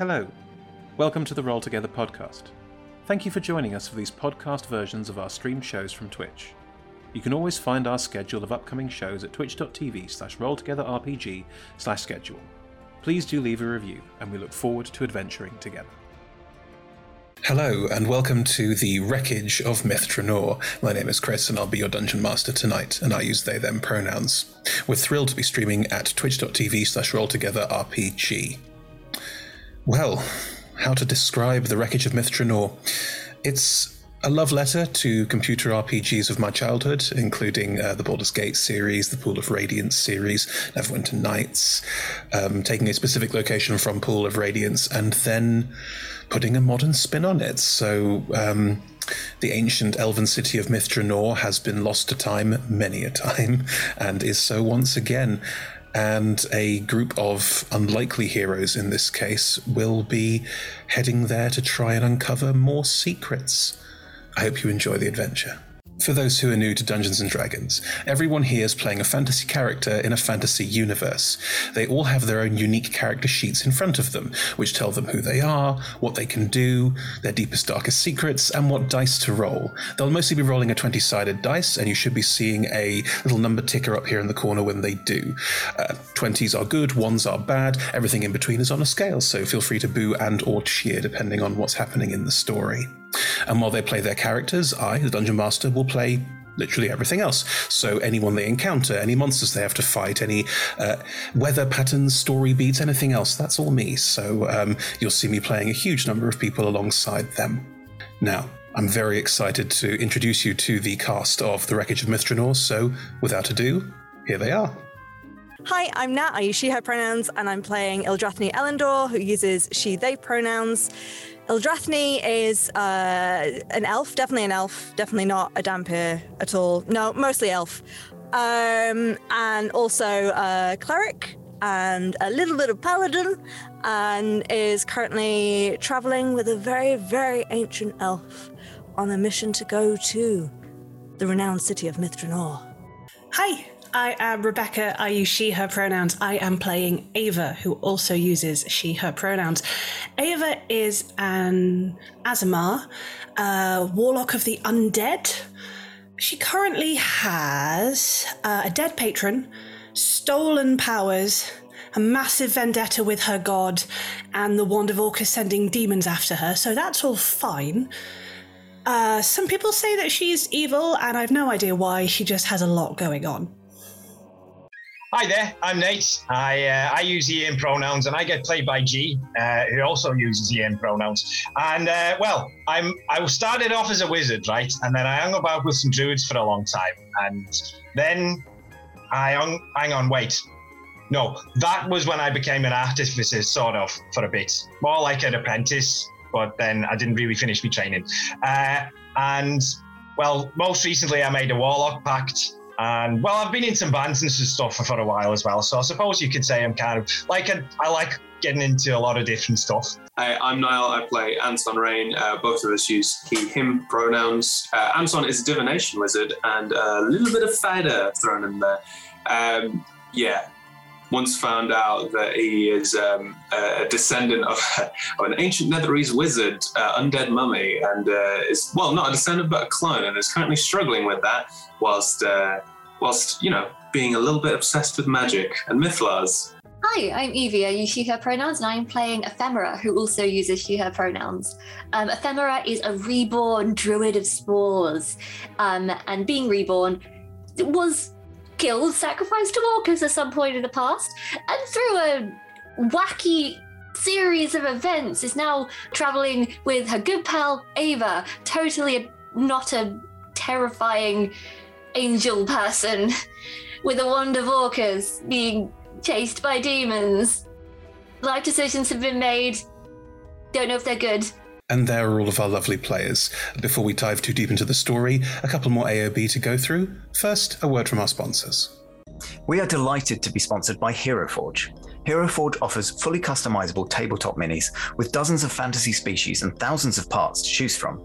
Hello. Welcome to the Roll Together podcast. Thank you for joining us for these podcast versions of our stream shows from Twitch. You can always find our schedule of upcoming shows at twitch.tv slash rolltogetherrpg slash schedule. Please do leave a review, and we look forward to adventuring together. Hello, and welcome to the Wreckage of Myth Drannor. My name is Chris, and I'll be your dungeon master tonight, and I use they them pronouns. We're thrilled to be streaming at twitch.tv slash rolltogetherrpg. Well, how to describe the Wreckage of Myth Drannor? It's a love letter to computer RPGs of my childhood, including uh, the Baldur's Gate series, the Pool of Radiance series, Neverwinter Nights, um, taking a specific location from Pool of Radiance and then putting a modern spin on it. So, um, the ancient elven city of Myth Drannor has been lost to time many a time, and is so once again. And a group of unlikely heroes in this case will be heading there to try and uncover more secrets. I hope you enjoy the adventure. For those who are new to Dungeons and Dragons, everyone here is playing a fantasy character in a fantasy universe. They all have their own unique character sheets in front of them, which tell them who they are, what they can do, their deepest, darkest secrets, and what dice to roll. They'll mostly be rolling a 20 sided dice, and you should be seeing a little number ticker up here in the corner when they do. Uh, 20s are good, 1s are bad, everything in between is on a scale, so feel free to boo and or cheer depending on what's happening in the story. And while they play their characters, I, the Dungeon Master, will play literally everything else. So anyone they encounter, any monsters they have to fight, any uh, weather patterns, story beats, anything else, that's all me. So um, you'll see me playing a huge number of people alongside them. Now, I'm very excited to introduce you to the cast of The Wreckage of Myth Drannor, so without ado, here they are. Hi, I'm Nat. I use she, her pronouns, and I'm playing Ildrathni Elendor, who uses she, they pronouns. Ildrathni is uh, an elf, definitely an elf, definitely not a Dhampir at all. No, mostly elf. Um, and also a cleric and a little bit of paladin, and is currently traveling with a very, very ancient elf on a mission to go to the renowned city of Myth Drannor. Hi, I am Rebecca. I use she, her pronouns. I am playing Ava, who also uses she, her pronouns. Ava is an Aasimar, a warlock of the undead. She currently has uh, a dead patron, stolen powers, a massive vendetta with her god, and the Wand of Orcus sending demons after her, so that's all fine. Uh, some people say that she's evil, and I've no idea why. She just has a lot going on. Hi there, I'm Nate. I uh, I use he him pronouns, and I get played by G, uh, who also uses he him pronouns. And uh, well, I'm I started off as a wizard, right, and then I hung about with some druids for a long time, and then I hung hang on, wait, no, that was when I became an artificer, sort of, for a bit, more like an apprentice, but then I didn't really finish my training. Uh, and well, most recently I made a warlock pact and well, I've been in some bands and stuff for, for a while as well. So I suppose you could say I'm kind of like a, I like getting into a lot of different stuff. I'm Niall. I play Anton Rain. Uh, both of us use he, him pronouns. Uh, Anton is a divination wizard and a little bit of fighter thrown in there. Um, yeah, once found out that he is um, a descendant of, of, an ancient Netherese wizard, uh, undead mummy, and uh, is well not a descendant but a clone, and is currently struggling with that whilst uh, whilst you know being a little bit obsessed with magic and mythals. Hi, I'm Evie. I use she, her pronouns, and I'm playing Ephemera, who also uses she, her pronouns. Um, Ephemera is a reborn druid of spores, um, and being reborn was killed, sacrificed to Orcus at some point in the past, and through a wacky series of events is now traveling with her good pal Ava, totally a, not a terrifying angel person with a wand of Orcus being chased by demons. Life decisions have been made. Don't know if they're good. And there are all of our lovely players. Before we dive too deep into the story, a couple more AOB to go through. First, a word from our sponsors. We are delighted to be sponsored by Hero Forge. Hero Forge offers fully customizable tabletop minis with dozens of fantasy species and thousands of parts to choose from.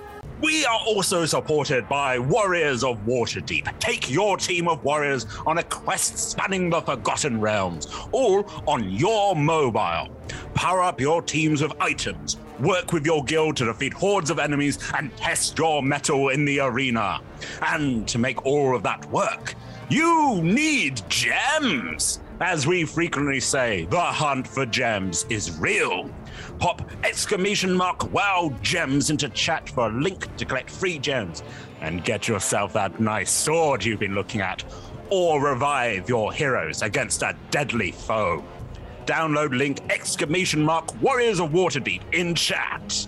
We are also supported by Warriors of Waterdeep. Take your team of warriors on a quest spanning the Forgotten Realms, all on your mobile. Power up your teams with items, work with your guild to defeat hordes of enemies, and test your mettle in the arena. And to make all of that work, you need gems! As we frequently say, the hunt for gems is real. Pop exclamation mark wow gems into chat for a link to collect free gems and get yourself that nice sword you've been looking at, or revive your heroes against a deadly foe. Download link exclamation mark Warriors of Waterdeep in chat.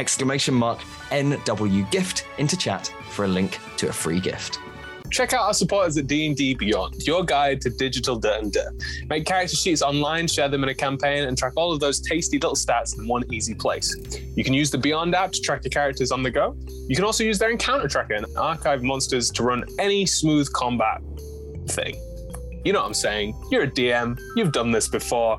exclamation mark NW gift into chat for a link to a free gift. Check out our supporters at D&D Beyond, your guide to digital D&D. Make character sheets online, share them in a campaign, and track all of those tasty little stats in one easy place. You can use the Beyond app to track your characters on the go. You can also use their encounter tracker and archive monsters to run any smooth combat thing. You know what I'm saying? You're a DM. You've done this before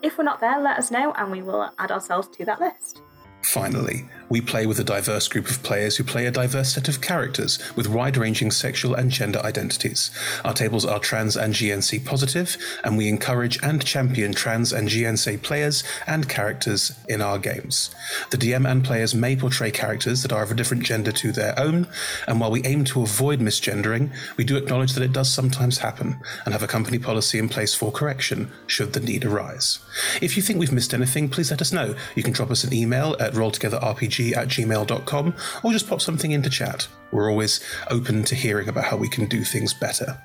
If we're not there, let us know and we will add ourselves to that list. Finally, we play with a diverse group of players who play a diverse set of characters with wide ranging sexual and gender identities. Our tables are trans and GNC positive, and we encourage and champion trans and GNC players and characters in our games. The DM and players may portray characters that are of a different gender to their own, and while we aim to avoid misgendering, we do acknowledge that it does sometimes happen and have a company policy in place for correction should the need arise. If you think we've missed anything, please let us know. You can drop us an email at rolltogetherrpg at gmail.com or just pop something into chat. We're always open to hearing about how we can do things better.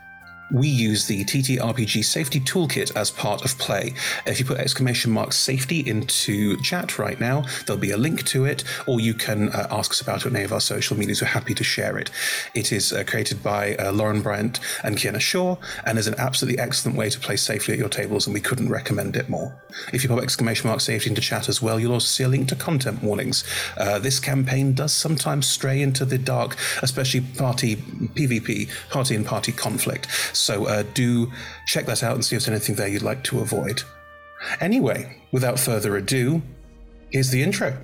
We use the TTRPG Safety Toolkit as part of play. If you put exclamation mark safety into chat right now, there'll be a link to it, or you can uh, ask us about it on any of our social medias. We're happy to share it. It is uh, created by uh, Lauren Bryant and Kienna Shaw, and is an absolutely excellent way to play safely at your tables, and we couldn't recommend it more. If you pop exclamation mark safety into chat as well, you'll also see a link to content warnings. Uh, this campaign does sometimes stray into the dark, especially party PvP, party and party conflict. So uh, do check that out and see if there's anything there you'd like to avoid. Anyway, without further ado, here's the intro.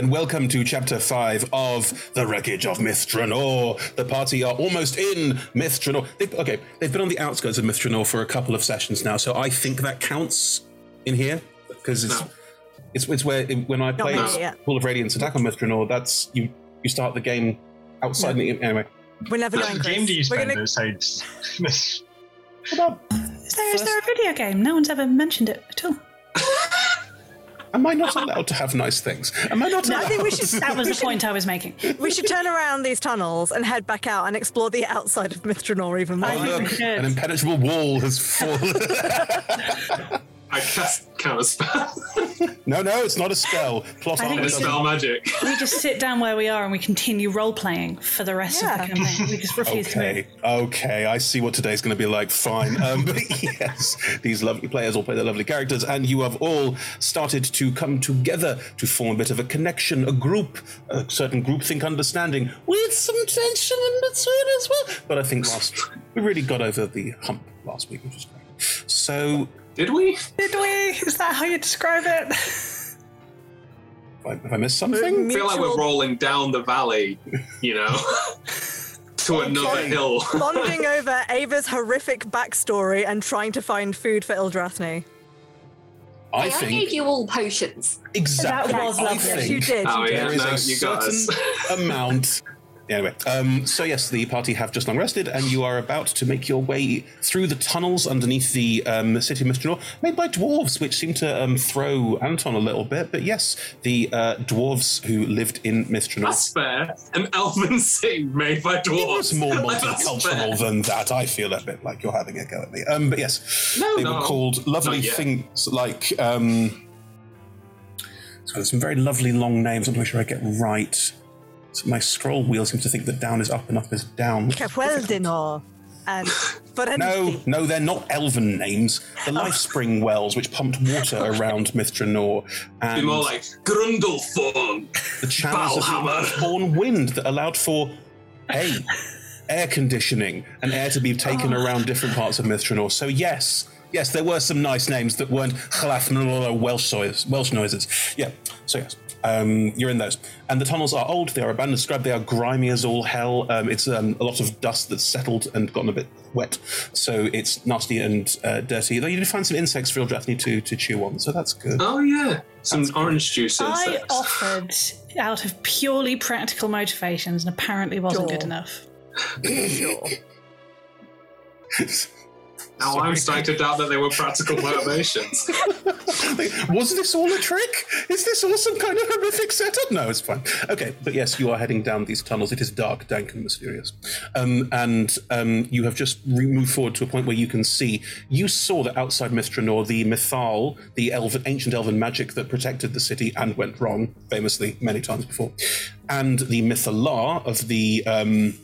And welcome to Chapter 5 of The Wreckage of Myth Drannor. The party are almost in Myth Drannor. They've, okay, they've been on the outskirts of Myth Drannor for a couple of sessions now, so I think that counts in here because it's, it's it's where when I play really. Pool of Radiance Attack on Myth Drannor, that's you you start the game outside. The, anyway, We're never What going. game do you Chris. We're spend gonna- outside? Is there, is there a video game? No one's ever mentioned it at all. Am I not allowed to have nice things? Am I not No, allowed? I think we should- That was the point I was making. We should turn around these tunnels and head back out and explore the outside of Myth Drannor even more. Oh, look, an impenetrable wall has fallen. I cast counter spell. no, no, it's not a spell. Plot I think armor we doesn't- spell magic. We just sit down where we are and we continue role playing for the rest of the campaign. We just refuse to move. Okay, okay, I see what today's going to be like. Fine. Um, but yes, these lovely players all play their lovely characters, and you have all started to come together to form a bit of a connection, a group, a certain groupthink understanding, with some tension in between as well. But I think last we really got over the hump last week, which was great. So, did we? Did we? Is that how you describe it? Have I missed something? I feel like we're rolling down the valley, you know, to another hill. Bonding over Ava's horrific backstory and trying to find food for Ildrathni. I Hey, I gave you all potions. Exactly. That was lovely. think You did, Oh, you yeah, did. there is no, a you certain amount. Anyway, um, so yes, the party have just long rested, and you are about to make your way through the tunnels underneath the um, city of Myth Drannor, made by dwarves, which seem to um, throw Anton a little bit. But yes, the uh, dwarves who lived in Myth Drannor. That's fair. An elven city made by dwarves. It was more multicultural than that. I feel a bit like you're having a go at me. Um, but yes, No, they no, were called lovely things like. Um, so there's some very lovely long names. I'm not sure I get right. So my scroll wheel seems to think that down is up and up is down. Capeldinor. And um, but No, no, they're not elven names. The oh. life spring wells which pumped water around Myth Drannor, and Be more like Grundlethorn. the channels of the Valhammer. earthborn wind that allowed for hay air conditioning and air to be taken oh. around different parts of Myth Drannor. So yes, yes, there were some nice names that weren't Chalaf Welsh noises. Welsh noises. Yeah. So yes. Um, you're in those, and the tunnels are old. They are abandoned, scrubbed. They are grimy as all hell. Um, it's um, a lot of dust that's settled and gotten a bit wet, so it's nasty and uh, dirty. Though you did find some insects for Ildrathni to to chew on, so that's good. Oh yeah, some orange juice I offered out of purely practical motivations and apparently wasn't good enough. Sure. Now I'm starting to doubt that they were practical motivations. Was this all a trick? Is this all some kind of horrific setup? No, it's fine. Okay, but yes, you are heading down these tunnels. It is dark, dank, and mysterious. Um, and um, you have just moved forward to a point where you can see. You saw that outside Myth Drannor, the Mythal, the elven, ancient elven magic that protected the city and went wrong, famously, many times before, and the Mythallar of the. Um,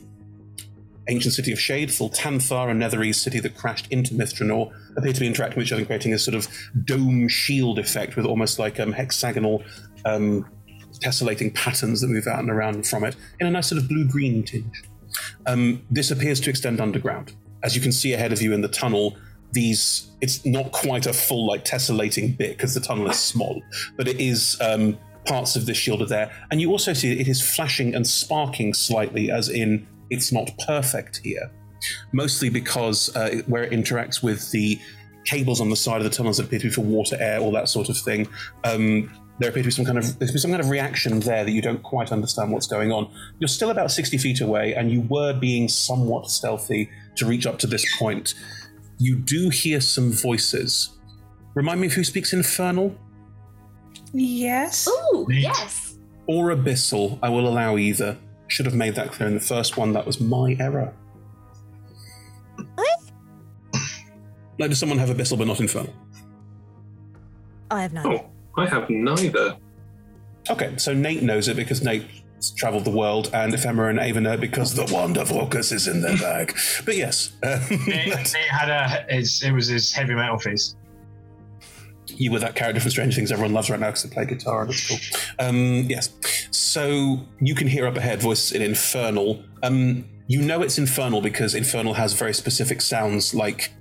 ancient city of Shade, Thultanthar, a Netherese city that crashed into Myth Drannor, appear to be interacting with each other, creating a sort of dome shield effect with almost like um, hexagonal, um, tessellating patterns that move out and around from it in a nice sort of blue green tinge. Um, this appears to extend underground. As you can see ahead of you in the tunnel, these it's not quite a full like tessellating bit because the tunnel is small, but it is um, parts of this shield are there, and you also see it is flashing and sparking slightly, as in it's not perfect here. Mostly because uh, where it interacts with the cables on the side of the tunnels that appear to be for water, air, all that sort of thing. Um, there appears to be some kind of there's been some kind of reaction there that you don't quite understand what's going on. You're still about 60 feet away, and you were being somewhat stealthy to reach up to this point. You do hear some voices. Remind me of who speaks Infernal? Yes. Oh, yes. or abyssal. I will allow either. Should have made that clear in the first one. That was my error. Like, does someone have abyssal but not infernal? I have none. Oh, I have neither. Okay, so Nate knows it because Nate's travelled the world, and Ephemera and Ava know it because the wand of Orcus is in their bag. But yes, um, Nate, Nate had a his, it was his heavy metal face. You were that character from Stranger Things everyone loves right now because they play guitar and it's cool. Um, yes. So you can hear up ahead voices in Infernal. Um, you know it's Infernal because Infernal has very specific sounds like,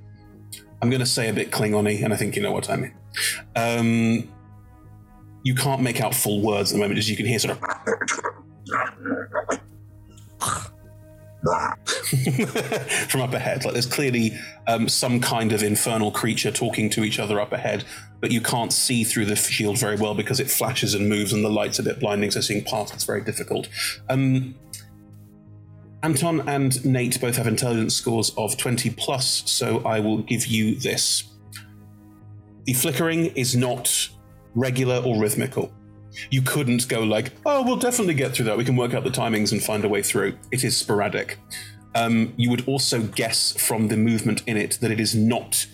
I'm going to say a bit Klingon and I think you know what I mean. Um, you can't make out full words at the moment, as you can hear sort of. from up ahead. Like there's clearly um, some kind of infernal creature talking to each other up ahead, but you can't see through the shield very well because it flashes and moves and the light's a bit blinding, so seeing past it's very difficult. Um, Anton and Nate both have intelligence scores of 20 plus, so I will give you this. The flickering is not regular or rhythmical. You couldn't go like, oh, we'll definitely get through that. We can work out the timings and find a way through. It is sporadic. Um, you would also guess from the movement in it that it is not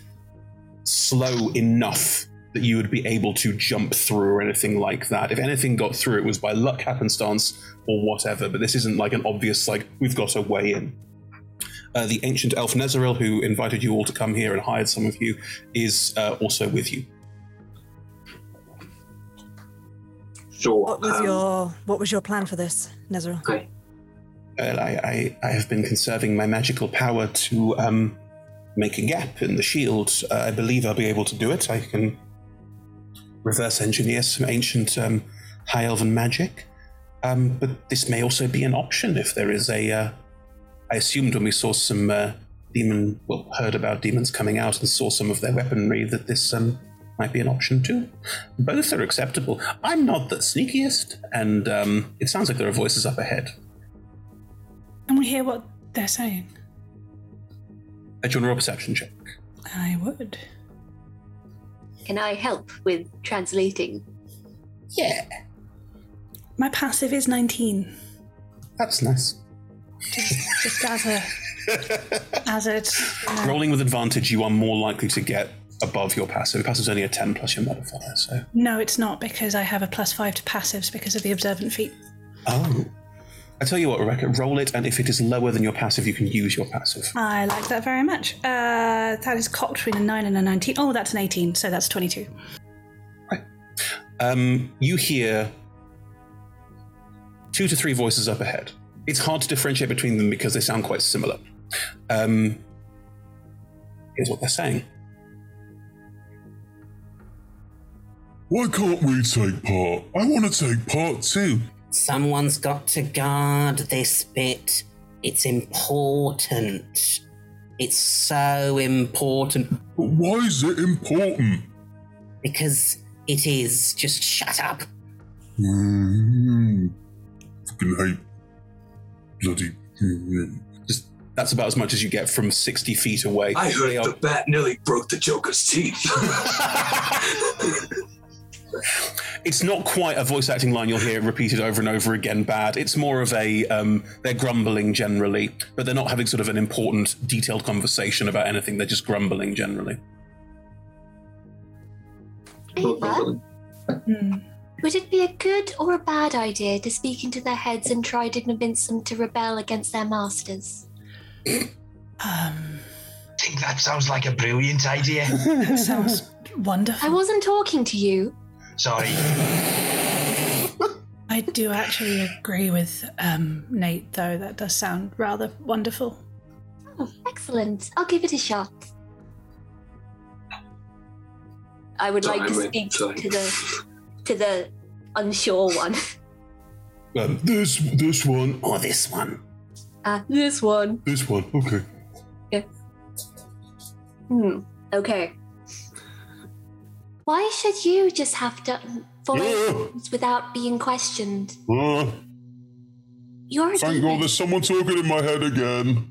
slow enough that you would be able to jump through or anything like that. If anything got through, it was by luck, happenstance, or whatever. But this isn't like an obvious, like, we've got a way in. Uh, the ancient elf Nezeril, who invited you all to come here and hired some of you, is uh, also with you. Sure. What was um, your What was your plan for this, Nezeril? Well, I, I, I have been conserving my magical power to um, make a gap in the shield. Uh, I believe I'll be able to do it. I can reverse engineer some ancient um, high elven magic. Um, but this may also be an option if there is a. Uh, I assumed when we saw some uh, demon, well, heard about demons coming out and saw some of their weaponry that this um, might be an option too. Both are acceptable. I'm not the sneakiest, and um, it sounds like there are voices up ahead. Can we hear what they're saying. A general perception check. I would. Can I help with translating? Yeah. My passive is 19. That's nice. Just as a. as it. uh, Rolling with advantage, you are more likely to get above your passive. Your passive's only a 10 plus your modifier, so. No, it's not because I have a plus five to passives because of the observant feat. Oh. I tell you what, Rebecca, roll it, and if it is lower than your passive, you can use your passive. I like that very much. Uh, that is caught between a 9 and a 19. Oh, that's an 18, so that's 22. Um, you hear two to three voices up ahead. it's hard to differentiate between them because they sound quite similar. Um, here's what they're saying. Why can't we take part? I want to take part too. Someone's got to guard this bit. It's important. It's so important. But why is it important? Because it is. Just shut up. Mm, fucking hate bloody. Just that's about as much as you get from sixty feet away. I heard They are- the bat nearly broke the Joker's teeth. It's not quite a voice acting line you'll hear repeated over and over again bad. It's more of a, um, they're grumbling generally, but they're not having sort of an important, detailed conversation about anything. They're just grumbling generally. Ava, would it be a good or a bad idea to speak into their heads and try to convince them to rebel against their masters? I think that sounds like a brilliant idea. That sounds wonderful. I wasn't talking to you. Sorry. I do actually agree with um, Nate, though. That does sound rather wonderful. Oh, excellent. I'll give it a shot. I would like to speak to the to the unsure one. Um, this this one or this one. Uh, this one. This one. Okay. Hmm. Okay. Why should you just have to follow Yeah. rules without being questioned? Uh, You're a thank. God there's someone talking in my head again.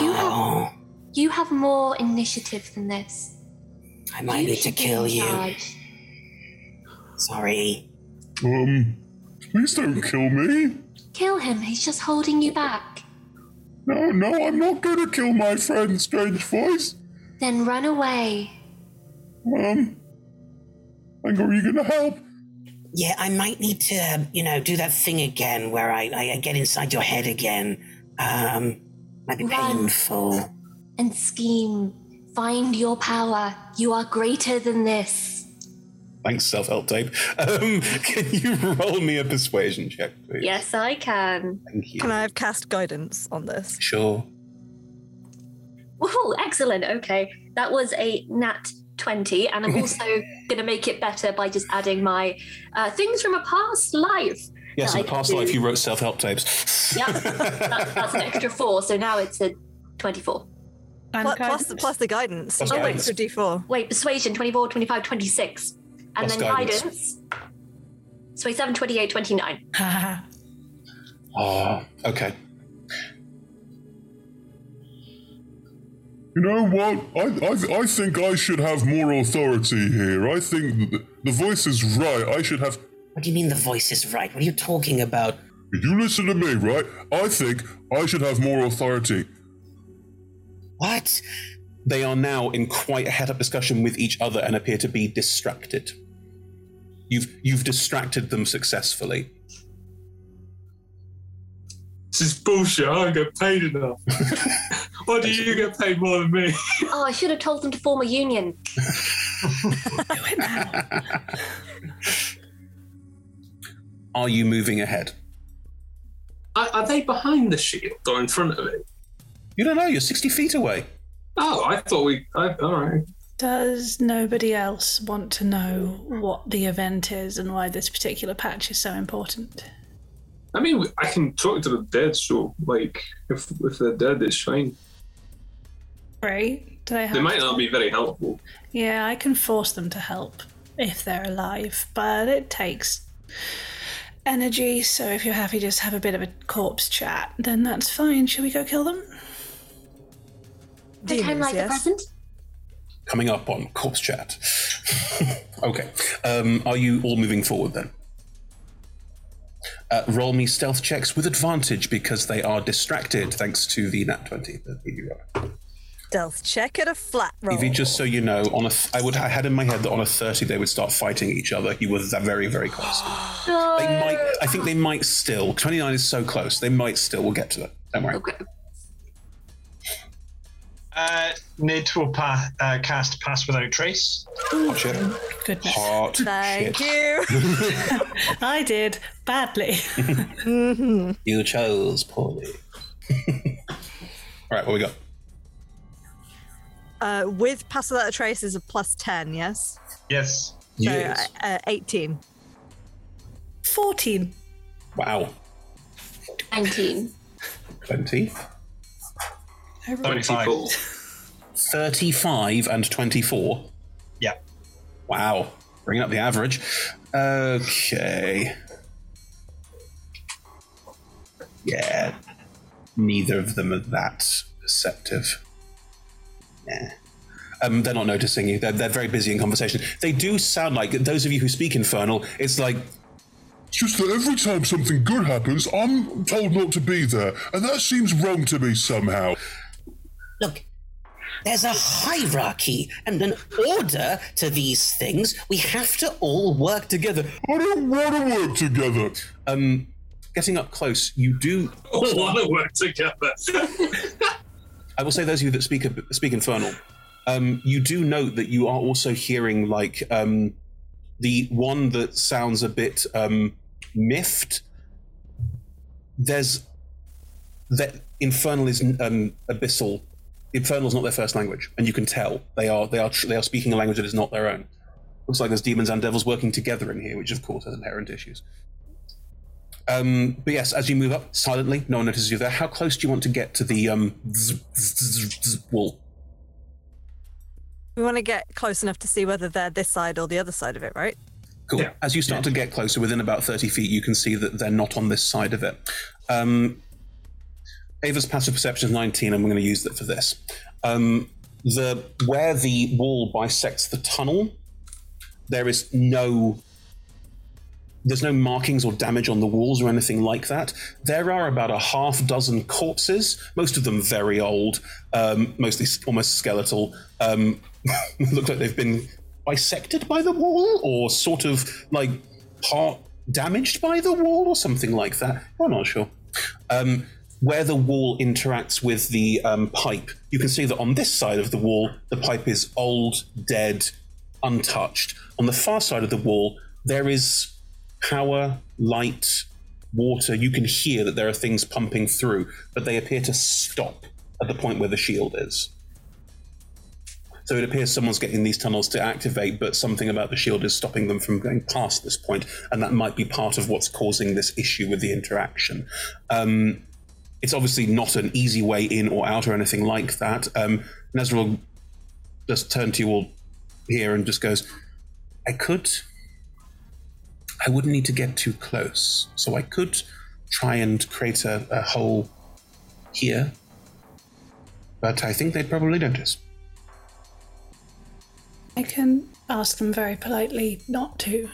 You have you have more initiative than this. I might You need to kill you. charge. Sorry. Um, please don't kill me. Kill him. He's just holding you back. No, no, I'm not gonna kill my friend, Strange Voice. Then run away. Um, hang on, are you gonna help? Yeah, I might need to, um, you know, do that thing again where I, I, I get inside your head again. Um, might be Run. painful. and scheme. Find your power. You are greater than this. Thanks, self help tape. Um, can you roll me a persuasion check, please? Yes, I can. Thank you. Can I have cast guidance on this? Sure. Oh, excellent. Okay. That was a nat 20, and I'm also going to make it better by just adding my uh, things from a past life. Yes, that in I the past life you wrote self help tapes. Yeah, that, that's an extra four, so now it's a 24. Pl- plus, plus the guidance. Plus oh, guidance. wait, for D4. Wait, persuasion 24, 25, 26. And Plus then guidance. guidance. 27, 28, 29. Oh, okay. You know what? I, I, I think I should have more authority here. I think th- the voice is right. I should have. What do you mean the voice is right? What are you talking about? You listen to me, right? I think I should have more authority. What? They are now in quite a head up discussion with each other and appear to be distracted. You've you've distracted them successfully. This is bullshit. I don't get paid enough. Why do you get paid more than me? Oh, I should have told them to form a union. Are you moving ahead? Are, are they behind the shield or in front of it? You don't know. You're sixty feet away. Oh, I thought we. I, all right. Does nobody else want to know what the event is and why this particular patch is so important? I mean, I can talk to the dead, so like, if if they're dead, it's fine. Right? Do they have They might not be very helpful. Yeah, I can force them to help if they're alive, but it takes energy, so if you're happy just have a bit of a corpse chat, then that's fine. Shall we go kill them? The time like the present? Coming up on corpse chat. okay. Um, are you all moving forward then? Uh, roll me stealth checks with advantage because they are distracted thanks to the nat twenty. that you rolled. Stealth check at a flat roll. Evie, just so you know, on a th- I would I had in my head that on a thirty they would start fighting each other. You were that very very close. They might. I think they might still. Twenty nine is so close. They might still. We'll get to that. Don't worry. Okay. Uh, Nid will pa- uh, cast Pass Without Trace. Gotcha. Goodness. Hot Thank shit. you. I did badly. mm-hmm. You chose poorly. All right, what we got? Uh, with Pass Without a Trace is a plus 10, yes? Yes. So, uh, uh, 18. 14. Wow. 19. 20. 25. 35 and 24. Yeah. Wow. Bringing up the average. Okay. Yeah. Neither of them are that perceptive. Yeah. Um, they're not noticing you. They're, they're very busy in conversation. They do sound like those of you who speak Infernal. It's like It's just that every time something good happens, I'm told not to be there, and that seems wrong to me somehow. Look, there's a hierarchy and an order to these things. We have to all work together. I don't want to work together. Um, getting up close, you do. All want to work together. I will say those of you that speak speak Infernal, um, you do note that you are also hearing like um, the one that sounds a bit um, miffed. There's that Infernal is um, abyssal. Infernal is not their first language, and you can tell they are they are tr- they are speaking a language that is not their own. Looks like there's demons and devils working together in here, which of course has inherent issues. Um, but yes, as you move up silently, no one notices you there. How close do you want to get to the um, zzz, zzz, zzz, zzz wall? We want to get close enough to see whether they're this side or the other side of it, right? Cool. As you start to get closer, within about 30 feet, you can see that they're not on this side of it. Um, Ava's passive perception is 19. I'm going to use that for this. Um, the where the wall bisects the tunnel, there is no there's no markings or damage on the walls or anything like that. There are about a half dozen corpses, most of them very old, um, mostly almost skeletal. Um, look like they've been bisected by the wall or sort of like part damaged by the wall or something like that. I'm not sure. Um, where the wall interacts with the um, pipe, you can see that on this side of the wall, the pipe is old, dead, untouched. On the far side of the wall, there is power, light, water. You can hear that there are things pumping through, but they appear to stop at the point where the shield is. So it appears someone's getting these tunnels to activate, but something about the shield is stopping them from going past this point, and that might be part of what's causing this issue with the interaction. Um, it's obviously not an easy way in or out or anything like that. Um, just turned to you all here and just goes, I could. I wouldn't need to get too close, so I could try and create a, a hole here, but I think they'd probably notice. I can ask them very politely not to.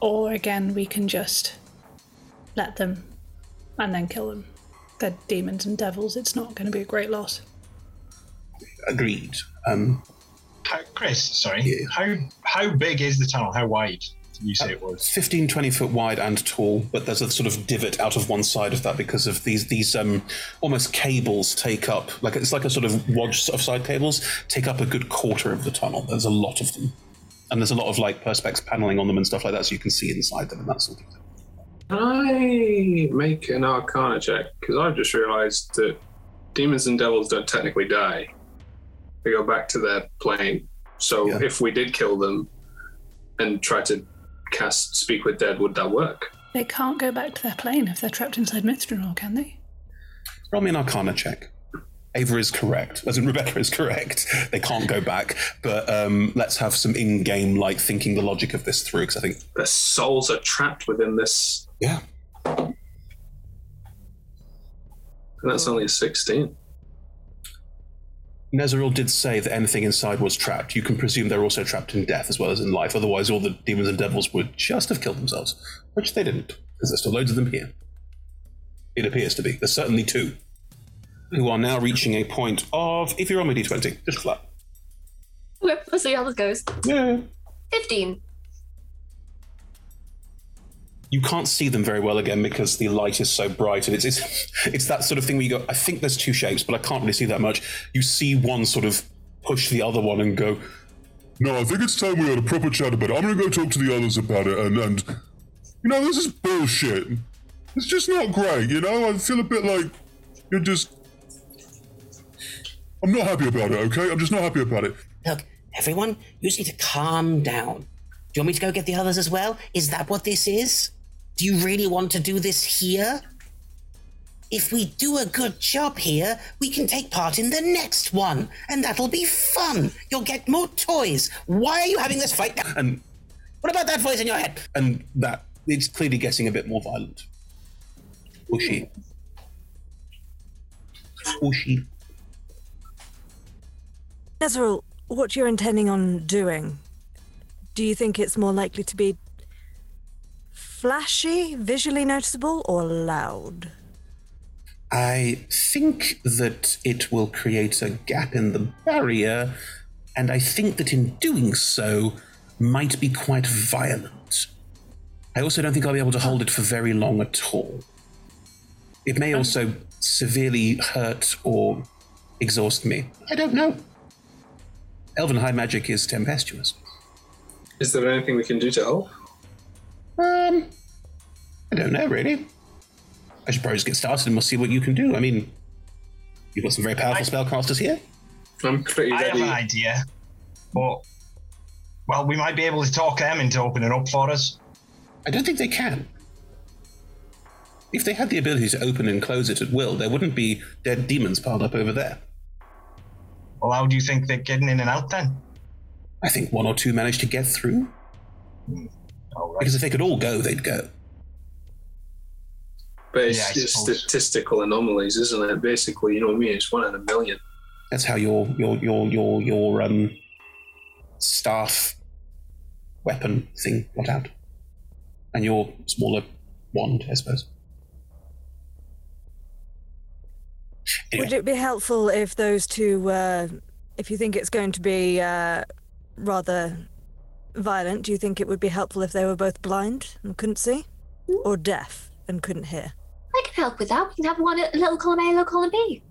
Or again, we can just let them and then kill them. They're demons and devils. It's not going to be a great loss. Agreed. Um, How, Chris, sorry. How how big is the tunnel? How wide did you say it was? 15, 20 foot wide and tall, but there's a sort of divot out of one side of that because of these these um, almost cables take up like it's like a sort of wodge of side cables take up a good quarter of the tunnel. There's a lot of them, and there's a lot of like perspex paneling on them and stuff like that, so you can see inside them and that sort of thing. Can I make an Arcana check? Because I've just realised that demons and devils don't technically die; they go back to their plane. So if we did kill them and try to cast Speak with Dead, would that work? They can't go back to their plane if they're trapped inside Myth Drannor, can they? Roll me an Arcana check. Ava is correct, as in Rebecca is correct. They can't go back, but um, let's have some in-game like thinking the logic of this through because I think Their souls are trapped within this. Yeah. And that's only a 16. Nezeril did say that anything inside was trapped. You can presume they're also trapped in death as well as in life. Otherwise, all the demons and devils would just have killed themselves, which they didn't, because there's still loads of them here. It appears to be. There's certainly two who are now reaching a point of, if you're on my d20, just flat. Okay, let's see how this goes. Yeah. 15. You can't see them very well again because the light is so bright, and it's it's it's that sort of thing where you go. I think there's two shapes, but I can't really see that much. You see one sort of push the other one and go, No, I think it's time we had a proper chat about it. I'm gonna go talk to the others about it, and and you know, this is bullshit. It's just not great. You know, I feel a bit like you're just. I'm not happy about it. Okay, I'm just not happy about it. Look, everyone, you just need to calm down. Do you want me to go get the others as well? Is that what this is? Do you really want to do this here? If we do a good job here, we can take part in the next one, and that'll be fun. You'll get more toys. Why are you having this fight now? And What about that voice in your head? and that it's clearly getting a bit more violent. Bushy. Bushy. Nezril, what you're intending on doing, do you think it's more likely to be flashy, visually noticeable, or loud? I think that it will create a gap in the barrier, and I think that in doing so, might be quite violent. I also don't think I'll be able to hold it for very long at all. It may also severely hurt or exhaust me. I don't know. Elven high magic is tempestuous. Is there anything we can do to help? Um, I don't know really. I should probably just get started and we'll see what you can do. I mean, you've got some very powerful spellcasters here. I'm pretty I have an idea, but well, we might be able to talk them into opening up for us. I don't think they can. If they had the ability to open and close it at will, there wouldn't be dead demons piled up over there. Well, how do you think they're getting in and out then? I think one or two managed to get through. Because if they could all go, they'd go. But it's, Yeah, it's statistical anomalies, isn't it? Basically, you know what I mean? It's one in a million. That's how your your your your your um staff weapon thing got out, and your smaller wand, I suppose. Would it be helpful if those two, uh, if you think it's going to be uh, rather violent, do you think it would be helpful if they were both blind and couldn't see? Or deaf and couldn't hear? I can help with that. We can have one a little column A, a little column B.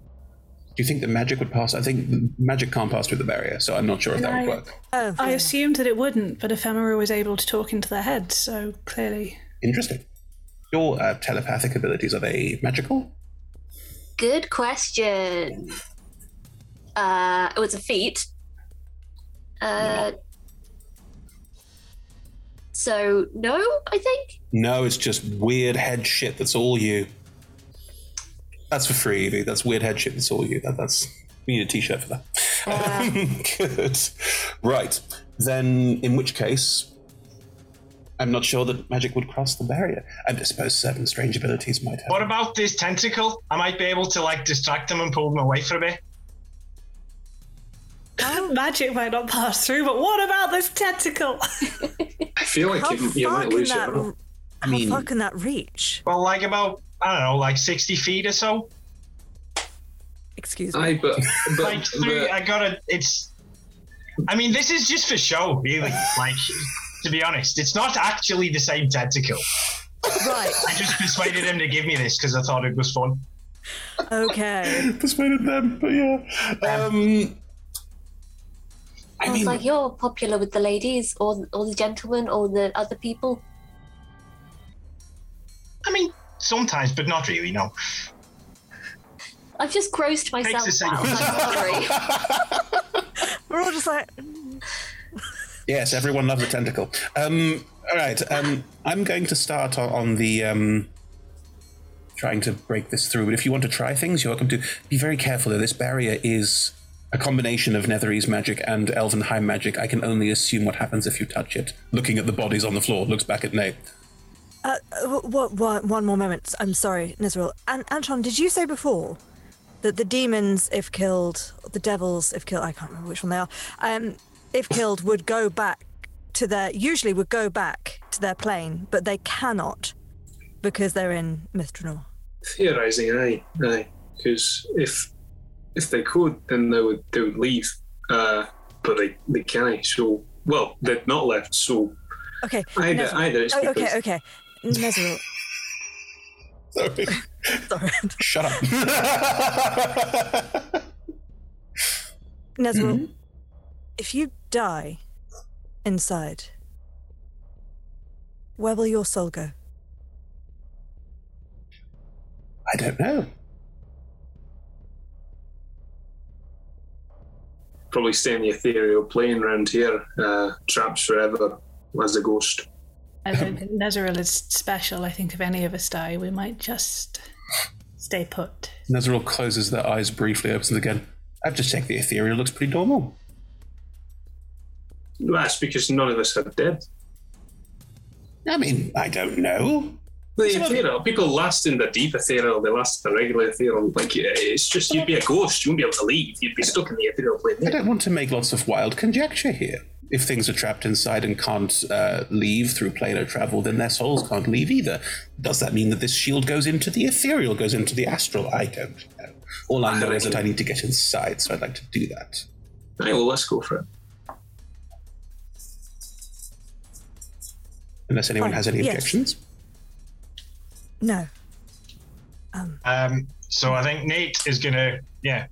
Do you think that magic would pass? I think magic can't pass through the barrier, so I'm not sure if that would work. Oh, I assumed that it wouldn't, but Ephemera was able to talk into their heads, so clearly. Interesting. Your uh, telepathic abilities are they magical? Good question. Uh, it was a feat. Uh, so no, I think. No, it's just weird head shit. That's all you. That's for free, Evie. That's weird head shit. That's all you. That, that's we need a t-shirt for that. Ah. Good. Right. Then, in which case, I'm not sure that magic would cross the barrier. I suppose certain strange abilities might help. What about this tentacle? I might be able to like distract them and pull them away for a bit. Magic might not pass through, but what about this tentacle? I feel like How you, you might can lose that, it. how far can that reach? Well, like about I don't know, like sixty feet or so. Excuse me. Aye, but, but, like through, but- I gotta. It's. I mean, this is just for show, really. Like, to be honest, it's not actually the same tentacle. Right. I just persuaded him to give me this because I thought it was fun. Okay. Persuaded them, but yeah. Um. I was like, you're popular with the ladies, or or the gentlemen, or the other people. I mean, sometimes, but not really. No. I've just grossed myself out. I'm sorry. We're all just like, Yes, everyone loves a tentacle. Um, all right, um, I'm going to start on, on the um, trying to break this through. But if you want to try things, you're welcome to. Be very careful. Though this barrier is a combination of Netherese magic and Elven high magic. I can only assume what happens if you touch it. Looking at the bodies on the floor, looks back at Nate. uh, what, what, one more moment. I'm sorry, Nizrel. And Anton, did you say before that the demons, if killed, the devils, if killed, I can't remember which one they are, um, if killed, would go back to their, usually would go back to their plane, but they cannot because they're in Myth Drannor. theorizing, aye, aye. Because if if they could, then they would they would leave. Uh, but they they can't. So well, they've not left. So Okay. Either- Nezril. either it's Oh, okay, because- okay. Nezril. Sorry. Sorry. Shut up. Nezril, Mm-hmm. if you die inside, where will your soul go? I don't know. Probably stay in the ethereal plane around here, uh, trapped forever as a ghost. I don't think Nezeril is special. I think if any of us die, we might just stay put. Nezeril closes their eyes briefly, opens again. I've just checked the ethereal, looks pretty normal. That's because none of us are dead. I mean, I don't know. The ethereal, people last in the deep ethereal, they last in the regular ethereal. Like, it's just you'd be a ghost, you wouldn't be able to leave. You'd be stuck in the ethereal plane. I don't want to make lots of wild conjecture here. If things are trapped inside and can't uh, leave through planar travel, then their souls can't leave either. Does that mean that this shield goes into the ethereal, goes into the astral? I don't know. All I know is that I need to get inside, so I'd like to do that. Right, well, let's go for it. Unless anyone has any yes. objections. No. Um, um so I think Nate is gonna, yeah,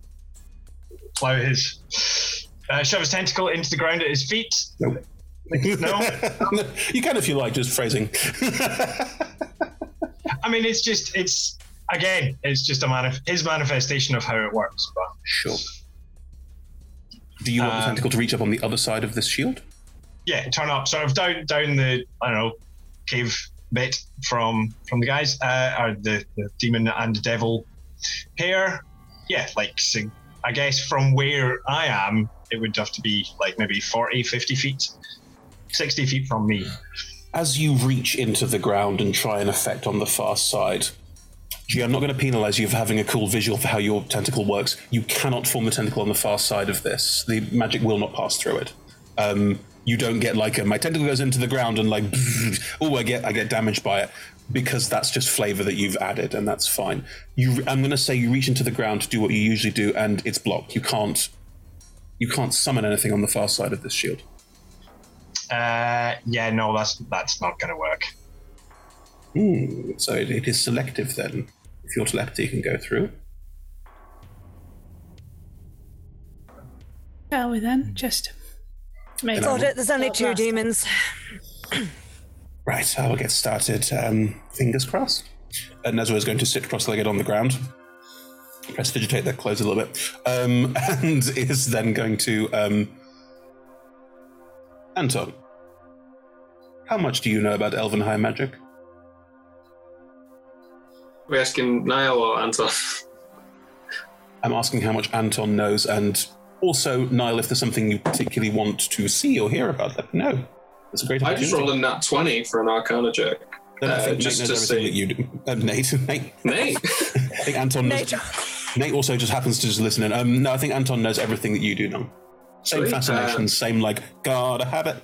plow his, uh, shove his tentacle into the ground at his feet. Nope. No, you can if you like, just phrasing. I mean it's just it's again it's just a manif- his manifestation of how it works. But Sure. Do you want the Um, tentacle to reach up on the other side of this shield? yeah, turn up sort of down down the I don't know cave bit from from the guys uh, or the, the demon and the devil pair. Yeah, like so I guess from where I am, it would have to be like maybe 40, 50 feet, 60 feet from me. As you reach into the ground and try an effect on the far side, gee, I'm not going to penalize you for having a cool visual for how your tentacle works. You cannot form the tentacle on the far side of this. The magic will not pass through it. Um, you don't get like a, my tentacle goes into the ground and like, oh, I get I get damaged by it because that's just flavor that you've added and that's fine. You, I'm going to say you reach into the ground to do what you usually do and it's blocked. You can't you can't summon anything on the far side of this shield. Uh, yeah, no, that's that's not going to work. Hmm, so it, it is selective then. If your telepathy can go through. Shall we then? Just make Got it. There's only two demons. Right, I will get started. Um, fingers crossed. And Nezra is going to sit cross-legged on the ground, prestidigitate their clothes a little bit, um, and is then going to um, Anton. How much do you know about Elven high magic? we asking Niall or Anton? I'm asking how much Anton knows, and also Niall, if there's something you particularly want to see or hear about, let me know. It's a great I just rolled a nat 20 for an Arcana check. Then I Uh, think Nate just knows to everything say, that you do. Uh, Nate, Nate, Nate. I think Anton knows. Nate also just happens to just listen in. Um, no, I think Anton knows everything that you do now. Same Sweet. fascination, Uh, same like gotta have it.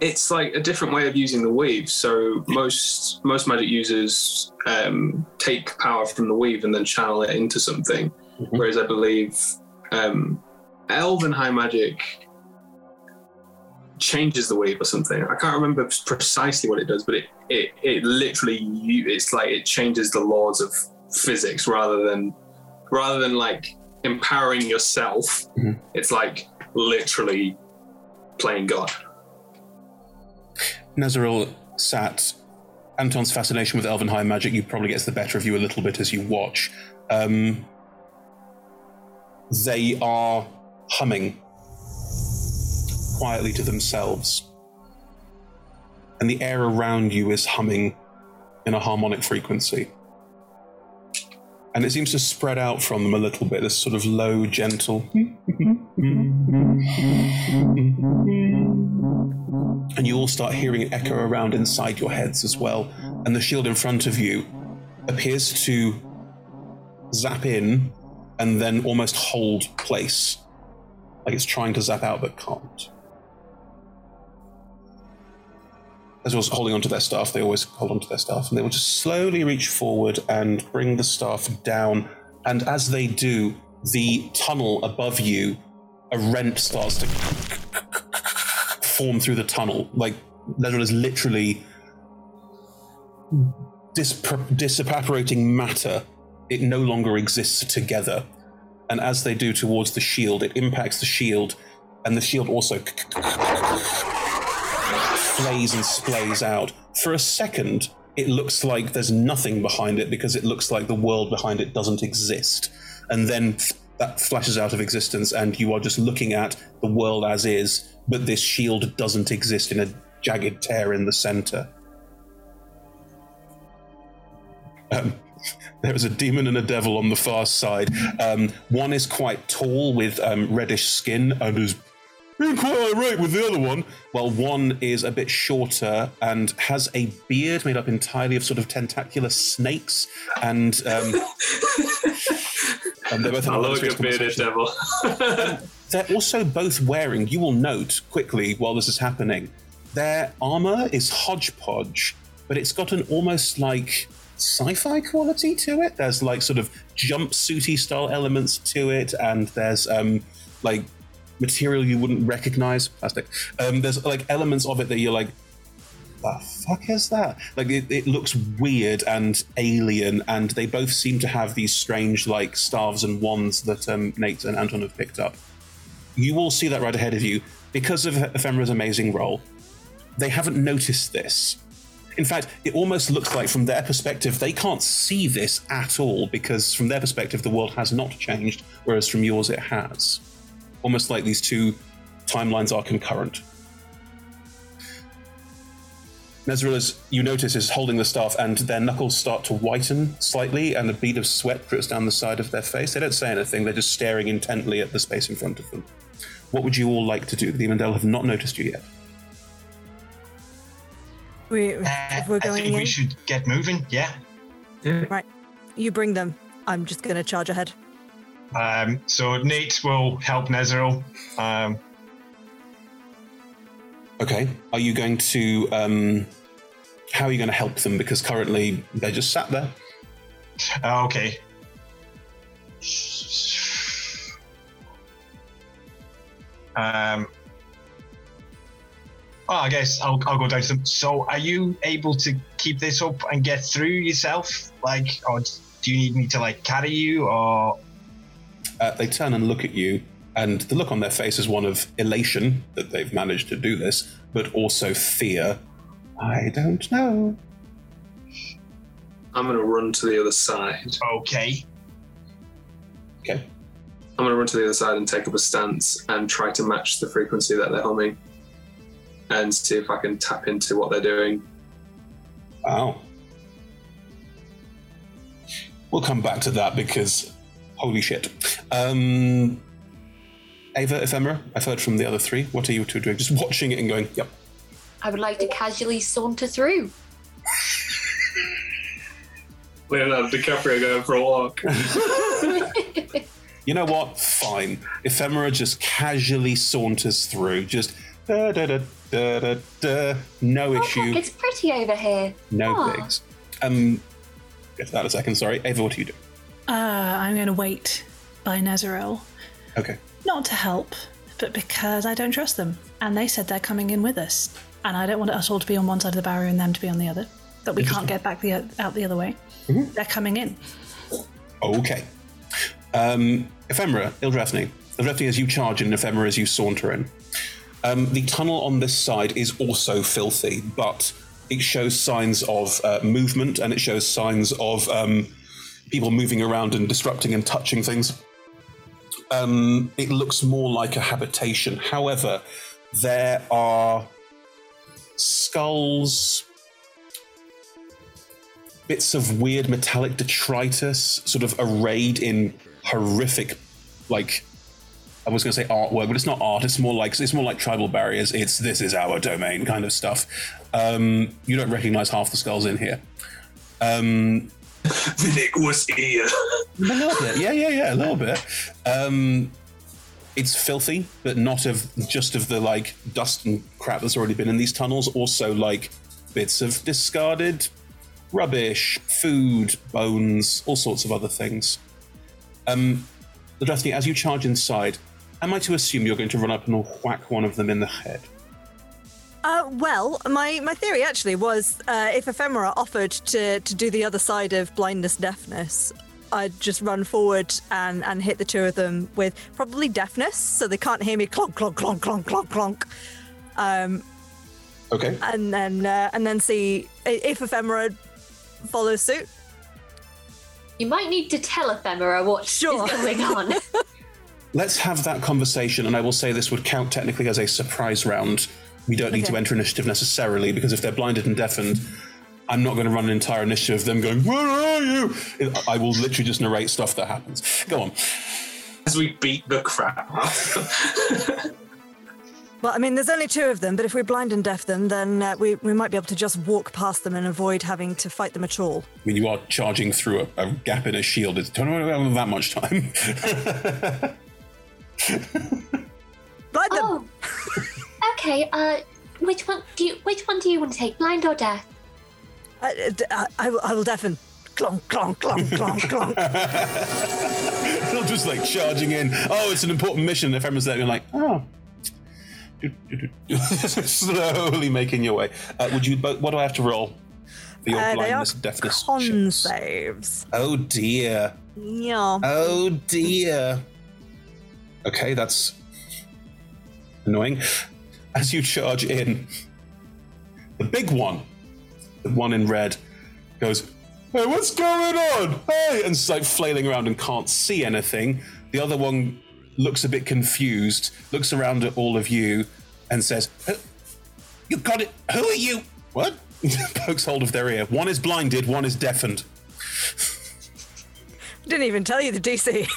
it's like a different way of using the weave. So most most magic users um, take power from the weave and then channel it into something, whereas I believe um, elven high magic changes the wave or something. I can't remember precisely what it does, but it it, it literally it's like it changes the laws of physics rather than rather than like empowering yourself. It's like literally playing God. Nazaril sat. Anton's fascination with elven high magic you probably gets the better of you a little bit as you watch. Um, they are humming quietly to themselves, and the air around you is humming in a harmonic frequency. And it seems to spread out from them a little bit, this sort of low, gentle. And you all start hearing it echo around inside your heads as well. And the shield in front of you appears to zap in and then almost hold place. Like it's trying to zap out but can't. As well as holding onto their staff, they always hold onto their staff, and they will just slowly reach forward and bring the staff down. And as they do, the tunnel above you, a rent starts to form through the tunnel. Like Nezril is literally dispro- disevaporating matter. It no longer exists together. And as they do towards the shield, it impacts the shield, and the shield also flays and splays out. For a second, it looks like there's nothing behind it because it looks like the world behind it doesn't exist. And then that flashes out of existence, and you are just looking at the world as is, but this shield doesn't exist in a jagged tear in the center. Um, there is a demon and a devil on the far side. Um, one is quite tall with um, reddish skin and is being quite irate with the other one, while one is a bit shorter and has a beard made up entirely of sort of tentacular snakes. And, um, and they're both I this a bearded devil. They're also both wearing, you will note quickly while this is happening, their armor is hodgepodge, but it's got an almost like sci fi quality to it. There's like sort of jumpsuity style elements to it, and there's um, like material you wouldn't recognize. Plastic. Um, there's like elements of it that you're like, the fuck is that? Like it, it looks weird and alien, and they both seem to have these strange like staves and wands that um, Nate and Anton have picked up. You all see that right ahead of you because of Ephemera's amazing role. They haven't noticed this. In fact, it almost looks like from their perspective they can't see this at all because from their perspective the world has not changed, whereas from yours it has. Almost like these two timelines are concurrent. Nezril, as you notice, is holding the staff, and their knuckles start to whiten slightly, and a bead of sweat drips down the side of their face. They don't say anything; they're just staring intently at the space in front of them. What would you all like to do? The Demondale have not noticed you yet. We, Uh, if we're I think in, we should get moving. Yeah. right? You bring them. I'm just going to charge ahead. Um, so Nate will help Nezero. Um, Okay. Are you going to? Um, how are you going to help them? Because currently they're just sat there. uh, okay. Um, well, I guess I'll, I'll go down to them. So, are you able to keep this up and get through yourself? Like, or do you need me to like carry you, or Uh, they turn and look at you, and the look on their face is one of elation that they've managed to do this, but also fear. I don't know. I'm going to run to the other side. Okay. Okay. I'm going to run to the other side and take up a stance and try to match the frequency that they're humming and see if I can tap into what they're doing. Wow. We'll come back to that because holy shit. Um, Ava, Ephemera, I've heard from the other three. What are you two doing? Just watching it and going, yep. I would like to casually saunter through. Leonardo DiCaprio going for a walk. You know what? Fine. Ephemera just casually saunters through, just da da da da da da. No issue. It's pretty over here. No Ah. pigs. Um, get to that in a second. Sorry, Ava. What are you doing? Uh, I'm going to wait by Nezeril. Okay. Not to help, but because I don't trust them. And they said they're coming in with us. And I don't want us all to be on one side of the barrier and them to be on the other. That we can't get back the, out the other way. They're coming in. Okay. Um, Ephemera, Ildrathni. Ildrathni, as you charge in, Ephemera, as you saunter in. Um, the tunnel on this side is also filthy, but it shows signs of uh, movement and it shows signs of um, people moving around and disrupting and touching things. Um, it looks more like a habitation. However, there are skulls, bits of weird metallic detritus sort of arrayed in horrific like I was going to say artwork, but it's not art. It's more like it's more like tribal barriers. It's this is our domain kind of stuff. Um, you don't recognize half the skulls in here. Um, Vidic was here. a little bit, yeah, yeah, yeah, a little bit. Um, it's filthy, but not of just of the like dust and crap that's already been in these tunnels. Also, like bits of discarded rubbish, food, bones, all sorts of other things. Um, Ildrathni, as you charge inside, am I to assume you're going to run up and whack one of them in the head? Uh, well, my, my theory actually was uh, if Ephemera offered to, to do the other side of blindness, deafness, I'd just run forward and, and hit the two of them with probably deafness, so they can't hear me clonk, clonk, clonk, clonk, clonk, clonk. Um, Okay. and then uh, and then see if ephemera follows suit. You might need to tell Ephemera what is going on. Let's have that conversation, and I will say this would count technically as a surprise round. We don't need to enter initiative necessarily because if they're blinded and deafened, I'm not going to run an entire initiative of them going, Where are you? I will literally just narrate stuff that happens. Go on. As we beat the crap out. Well, I mean, there's only two of them, but if we blind and deaf them, then uh, we, we might be able to just walk past them and avoid having to fight them at all. I mean, you are charging through a, a gap in a shield. It's don't have that much time. Blind them. Oh. okay. Uh, which one do you? Which one do you want to take? Blind or deaf? I, I, I, will, I will deafen. Clonk, clonk, clonk, clonk, clonk. Not just like charging in. Oh, it's an important mission. If everyone's there, you're like, oh. Slowly making your way. Uh, would you? What do I have to roll for your Uh, they are blindness, deafness? con saves. Oh dear. Yeah. Oh dear. Okay, that's annoying. As you charge in, the big one, the one in red, goes, Hey, what's going on? Hey! And it's like flailing around and can't see anything. The other one looks a bit confused, looks around at all of you, and says, "Who- You got it. Who are you? What? Pokes hold of their ear. One is blinded, one is deafened. Didn't even tell you the DC.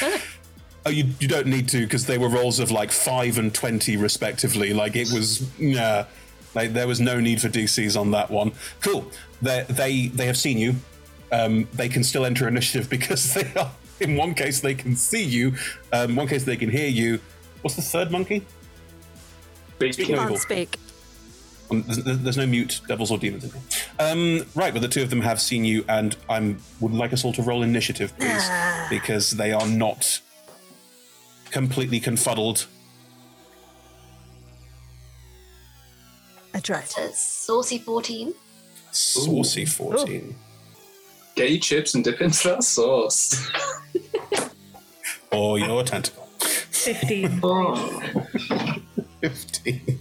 Oh, you, you don't need to because they were rolls of like five and twenty respectively. Like it was, yeah, like there was no need for DCs on that one. Cool. They they they have seen you. Um, they can still enter initiative because they are. In one case, they can see you. Um, one case, they can hear you. What's the third monkey? Speak no Can't speak. Um, there's, there's no mute devils or demons in here. Um, right, but the two of them have seen you, and I would like us all to roll initiative, please, because they are not completely confuddled. I tried. A saucy fourteen. Saucy 14. Get your chips and dip into that sauce. Or your tentacle. 15. 15.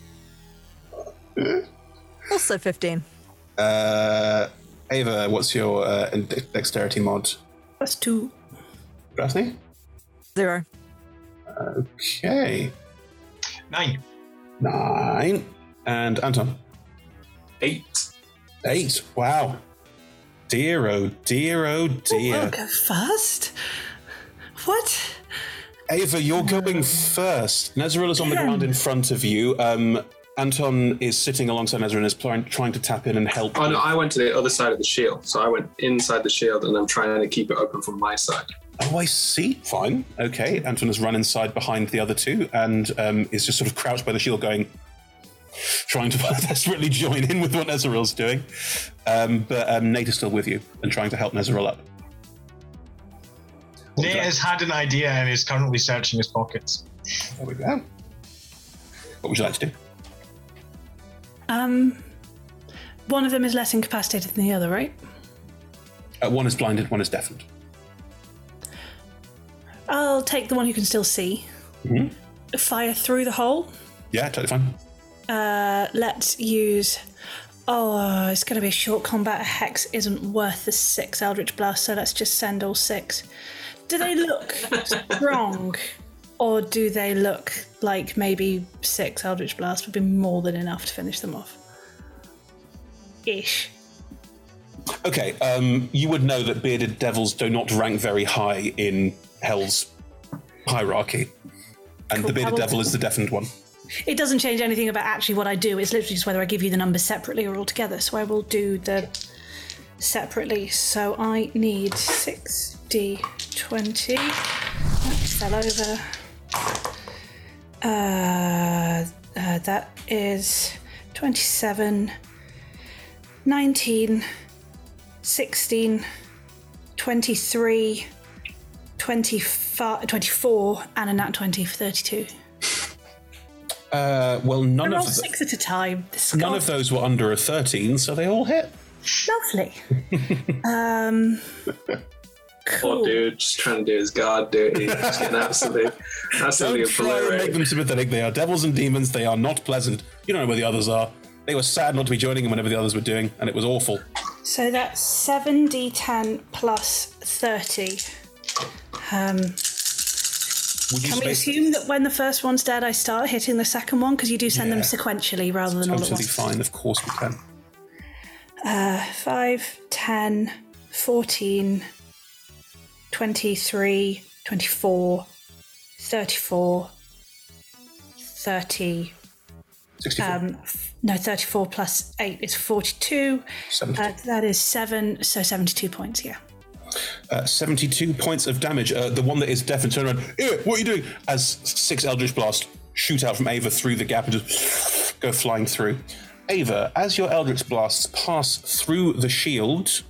Also 15. Uh, Ava, what's your uh, de- dexterity mod? Plus two. Daphne? Zero. Okay. Nine. Nine. And Anton? Eight. Eight. Wow. Dear, oh dear, oh dear. I'll go first. What? Ava, you're going first. Nezeril is on the ground in front of you. Um, Anton is sitting alongside Nezeril and is trying, trying to tap in and help. Oh no, I went to the other side of the shield. So I went inside the shield and I'm trying to keep it open from my side. Oh, I see. Fine. Okay. Anton has run inside behind the other two and um, is just sort of crouched by the shield going, trying to desperately join in with what Nezeril's doing. Um, but um, Nate is still with you and trying to help Nezeril up. Nate has had an idea and is currently searching his pockets. There we go. What would you like to do? Um, one of them is less incapacitated than the other, right? Uh, one is blinded, one is deafened. I'll take the one who can still see. Mhm. Fire through the hole. Yeah, totally fine. Uh, let's use. Oh, it's going to be a short combat. A hex isn't worth the six Eldritch Blast, so let's just send all six. Do they look strong, or do they look like maybe six Eldritch Blast would be more than enough to finish them off? Ish. Okay, um, you would know that bearded devils do not rank very high in Hell's hierarchy. And the bearded devil is the deafened one. It doesn't change anything about actually what I do. It's literally just whether I give you the numbers separately or all together. So I will do the separately. So I need 6d20. That fell over. Uh, uh, that is 27, 19, 16, 23, 25, 24, and a nat 20 for 32. Uh, well, none I roll of the, six at a time. This none of those were under a thirteen, so they all hit. Lovely. um, Poor dude, just trying to do his guard dirty. Just getting absolutely, absolutely Don't try and make them sympathetic. They are devils and demons. They are not pleasant. You don't know where the others are. They were sad not to be joining him whenever the others were doing, and it was awful. So that's 7d10 plus 30. Um, can we assume that when the first one's dead, I start hitting the second one? Because you do send them sequentially rather than all at totally once. fine? Of course we can. Uh, 5, 10, 14, 23, 24, 34, 30. 64. Um, no, 34 plus 8 is 42. Uh, that is 7, so 72 points, yeah. Uh, 72 points of damage. Uh, the one that is deaf and turn around. Ew, what are you doing? As six Eldritch Blast shoot out from Ava through the gap and just go flying through. Ava, as your Eldritch Blasts pass through the shield,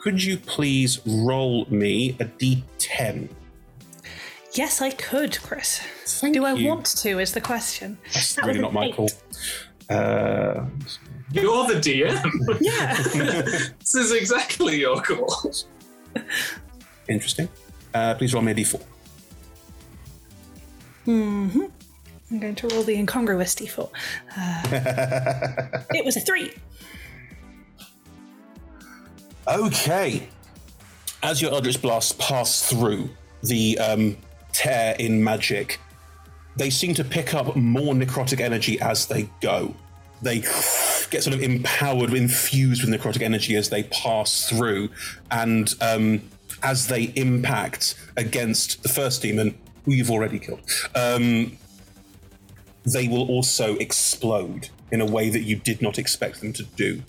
could you please roll me a d10? Yes, I could, Chris. Do I want to, is the question. That's That really not my eight. call. Uh, You're the DM. yeah. this is exactly your call. interesting. Uh, please roll me a d4. hmm I'm going to roll the incongruous d4. Uh, it was a 3. Okay. As your Eldritch Blasts pass through the um, tear in magic, they seem to pick up more necrotic energy as they go. They get sort of empowered, infused with necrotic energy as they pass through, and um, as they impact against the first demon, who you've already killed, um, they will also explode in a way that you did not expect them to do.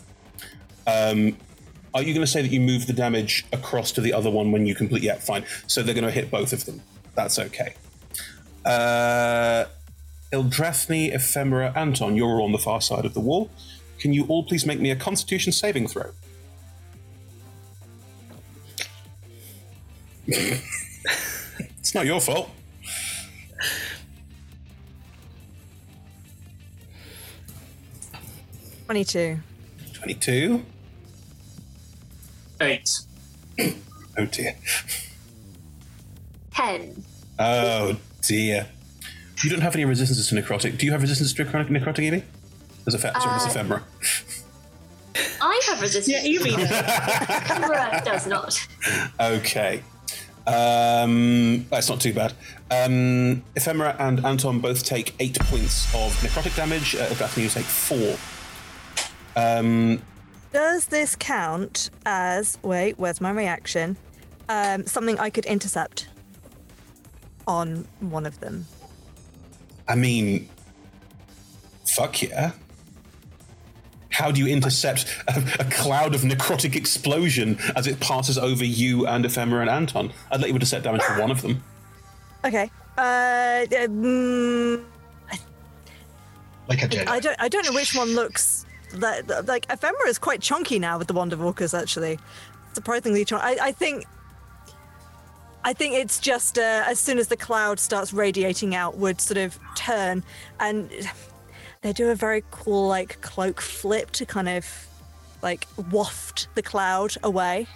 Um, are you going to say that you move the damage across to the other one when you complete? Yeah, fine. So they're going to hit both of them. That's okay. Uh, Ephemera, Anton, you're on the far side of the wall. Can you all please make me a Constitution saving throw? it's not your fault. Twenty-two. 22. Eight. Oh dear. 10. Oh dear. You don't have any resistances to necrotic. Do you have resistance to necrotic, necrotic Evie? As a fe- sorry, as Uh, ephemera. I have resistance. Yeah, you Evie Canberra does not. Okay. Um, that's not too bad. Um, Ephemera and Anton both take eight points of necrotic damage. Uh, Daphne, you take four. Um, Does this count as wait? Where's my reaction? Um, something I could intercept on one of them. I mean, fuck yeah. How do you intercept a, a cloud of necrotic explosion as it passes over you and Ephemera and Anton? I'd let you intercept damage for one of them. Okay. Uh, um, Like a Jedi. I don't. I don't know which one looks that like ephemera is quite chunky now with the Wanderwalkers. Actually, surprisingly chunky. I, I think. I think it's just uh, as soon as the cloud starts radiating out, would sort of turn, and they do a very cool like cloak flip to kind of like waft the cloud away.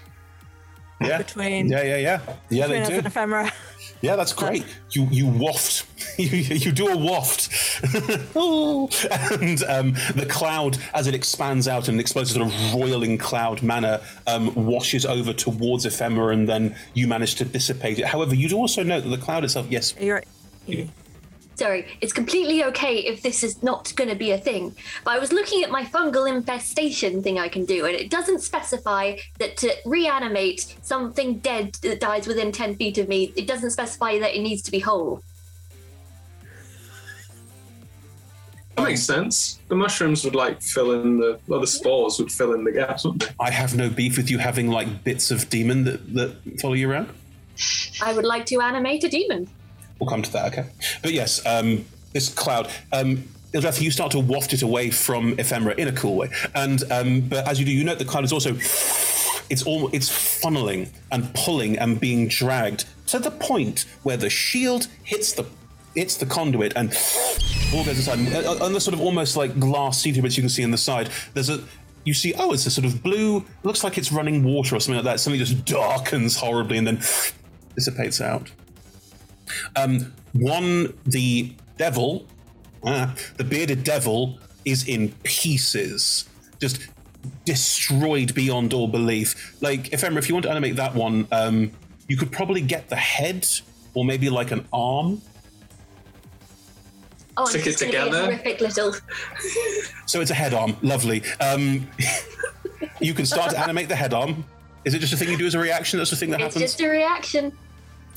Yeah. Between- yeah, yeah, yeah, yeah. They do. ephemera. Yeah, that's great. You you waft. You, you do a waft, and um, the cloud, as it expands out and explodes in sort of roiling cloud manner, um, washes over towards ephemera, and then you manage to dissipate it. However, you'd also note that the cloud itself, yes, You're right. Sorry, it's completely okay if this is not going to be a thing. But I was looking at my fungal infestation thing I can do, and it doesn't specify that to reanimate something dead that dies within 10 feet of me, it doesn't specify that it needs to be whole. That makes sense. The mushrooms would like fill in the, well, the spores would fill in the gaps, wouldn't they? I have no beef with you having like bits of demon that, that follow you around. I would like to animate a demon. We'll come to that, okay? But yes, um, this cloud. Um, you start to waft it away from ephemera in a cool way, and um, but as you do, you note the cloud is also it's all it's funneling and pulling and being dragged to the point where the shield hits the hits the conduit and all goes inside. Uh, On the sort of almost like glass seated bits you can see on the side, there's a you see, oh, it's a sort of blue, looks like it's running water or something like that. Something just darkens horribly and then dissipates out. Um, one, the devil, ah, the bearded devil, is in pieces, just destroyed beyond all belief. Like, Ephemera, if you want to animate that one, um, you could probably get the head or maybe like an arm. Oh, Stick it gonna be a together. horrific little. So it's a head arm. Lovely. Um, you can start to animate the head arm. Is it just a thing you do as a reaction? That's the thing that It's happens? It's just a reaction.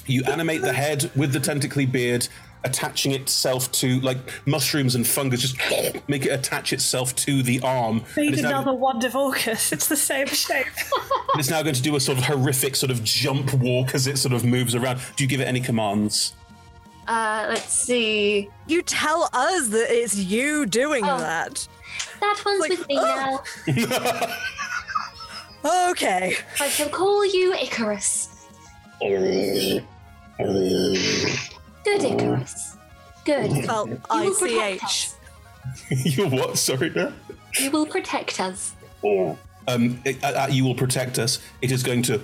You animate the head with the tentacly beard, attaching itself to like mushrooms and fungus. Just make it attach itself to the arm. Need it's, now, another wand of Orcus. It's the same shape. it's now going to do a sort of horrific sort of jump walk as it sort of moves around. Do you give it any commands? Uh, let's see. You tell us that it's you doing Oh. that. That one's with me now. Okay. I shall call you Icarus. Good Icarus. Good. Spelled You will protect ICH. You're what? Sorry. You will protect us. um, it- uh, uh, you will protect us. It is going to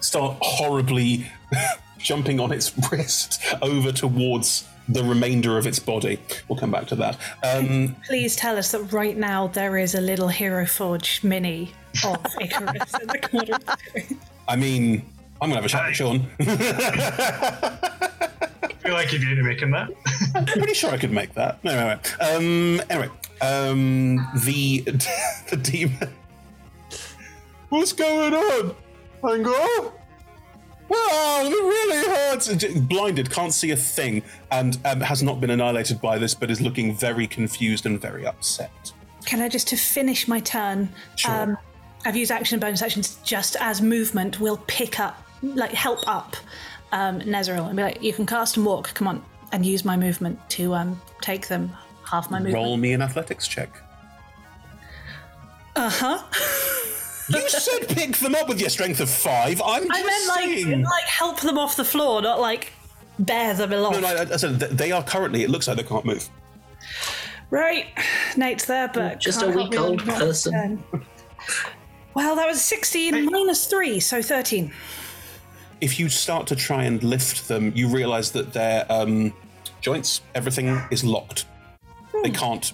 start horribly jumping on its wrist over towards the remainder of its body. We'll come back to that. Um, Please tell us that right now there is a little Hero Forge mini of Icarus in the corner of the screen. I mean, I'm gonna have a chat with Sean. I feel like if you're making that. I'm pretty sure I could make that. No, no, no. Um, anyway, um, the the demon. What's going on? Hang on. Wow, it really hurts. Blinded, can't see a thing, and um, has not been annihilated by this, but is looking very confused and very upset. Can I just to finish my turn? Um, I've used action and bonus actions just as movement will pick up, like help up um, Nezeril and be like, you can cast and walk. Come on, and use my movement to um, take them half my movement. Roll me an athletics check. Uh huh. You should pick them up with your strength of five. I'm just I meant like saying. like help them off the floor, not like bear them along. No, no, I, I said th- they are currently. It looks like they can't move. Right, Nate's there, but Just a weak old person. Well, that was sixteen minus three, so thirteen. If you start to try and lift them, you realize that their um, joints, everything is locked. They can't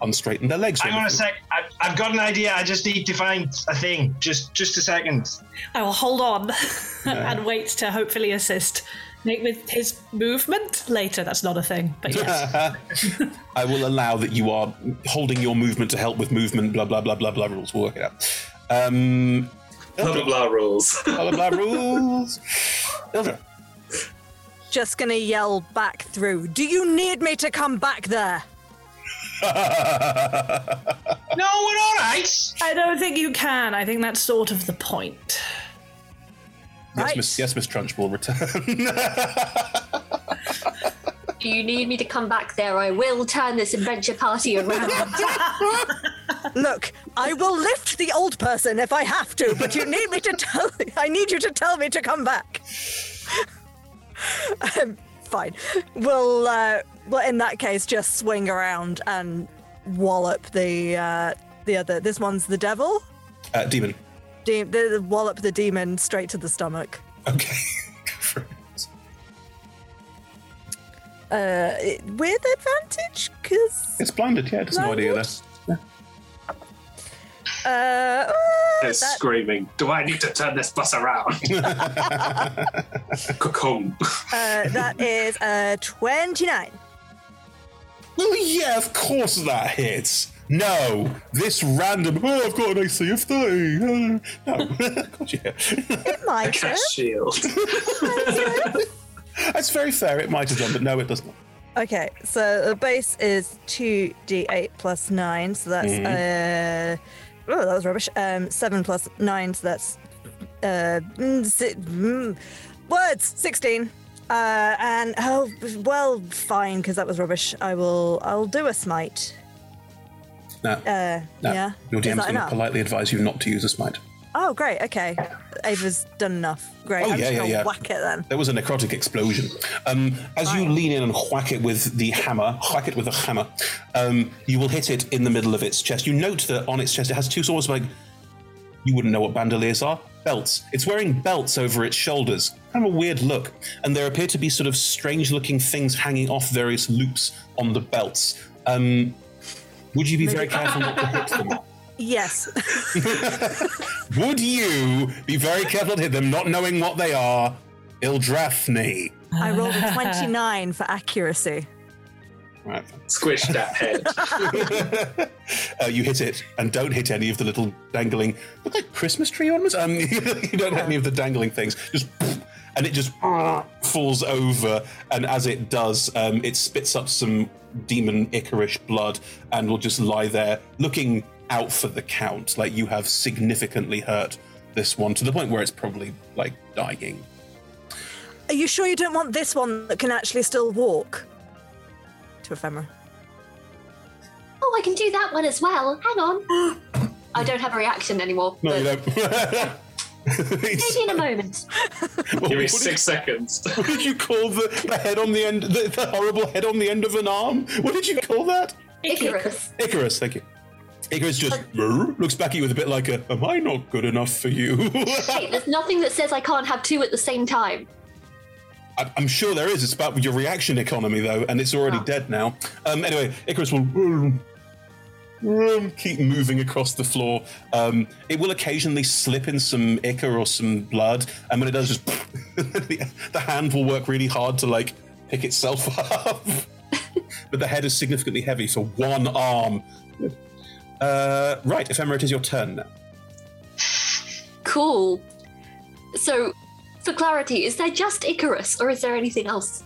unstraighten their legs. or Hang on a sec. I, I've got an idea. I just need to find a thing. Just, just a second. I will hold on Yeah. and wait to hopefully assist Nate with his movement later. That's not a thing, but yes. I will allow that you are holding your movement to help with movement. Blah blah blah blah blah rules. We'll work it out. Um, Blah blah blah rules. blah blah blah rules. Ildra. Just gonna yell back through. Do you need me to come back there? No, we're all right. I don't think you can. I think that's sort of the point. Yes, Miss. Yes, Miss Trunch will return. Do you need me to come back there? I will turn this adventure party around. Look, I will lift the old person if I have to, but you need me to tell. I need you to tell me to come back. um, fine. We'll, uh, well, in that case, just swing around and wallop the uh, the other. This one's the devil. uh, demon. De- the, the wallop the demon straight to the stomach. Okay. Uh, with advantage, because It's blinded. Yeah, it has no idea there. uh, It's screaming. Do I need to turn this bus around? Cocoon. uh, that is a twenty-nine. Well, yeah, of course that hits. No, this random. Oh, I've got an AC of thirty. Uh, no, of course you. It might. Cast shield. That's very fair. It might have done, but no, it does not. Okay, so the base is 2d8 plus 9, so that's, uh, oh, that was rubbish. Um, 7 plus 9, so that's, uh, mm, si- mm, words, 16. Uh, and, oh, well, fine, because that was rubbish. I will, I'll do a smite. No, Uh, no. yeah. Your DM's going to politely advise you not to use a smite. Oh, great, okay. Ava's done enough. Great. Oh, I'm yeah, just yeah, gonna yeah. whack it then. There was a necrotic explosion. Um, as you lean in and whack it with the hammer, whack it with a hammer, um, you will hit it in the middle of its chest. You note that on its chest it has two of like you wouldn't know what bandoliers are belts. It's wearing belts over its shoulders. Kind of a weird look, and there appear to be sort of strange-looking things hanging off various loops on the belts. Um, would you be very careful not to hit them? Yes. Would you be very careful to hit them, not knowing what they are? Ildrathni. I rolled a 29 for accuracy. Right. Squish that head. uh, you hit it and don't hit any of the little dangling, look like Christmas tree ornaments. Um, you don't hit any of the dangling things. Just and it just falls over. And as it does, um, it spits up some demon Icarish blood and will just lie there looking out for the count. Like you have significantly hurt this one to the point where it's probably like dying. Are you sure you don't want this one that can actually still walk? To ephemera. Oh, I can do that one as well. Hang on. I don't have a reaction anymore. No, you don't. Maybe in a moment. Give me six seconds. What did you call the, the head on the end, the, the horrible head on the end of an arm? What did you call that? Icarus. Icarus, thank you. Icarus just looks back at you with a bit like a, am I not good enough for you? hey, there's nothing that says I can't have two at the same time. I- I'm sure there is. It's about your reaction economy, though, and it's already dead now. Um, anyway, Icarus will keep moving across the floor. Um, it will occasionally slip in some ichor or some blood, and when it does, just the, the hand will work really hard to like pick itself up. but the head is significantly heavy for one arm. Uh, right, Ephemera, it is your turn now. Cool. So, for clarity, is there just Icarus or is there anything else?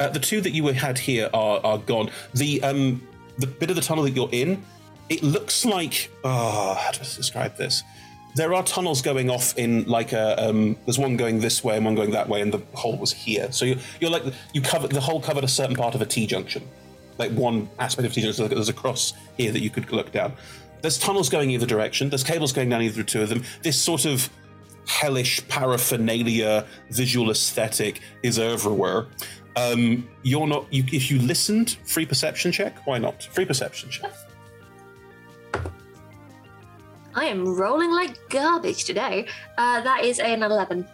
Uh, the two that you had here are are gone. The um the bit of the tunnel that you're in, it looks like oh, how to describe this? There are tunnels going off in like a um. There's one going this way and one going that way, and the hole was here. So you're, you're like you covered the hole covered a certain part of a T junction, like one aspect of T junction. There's a cross here that you could look down. There's tunnels going either direction. There's cables going down either two of them. This sort of hellish paraphernalia visual aesthetic is everywhere. Um, you're not. You, if you listened, free perception check. Why not? Free perception check. I am rolling like garbage today. Uh, that is an 11.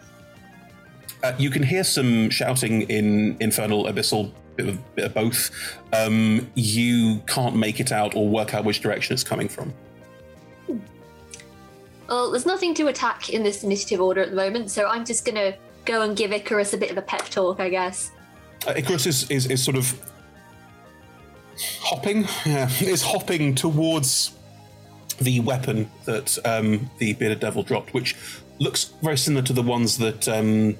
Uh, you can hear some shouting in infernal, abyssal, bit of, bit of both. Um, you can't make it out or work out which direction it's coming from. Well, there's nothing to attack in this initiative order at the moment, so I'm just gonna go and give Icarus a bit of a pep talk, I guess. Uh, Icarus is, is, is sort of hopping, yeah, is hopping towards the weapon that um, the bearded devil dropped, which looks very similar to the ones that um,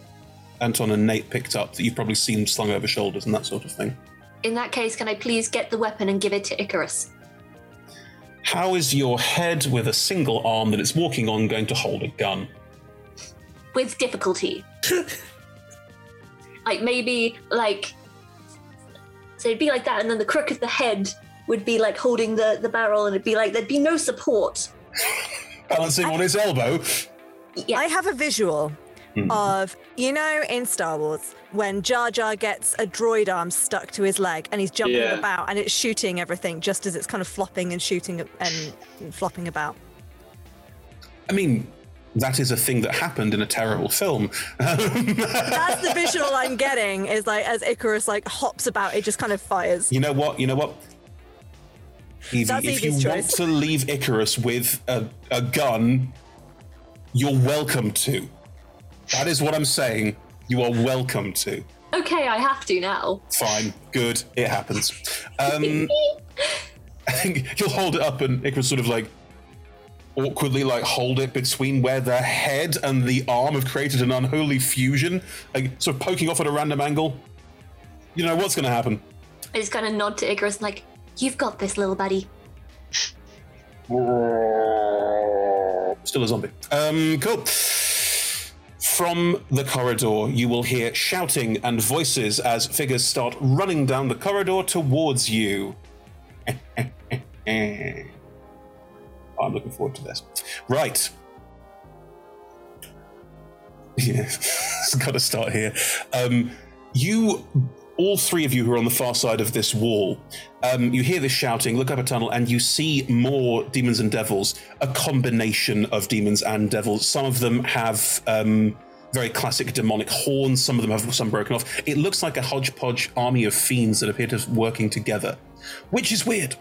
Anton and Nate picked up that you've probably seen slung over shoulders and that sort of thing. In that case, can I please get the weapon and give it to Icarus? How is your head with a single arm that it's walking on going to hold a gun? With difficulty. like maybe like so it'd be like that, and then the crook of the head would be like holding the, the barrel, and it'd be like there'd be no support. Balancing on his elbow. Yeah. I have a visual Hmm. of, you know, in Star Wars, when Jar Jar gets a droid arm stuck to his leg and he's jumping Yeah. about and it's shooting everything just as it's kind of flopping and shooting and flopping about. I mean, that is a thing that happened in a terrible film. That's the visual I'm getting is like as Icarus like hops about, it just kind of fires. You know what? You know what? Evie, That's if you Evie's want to leave Icarus with a, a gun, you're welcome to. That is what I'm saying. You are welcome to. Okay, I have to now. Fine, good, it happens. Um, I think you'll hold it up and Icarus sort of like awkwardly like hold it between where the head and the arm have created an unholy fusion, like sort of poking off at a random angle. You know what's going to happen. I just kind of nod to Icarus and like, you've got this, little buddy. Still a zombie. Um, cool. From the corridor, you will hear shouting and voices as figures start running down the corridor towards you. I'm looking forward to this. Right. Yeah, it's got to start here. Um, you, all three of you who are on the far side of this wall, um, you hear this shouting, look up a tunnel, and you see more demons and devils. A combination of demons and devils. Some of them have um, very classic demonic horns. Some of them have some broken off. It looks like a hodgepodge army of fiends that appear to be working together, which is weird.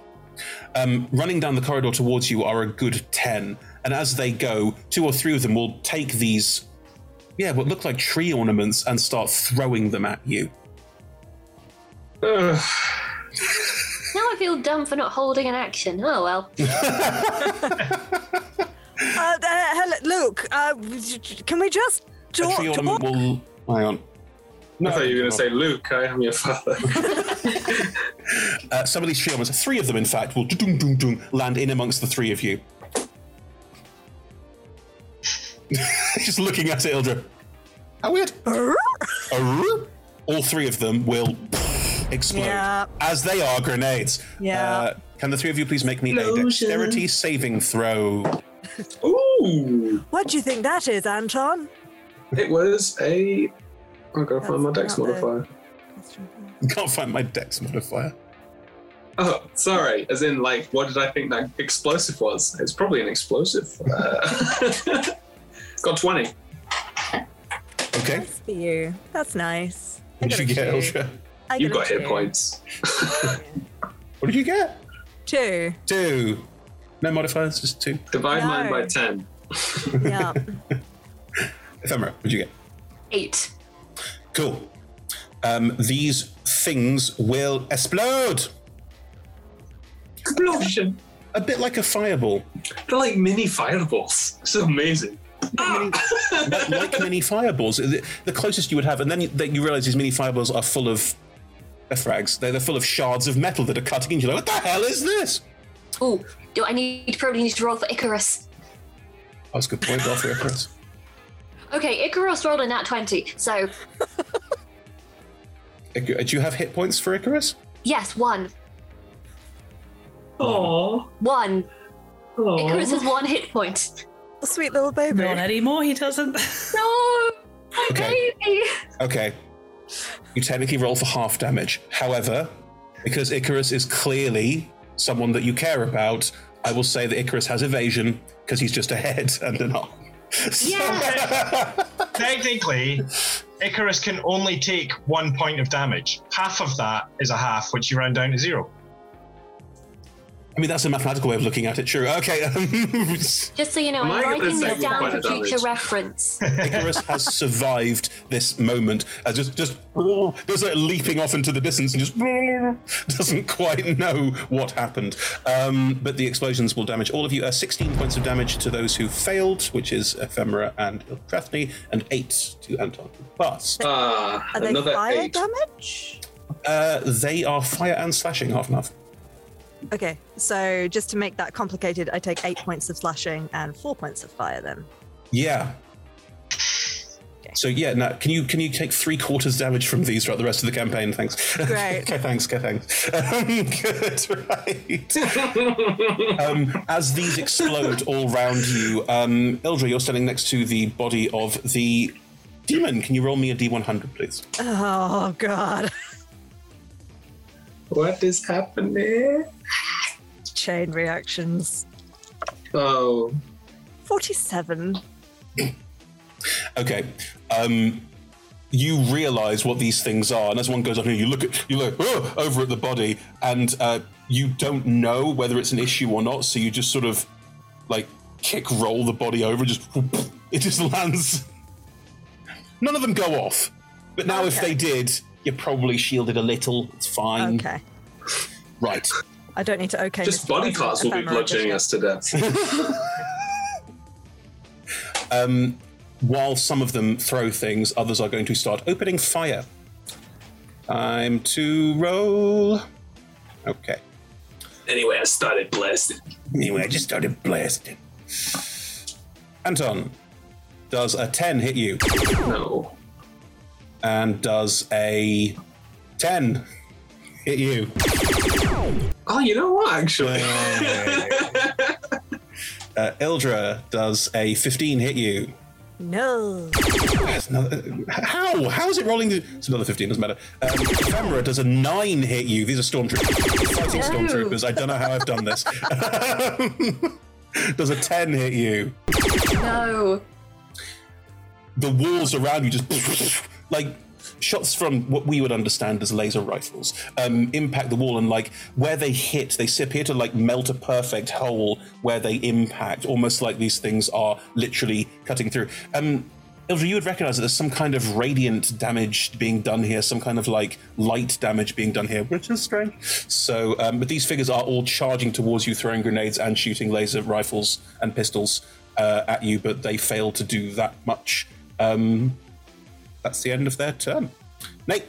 Um, running down the corridor towards you are a good 10. And as they go, two or three of them will take these, yeah, what look like tree ornaments and start throwing them at you. Now I feel dumb for not holding an action. Oh well. Uh, uh, hello, Luke, uh, can we just A talk? tree ornament talk? will. Hang on. I thought you were going to say, Luke, I am your father. Uh, some of these tree ornaments, three of them in fact, will doom, doom, doom, land in amongst the three of you. Just looking at it, Ildra. How weird. All three of them will explode Yeah. as they are grenades. Yeah. Uh, can the three of you please make me a dexterity saving throw? Ooh. What do you think that is, Anton? It was a. I've got to find my dex not the- modifier. Can't find my dex modifier. Oh, sorry. As in, like, what did I think that explosive was? It's probably an explosive. Uh, got 20. Okay. For you. That's nice. What did you get, two. Ildra? I You've got a hit points. What did you get? Two. Two. No modifiers, just two. Divide mine by 10. Yeah. Ephemera, what'd you get? Eight. Cool. Um, these things will explode. Explosion. A bit like a fireball. They're like mini fireballs. So amazing. like, like mini fireballs. The, the closest you would have, and then you, then you realize these mini fireballs are full of they're frags. They're, they're full of shards of metal that are cutting into you. Like, what the hell is this? Oh, do I need probably need to roll for Icarus? Oh, that's a good point. Roll for Icarus. Okay, Icarus rolled a nat twenty. So Icar- uh, Do you have hit points for Icarus? yes, one. Aww. One. Icarus has one hit point. Sweet little baby. Not anymore, he doesn't. No, my Okay. baby. Okay. You technically roll for half damage. However, because Icarus is clearly someone that you care about, I will say that Icarus has evasion because he's just a head and an arm. Technically, Icarus can only take one point of damage. Half of that is a half, which you round down to zero. I mean, that's a mathematical way of looking at it. True. Okay. um, Just so you know, Am I I'm gonna writing this down for future damage? reference. Icarus has survived this moment. Uh, just, just, just like leaping off into the distance and just doesn't quite know what happened. Um, but the explosions will damage all of you. Uh, 16 points of damage to those who failed, which is Ephemera and Ildrathni, and 8 to Anton. But Ah, Are they fire eight. damage? uh, they are fire and slashing half and half. Okay, so just to make that complicated, I take eight points of slashing and four points of fire then. Yeah. So yeah, now can you can you take three quarters damage from these throughout the rest of the campaign? Thanks. Great. okay, thanks. Okay, thanks. Um, good, right. um, as these explode all round you, um, Ildra, you're standing next to the body of the demon. Can you roll me a d100, please? Oh god. What is happening? Chain reactions. Oh. 47. Okay. Um, you realize what these things are, and as one goes on, you look at you look "Oh," over at the body, and uh, you don't know whether it's an issue or not. So you just sort of like kick roll the body over, just it just lands. None of them go off, but now if they did, you're probably shielded a little. It's fine. Okay. Right. I don't need to okay. Just Mr. body President, parts will be ephemera bludgeoning just us to death. Um, while some of them throw things, others are going to start opening fire. Time to roll. Okay. anyway, I started blasting. Anyway, I just started blasting. Anton, does a 10 hit you? No. And does a 10 hit you? Oh, you know what, actually? uh, Ildra, does a 15 hit you? No. Another- how? How is it rolling? The, it's another 15, doesn't matter. Um, Ephemera does a 9 hit you. These are stormtroopers. Fighting No. stormtroopers. I don't know how I've done this. does a 10 hit you. No. The walls around you just like shots from what we would understand as laser rifles um, impact the wall and like where they hit they appear to like melt a perfect hole where they impact almost like these things are literally cutting through um you would recognize that there's some kind of radiant damage being done here, some kind of like light damage being done here, which is strange. So, um, but these figures are all charging towards you, throwing grenades and shooting laser rifles and pistols uh, at you, but they fail to do that much. Um, that's the end of their turn. Nate.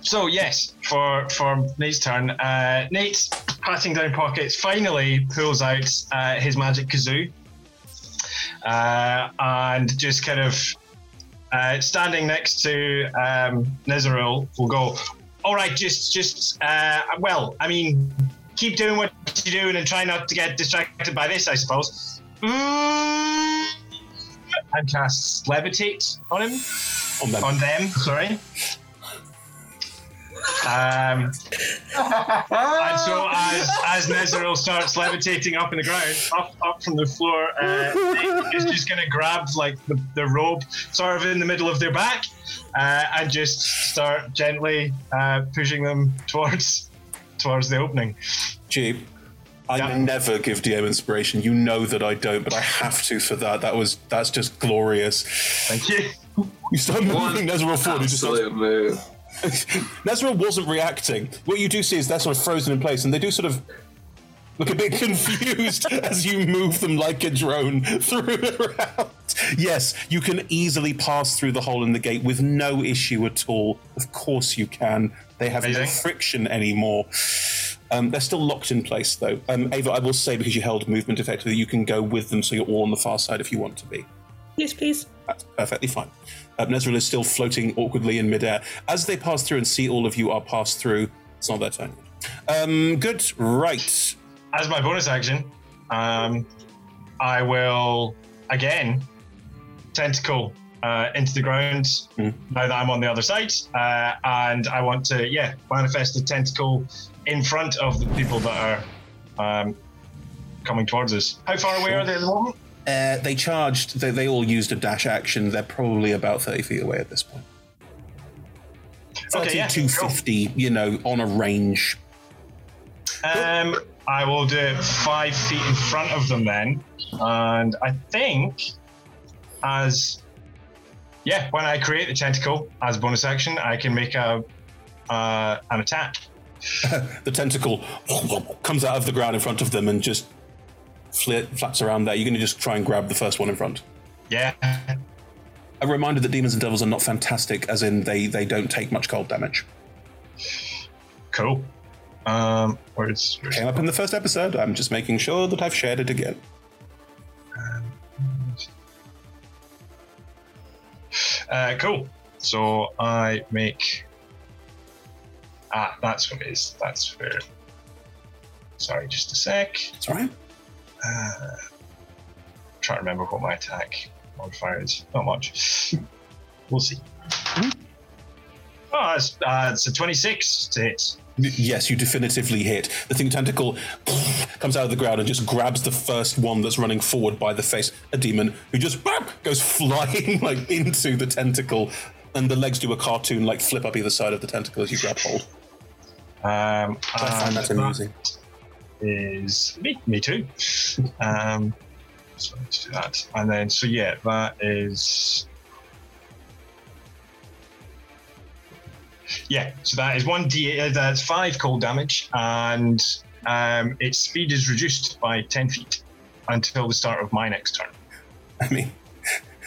So yes, for for Nate's turn, uh, Nate, patting down pockets, finally pulls out uh, his magic kazoo, uh, and just kind of uh, standing next to um, will go. All right, just just uh, well, I mean, keep doing what you're doing and try not to get distracted by this, I suppose. Mm, and casts levitate on him. On them. On them, sorry. Um, and so as as Nezeril starts levitating up in the ground, up up from the floor, uh, is just going to grab like the, the robe, sort of in the middle of their back, uh, and just start gently uh, pushing them towards towards the opening. Jeep. I never give DM inspiration. You know that I don't, but I have to for that. That was that's just glorious. Thank you. You start moving Nezeril forward. He just starts, Absolute move. Nezeril wasn't reacting. What you do see is they're sort of frozen in place, and they do sort of look a bit confused as you move them like a drone through around. Yes, you can easily pass through the hole in the gate with no issue at all. Of course you can. They have no Amazing. friction anymore. Um, they're still locked in place, though. Um, Ava, I will say, because you held movement effectively, you can go with them so you're all on the far side if you want to be. Yes, please. That's perfectly fine. Uh, Nezeril is still floating awkwardly in midair. As they pass through and see all of you are passed through, it's not their turn. yet. Um, good. Right. As my bonus action, um, I will again tentacle uh, into the ground now that I'm on the other side, uh, and I want to yeah manifest a tentacle in front of the people that are um, coming towards us. How far away are they at the moment? Uh, they charged, they, they all used a dash action. They're probably about 30 feet away at this point. Okay, yeah, to 50, you know, on a range. Um, I will do it five feet in front of them then, and I think as yeah, when I create the tentacle as bonus action, I can make a uh, an attack. the tentacle comes out of the ground in front of them and just flit, flaps around there. You're going to just try and grab the first one in front. Yeah. A reminder that demons and devils are not fantastic, as in they, they don't take much cold damage. Cool. Um, where's, Came up in the first episode. I'm just making sure that I've shared it again. Uh, cool. So I make. Ah, that's what it is. That's where. Sorry, just a sec. It's all right. Uh, trying to remember what my attack modifier is. Not much. we'll see. Oh, it's, uh, it's a 26 to hit. Yes, you definitively hit. The thing tentacle comes out of the ground and just grabs the first one that's running forward by the face, a demon, who just bam, goes flying like into the tentacle, and the legs do a cartoon like flip up either side of the tentacle as you grab hold. Um, I find that and amusing. Is me, me too. Um, so let's do that, and then so yeah, that is yeah. So that is one d. Uh, that's five cold damage, and um, its speed is reduced by ten feet until the start of my next turn. I mean,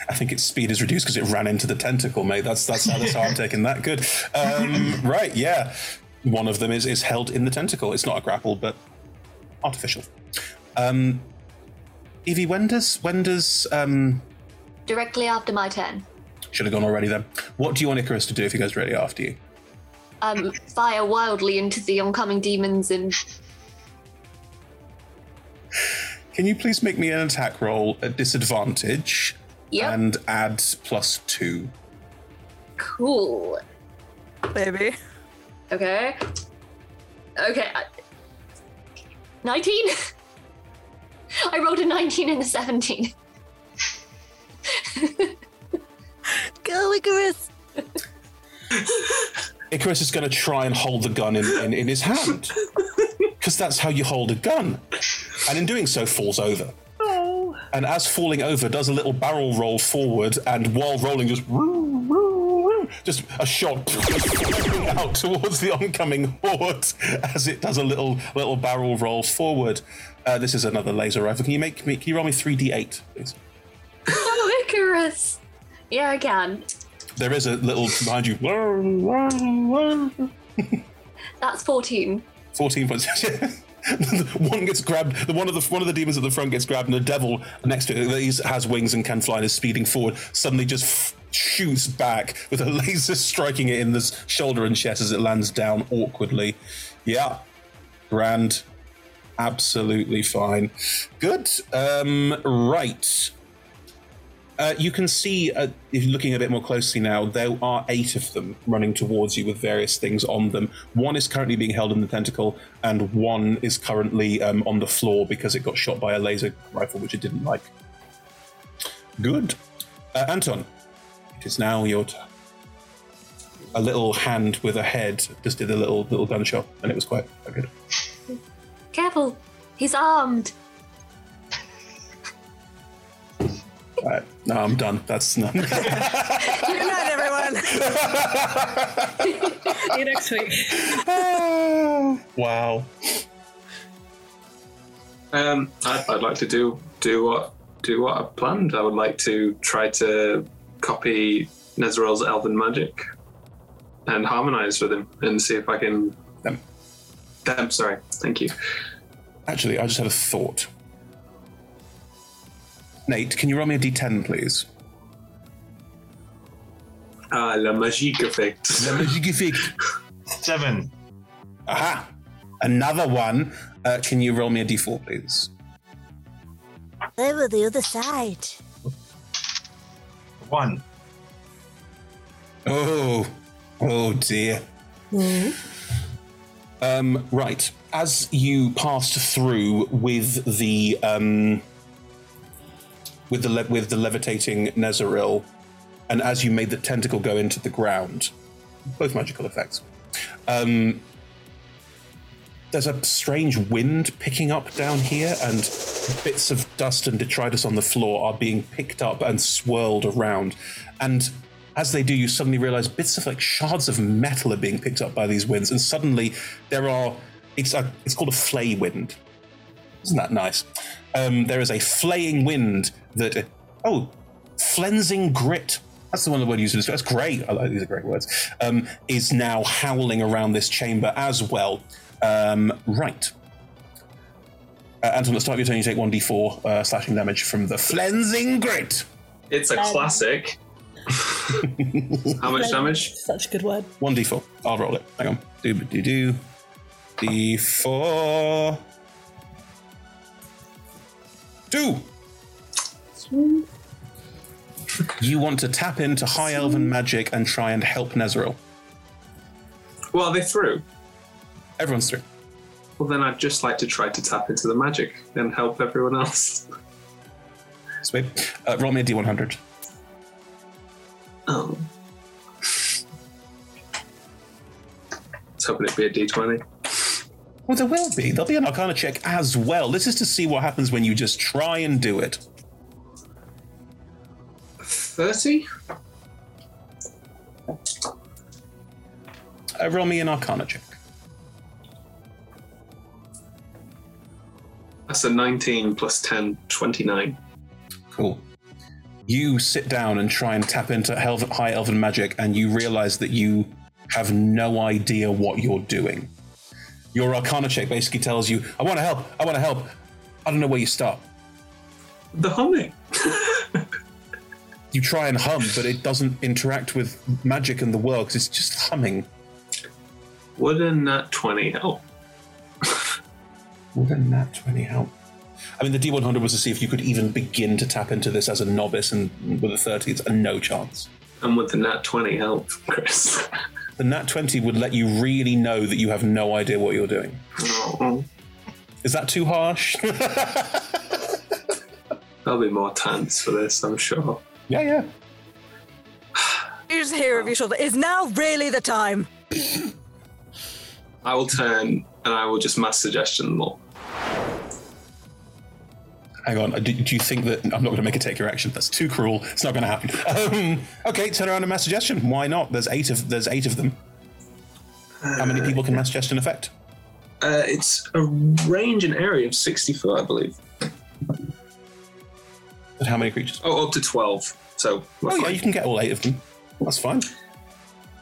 I think its speed is reduced because it ran into the tentacle, mate. That's that's how, that's how I'm taking that. Good. Um, right, yeah. One of them is, is held in the tentacle. It's not a grapple, but artificial. Um, Evie, when does when does um, Directly after my turn. should have gone already then? What do you want Icarus to do if he goes ready after you? Um, fire wildly into the oncoming demons and Can you please make me an attack roll at disadvantage? Yep. and add plus two. Cool. Maybe. Okay. Okay. I- 19? I rolled a 19 and a 17. Go, Icarus. Icarus is going to try and hold the gun in, in, in his hand. Because that's how you hold a gun. And in doing so, falls over. Oh. And as falling over, does a little barrel roll forward, and while rolling, just just a shot out towards the oncoming horde as it does a little little barrel roll forward. Uh, this is another laser rifle. Can you make me? Can you roll me three d8, please? Oh, Icarus! Yeah, I can. There is a little behind you. That's 14. 14 points. one gets grabbed. The one of the one of the demons at the front gets grabbed, and the devil next to it that he's- has wings and can fly and is speeding forward. Suddenly, just f- shoots back with a laser striking it in the shoulder and chest as it lands down awkwardly. Yeah, grand, absolutely fine. Good. Um, right. Uh, you can see, uh, if you're looking a bit more closely now, there are eight of them running towards you with various things on them. One is currently being held in the tentacle, and one is currently um, on the floor because it got shot by a laser rifle, which it didn't like. Good. Uh, Anton, it is now your turn. A little hand with a head just did a little little gunshot, and it was quite, quite good. Careful! He's armed! Alright, no, I'm done. That's no. Good night, everyone. See you next week. wow. Um, I'd, I'd like to do do what do what I planned. I would like to try to copy Nezeril's elven magic and harmonize with him and see if I can. Them. Them. Sorry. Thank you. Actually, I just had a thought. Nate, can you roll me a d10, please? Ah, la magique effect. La magique effect. Seven. Aha! Another one. Uh, can you roll me a d4, please? Over the other side. One. Oh, oh dear. Um, right. As you passed through with the um, with the le- with the levitating Nezeril, and as you made the tentacle go into the ground, both magical effects. Um, there's a strange wind picking up down here, and bits of dust and detritus on the floor are being picked up and swirled around. And as they do, you suddenly realize bits of like shards of metal are being picked up by these winds, and suddenly there are. It's a, it's called a flay wind. Isn't that nice? Um, there is a flaying wind that. Oh, flensing grit. That's the one the word used. to describe- That's great. I like these are great words. Um, is now howling around this chamber as well. Um, right. Uh, Anton, at the start of your turn, you take 1d4 uh, slashing damage from the flensing grit. It's a classic. How much damage? Such a good word. 1d4. I'll roll it. Hang on. Do do do. D4. Two. You want to tap into high elven magic and try and help Nezeril. Well, they're they through? Everyone's through. Well, then I'd just like to try to tap into the magic and help everyone else. Sweet. Uh, roll me a d100. Oh. I was hoping it'd be a d20. Well, there will be. There'll be an Arcana check as well. This is to see what happens when you just try and do it. 30? Uh, roll me an Arcana check. That's a 19 plus 10, 29. Cool. You sit down and try and tap into high elven magic, and you realize that you have no idea what you're doing. Your Arcana check basically tells you, I want to help, I want to help. I don't know where you start. The humming. You try and hum, but it doesn't interact with magic and the world because it's just humming. Wouldn't that 20 help? Wouldn't that 20 help? I mean, the D100 was to see if you could even begin to tap into this as a novice, and with a 30, it's a no chance. And with the nat 20 help, Chris. The nat 20 would let you really know that you have no idea what you're doing. Oh, Is that too harsh? there'll be more times for this, I'm sure. Yeah, yeah. You just hear over your shoulder. Is now really the time? I will turn and I will just mass suggestion them all. Hang on. Do, do you think that I'm not going to make it take your action? That's too cruel. It's not going to happen. Um, okay, turn around and mass suggestion. Why not? There's eight of there's eight of them. How many people can mass suggest an effect? Uh, it's a range and area of 60 foot, I believe. But how many creatures? Oh, up to 12. So, Oh yeah, you can get all eight of them. That's fine.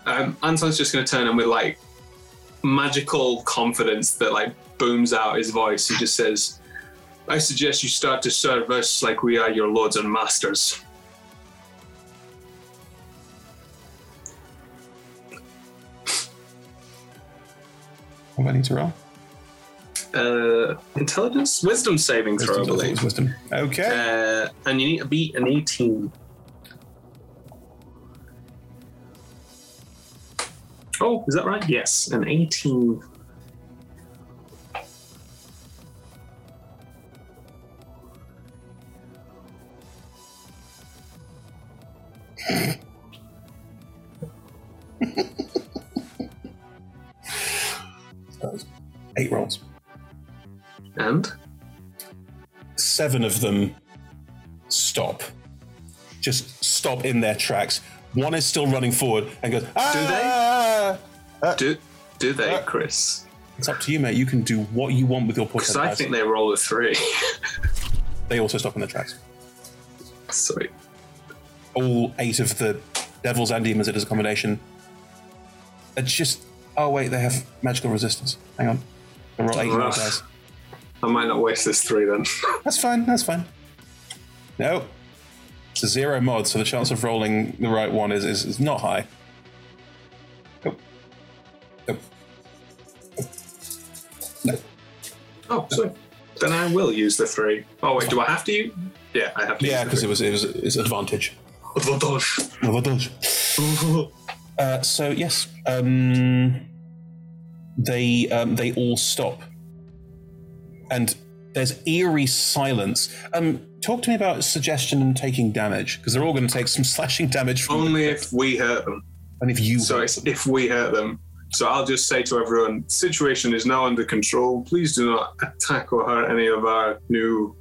Um, Anton's just going to turn him with like magical confidence that like booms out his voice. He just says, I suggest you start to serve us like we are your lords and masters. What do I need to roll? Uh, intelligence? Wisdom saving throw, I Wisdom, believe. Wisdom. Okay. Uh, and you need to beat an 18. Oh, is that right? Yes, an 18. Seven of them stop. Just stop in their tracks. One is still running forward and goes, ah! Do, they? do they, Chris? It's up to you, mate. You can do what you want with your Because portrait. I think they roll a three. They also stop in their tracks. Sweet. All eight of the devils and demons, it is a combination. It's just. Oh, wait, they have magical resistance. Hang on. They roll eight dice. I might not waste this three then. That's fine, that's fine. No. It's a zero mod, so the chance of rolling the right one is, is, is not high. Nope. Nope. No. Oh, sorry. Then I will use the three. Oh wait, do I have to use? Yeah, I have to. Yeah, because it was it was it's advantage. Advantage. Advantage. uh, so yes, um, they um, they all stop, and there's eerie silence. Um, talk to me about suggestion and taking damage because they're all going to take some slashing damage. From Only if we hurt them. And if you so it's if we hurt them. So I'll just say to everyone, situation is now under control. Please do not attack or hurt any of our new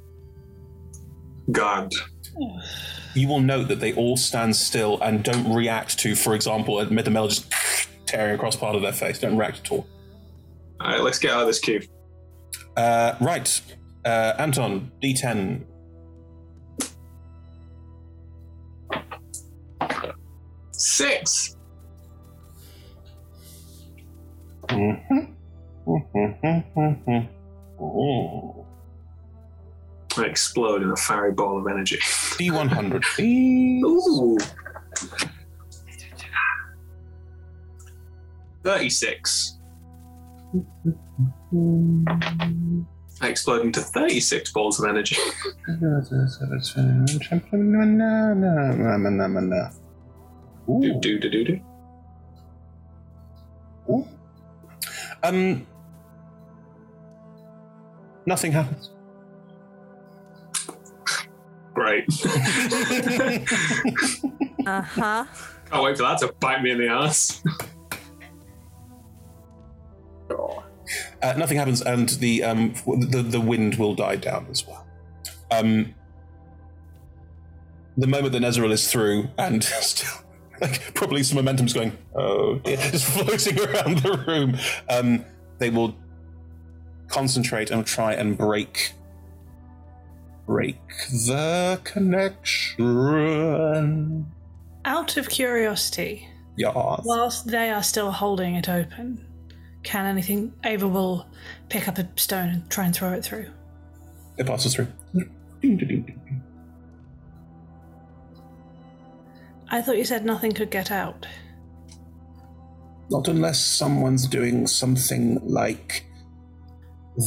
guard. You will note that they all stand still and don't react to, for example, a Midamel just tearing across part of their face. Don't react at all. All right, let's get out of this queue. Uh, right, uh, Anton, D10. Six. Oh. I explode in a fiery ball of energy. D100, please. Ooh. 36. I explode into 36 balls of energy. Do, do, do, do, do. Um, nothing happens. Great. Uh huh. Can't wait for that to bite me in the ass. Uh, nothing happens, and the um the the wind will die down as well. Um, the moment that Nezeril is through, and still like probably some momentum's going, oh, dear, just floating around the room. Um, they will concentrate and try and break break the connection. Out of curiosity, Yeah. whilst they are still holding it open, can anything. Ava will pick up a stone and try and throw it through. It passes through. I thought you said nothing could get out. Not unless someone's doing something like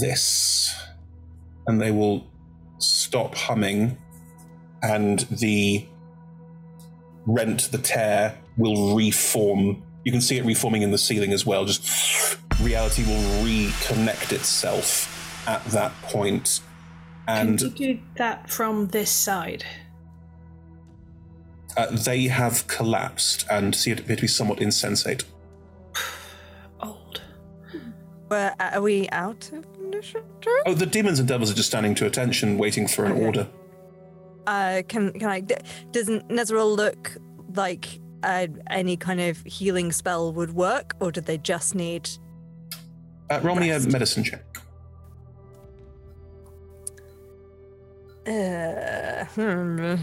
this. And they will stop humming, and the rent, the tear, will reform. You can see it reforming in the ceiling as well. Just reality will reconnect itself at that point. point, and Can you do that from this side? uh, they have collapsed and see it appear to be somewhat insensate. Where are we out of initiative? Oh, the demons and devils are just standing to attention, waiting for an order. Uh, can can I? d- Doesn't Nezeril look like uh, any kind of healing spell would work, or do they just need? Uh, roll me a medicine check. Uh, hmm.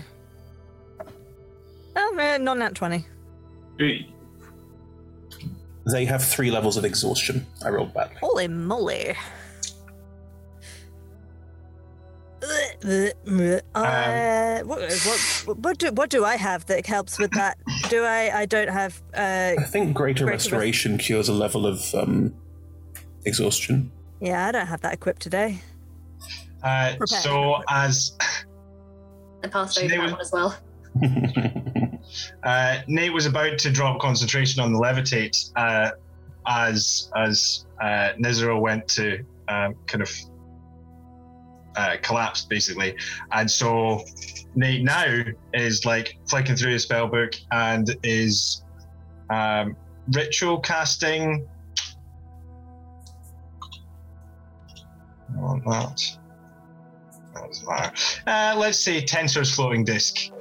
Oh, uh, not nat twenty. They have three levels of exhaustion. I rolled badly. Holy moly! Uh, what, what, what do what do I have that helps with that? Do I? I don't have. Uh, I think greater, Greater restoration cures a level of um, exhaustion. yeah, I don't have that equipped today. Uh, so as I passed over that one as well. uh, Nate was about to drop concentration on the levitate, uh, as as uh, Nezeril went to um, kind of uh, collapse basically, and so Nate now is like flicking through his spell book and is um, ritual casting. Oh, that. That doesn't matter. Uh, let's say Tenser's floating disk.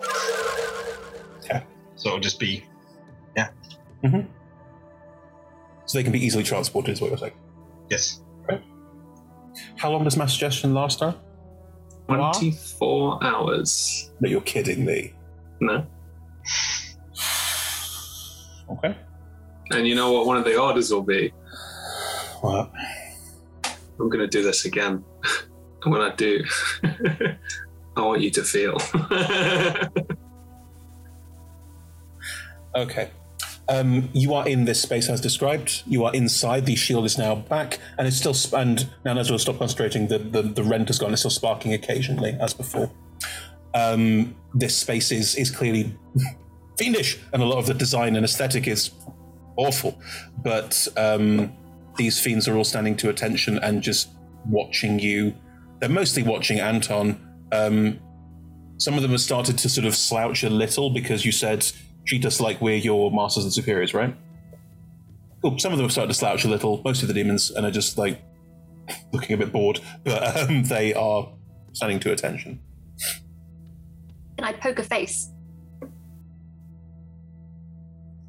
Yeah. So it'll just be, yeah. Mm-hmm. So they can be easily transported, is what you're saying. Yes. Right. How long does mass suggestion last, Tara? 24 hours. No, you're kidding me. No. Okay. And you know what one of the orders will be? What? I'm going to do this again. and when I do, I want you to feel. Okay. Um, you are in this space as described. You are inside. The shield is now back, and it's still. Sp- and now, as we'll stop concentrating, the, the the rent has gone. It's still sparking occasionally, as before. Um, this space is is clearly fiendish, and a lot of the design and aesthetic is awful. But um, these fiends are all standing to attention and just watching you. They're mostly watching Anton. Um, some of them have started to sort of slouch a little because you said treat us like we're your masters and superiors, right? Well, some of them have started to slouch a little. Most of the demons and are just like looking a bit bored, but um, they are standing to attention. Can I poke a face?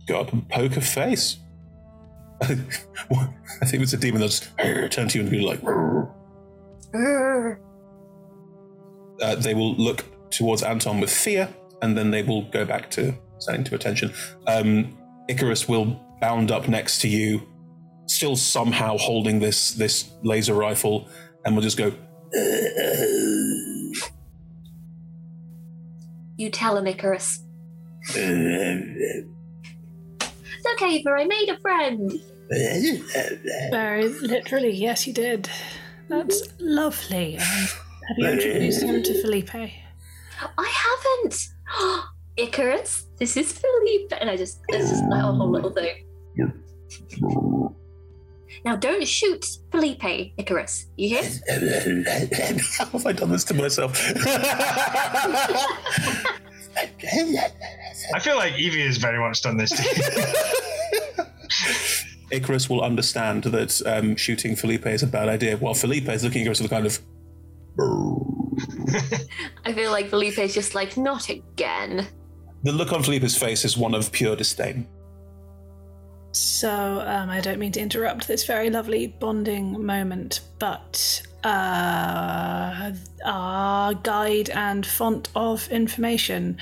God, a face. I think it's a demon that's turned to you and be like. Uh, they will look towards Anton with fear, and then they will go back to standing to attention. Um, Icarus will bound up next to you, still somehow holding this this laser rifle, and will just go. You tell him, Icarus. It's okay, for I made a friend. Very literally, yes, you did. That's lovely. Um, have you introduced him to Felipe? I haven't. Icarus, this is Felipe. And I just, this is like a whole little thing. Now, don't shoot Felipe, Icarus. You hear? How have I done this to myself? I feel like Evie has very much done this too. Icarus will understand that um, shooting Felipe is a bad idea, while Felipe is looking at Icarus with a kind of. I feel like Felipe is just like, not again. The look on Felipe's face is one of pure disdain. So, um, I don't mean to interrupt this very lovely bonding moment, but uh, our guide and font of information,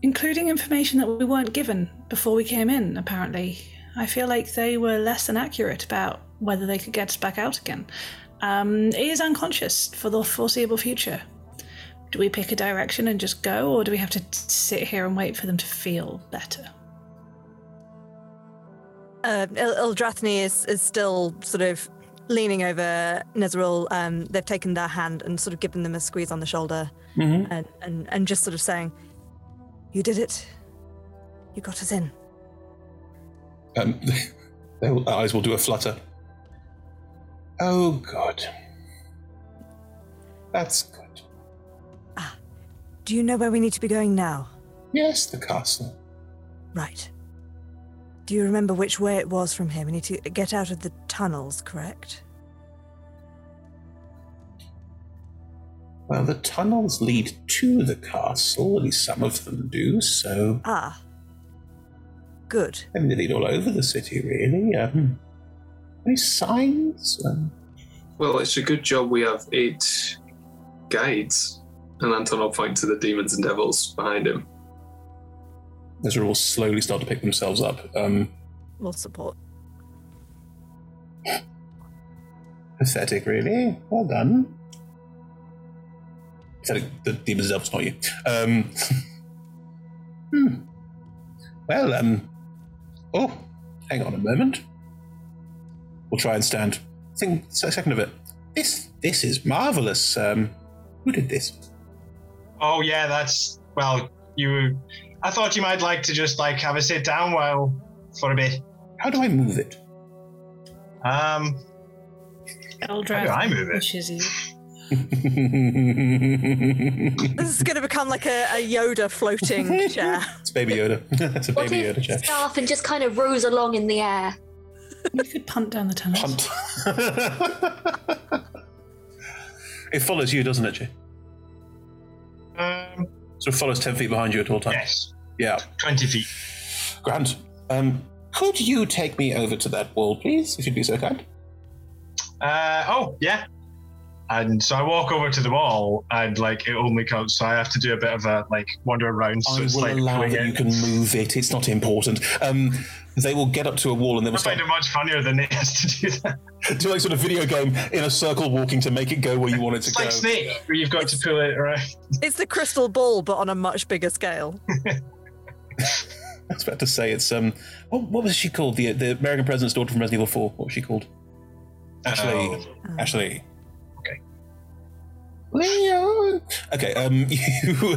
including information that we weren't given before we came in, apparently, I feel like they were less than accurate about whether they could get us back out again. Um, is unconscious for the foreseeable future. Do we pick a direction and just go, or do we have to sit here and wait for them to feel better? Uh, Il- Ildrathni is, is still sort of leaning over Nezeril, um, they've taken their hand and sort of given them a squeeze on the shoulder Mhm. and, and, and just sort of saying, You did it. You got us in. Um, their eyes will do a flutter. Oh, God. That's good. Ah, do you know where we need to be going now? Yes, the castle. Right. Do you remember which way it was from here? We need to get out of the tunnels, correct? Well, the tunnels lead to the castle, at least some of them do, so. Ah. Good. I mean, they lead all over the city, really. Um, any signs? Um, Well, it's a good job we have eight guides. And Anton will point to the demons and devils behind him. Those are all slowly start to pick themselves up. Um, We'll support. pathetic, really. Well done. Pathetic, the demons and elves, not you. Um, hmm. Well, um. Oh, hang on a moment. We'll try and stand. Think a second of it. This this is marvelous. Um, who did this? Oh yeah, that's well. You, I thought you might like to just like have a sit down while for a bit. How do I move it? Um, Eldrath How do I move it? pushes you. This is going to become like a, a Yoda floating chair. It's Baby Yoda. it's a What Baby if Yoda chair. staff and just kind of rose along in the air? You could punt down the tunnels. It follows you, doesn't it, Jay? Um, so it follows 10 feet behind you at all times? Yes. Yeah. 20 feet. Grant, Um, could you take me over to that wall, please, if you'd be so kind? Uh, oh yeah. And so I walk over to the wall, and like it only counts. So I have to do a bit of a like wander around. So I it's will like allow pulling that you can move it. It's not important. Um, they will get up to a wall and they will I start find it much funnier than it is to do that. do like sort of video game in a circle walking to make it go where you want it to It's go. like Snake, where you've got to pull it around. It's the crystal ball, but on a much bigger scale. I was about to say it's um, what, what was she called? The the American president's daughter from Resident Evil Four. What was she called? Ashley. Oh. Ashley. Okay. Leon. Okay. Um, you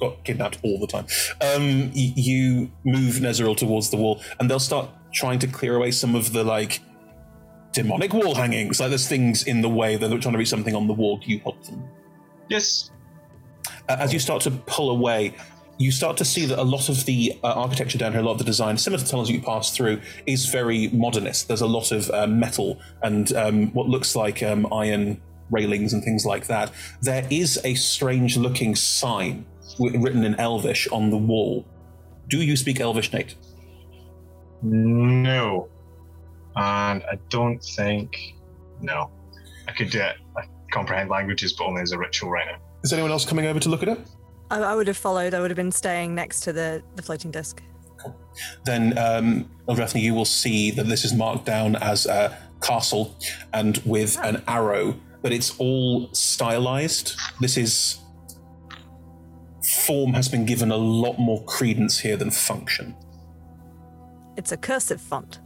got kidnapped all the time. Um, y- you move Nezeril towards the wall, and they'll start trying to clear away some of the like demonic wall hangings. Like there's things in the way. They're trying to reach something on the wall. Do you help them? Yes. Uh, as you start to pull away, you start to see that a lot of the uh, architecture down here, a lot of the design, similar to tunnels you pass through, is very modernist. There's a lot of uh, metal and um, what looks like um, iron railings and things like that. There is a strange looking sign w- written in Elvish on the wall. Do you speak Elvish, Nate? No. And I don't think. No. I could. I comprehend languages, but only as a ritual right now. Is anyone else coming over to look at it? I, I would have followed. I would have been staying next to the, the floating disc. then um, Ildrathni, you will see that this is marked down as a castle and with an arrow, but it's all stylized. This is form has been given a lot more credence here than function. It's a cursive font.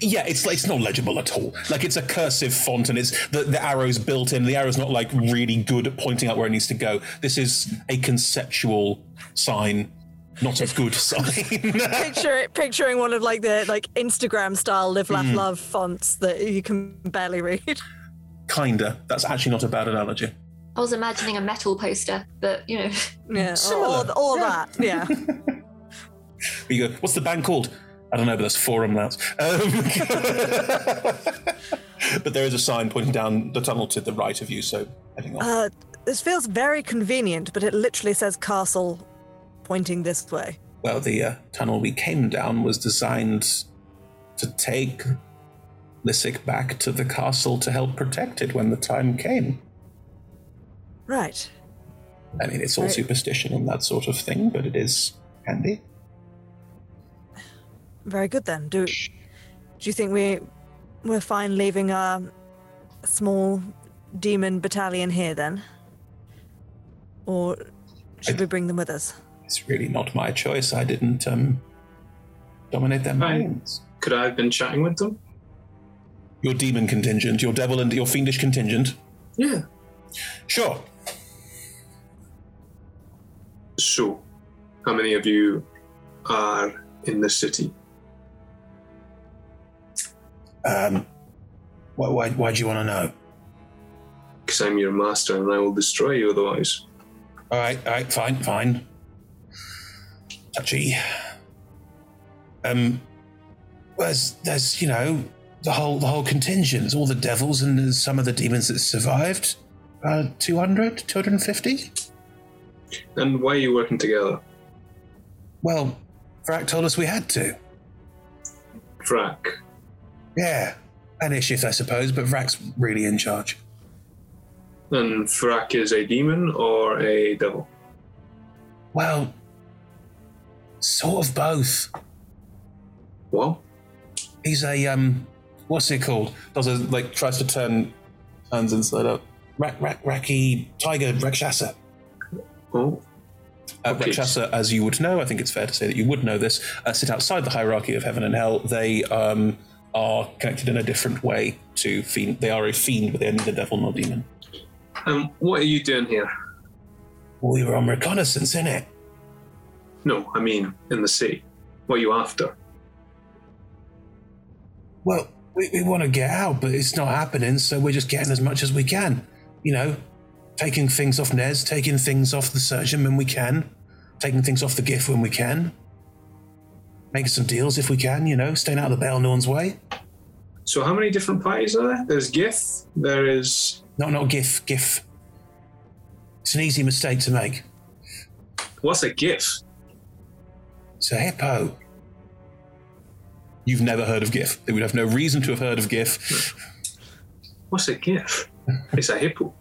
Yeah, it's like it's not legible at all. Like it's a cursive font, and it's the, the arrow's built in. The arrow's not like really good at pointing out where it needs to go. This is a conceptual sign, not a good sign. Picture it, picturing one of like the like Instagram style live laugh Mm. love fonts that you can barely read. Kinda. That's actually not a bad analogy. I was imagining a metal poster, but you know. Yeah, all, all that. Yeah. You go, what's the band called? I don't know, but that's Forum Louts. Um, but there is a sign pointing down the tunnel to the right of you, so heading on. Uh, this feels very convenient, but it literally says castle pointing this way. well, the uh, tunnel we came down was designed to take Lysick back to the castle to help protect it when the time came. Right. I mean, it's all Right. superstition and that sort of thing, but it is handy. Very good then. Do do you think we we're fine leaving our small demon battalion here then? Or should we bring them with us? It's really not my choice. I didn't um, dominate their minds. Could I have been chatting with them? Your demon contingent, your devil and your fiendish contingent. Yeah. Sure. So, how many of you are in the city? Um, why, why, why do you want to know? Because I'm your master and I will destroy you otherwise. All right, all right, fine, fine. Touchy. Um, there's, there's, you know, the whole, the whole contingent. All the devils and some of the demons that survived. Uh, 200, 250? And why are you working together? Well, Vrak told us we had to. Vrak. Yeah, an issue, I suppose, but Vrak's really in charge. And Vrak is a demon or a devil? Well, sort of both. What? He's a um, what's it called? Does a like tries to turn hands inside out. Rak rak raki tiger rakshasa. Oh. Uh, Rakshasa, as you would know, I think it's fair to say that you would know this, uh, sit outside the hierarchy of heaven and hell. They um, are connected in a different way to fiend. They are a fiend, but they are neither devil nor demon. Um, what are you doing here? We were on reconnaissance, innit? No, I mean in the sea. What are you after? Well, we, we want to get out, but it's not happening, so we're just getting as much as we can. You know, taking things off Nez, taking things off the surgeon when we can, taking things off the gift when we can, making some deals if we can, you know, staying out of the Baelnorn's way. So, how many different parties are there? There's Gith. There is. No, not GIF, GIF. It's an easy mistake to make. What's a GIF? It's a hippo. You've never heard of GIF. They would have no reason to have heard of GIF. What's a GIF? it's a hippo.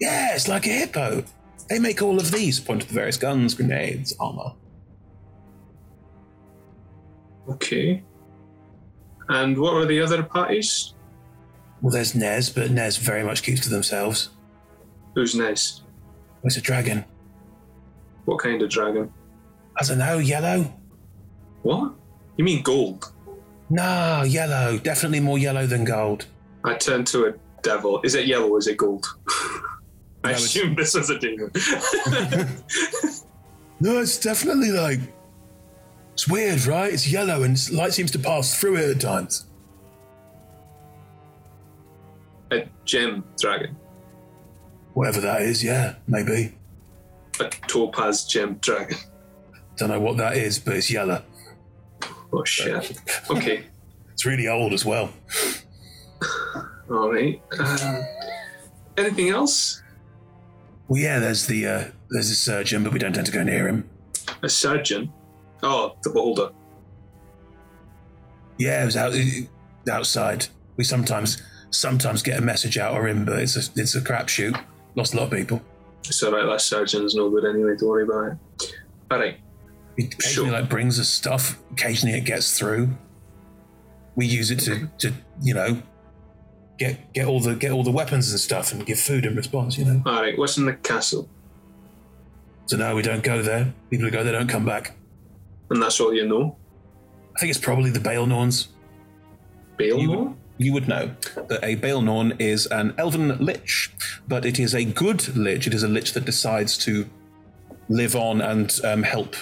Yeah, it's like a hippo. They make all of these, point to the various guns, grenades, armor. Okay. And what were the other parties? Well, there's Nez, but Nez very much keeps to themselves. Who's Nez? It's a dragon. What kind of dragon? I don't know, yellow? What? You mean gold? No, yellow. Definitely more yellow than gold. I turned to a devil. Is it yellow or is it gold? I assume this was a demon. No, it's definitely like. It's weird, right? It's yellow and light seems to pass through it at times. a gem dragon. Whatever that is, yeah, maybe. A topaz gem dragon. Don't know what that is, but it's yellow. Oh shit. Okay. It's really old as well. All right. Um, anything else? Well, yeah, there's the uh, there's a surgeon, but we don't tend to go near him. A surgeon? Oh, the boulder. Yeah, it was out outside. We sometimes sometimes get a message out or in, but it's a it's a crapshoot. Lost a lot of people. It's alright, that surgeon's no good anyway, don't worry about it. Alright. He occasionally like brings us stuff. Occasionally it gets through. We use it to, to you know get get all the get all the weapons and stuff and give food in response. You know. Alright, what's in the castle? So no, we don't go there. People who go there don't come back. And that's all you know? I think it's probably the Baelnorns. Baelnorn? You would, you would know that a Baelnorn is an elven lich, but it is a good lich. It is a lich that decides to live on and um, help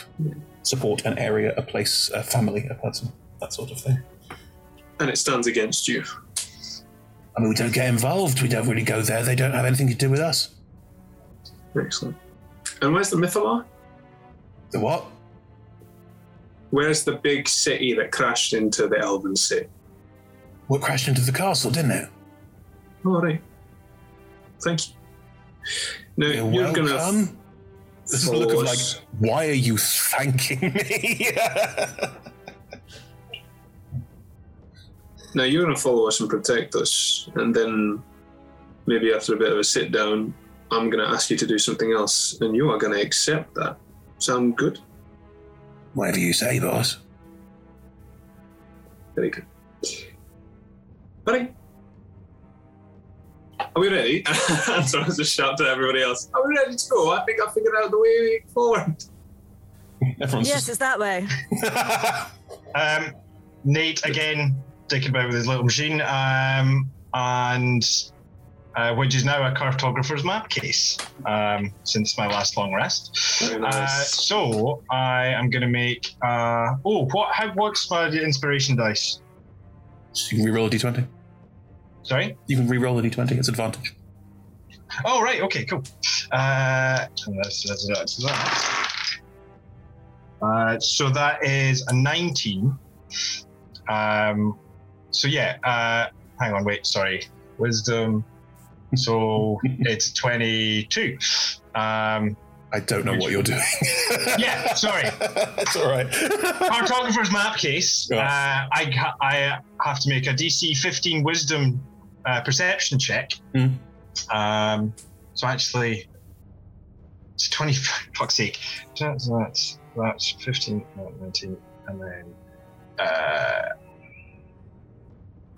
support an area, a place, a family, a person, that sort of thing. And it stands against you. I mean, we don't get involved. We don't really go there. They don't have anything to do with us. Excellent. And where's the Mythallar? The what? Where's the big city that crashed into the Elven Sea? What crashed into the castle, didn't it? All right. Thank you. Now You're you're gonna welcome. This is a look of like, why are you thanking me? Now you're gonna follow us and protect us, and then maybe after a bit of a sit down, I'm gonna ask you to do something else, and you are gonna accept that. Sound good? Whatever you say, boss. Very good. Ready? Are we ready? and so I just shout to everybody else, Are we ready to go? I think I figured out the way forward. Everyone's yes, it's that way. Um, Nate again dicking about with his little machine, um, and uh, which is now a cartographer's map case um, since my last long rest. Very Uh, so I am going to make. Uh, oh, what? How, what's my inspiration dice? So you can reroll a d20. Sorry. You can reroll a d20. It's advantage. Oh, right. Okay, cool. Uh, and that's, that's, that's that. Uh, so that is a 19. Um, so yeah, uh, hang on, wait, sorry. Wisdom. So it's 22. Um, I don't know what you're doing. yeah, sorry. That's all right. Cartographer's map case. Uh, I, I have to make a DC 15 Wisdom uh, perception check. Hmm. Um, so actually, it's 20. Fuck's sake. That's, that's, that's 15, uh, 19, and then. Uh,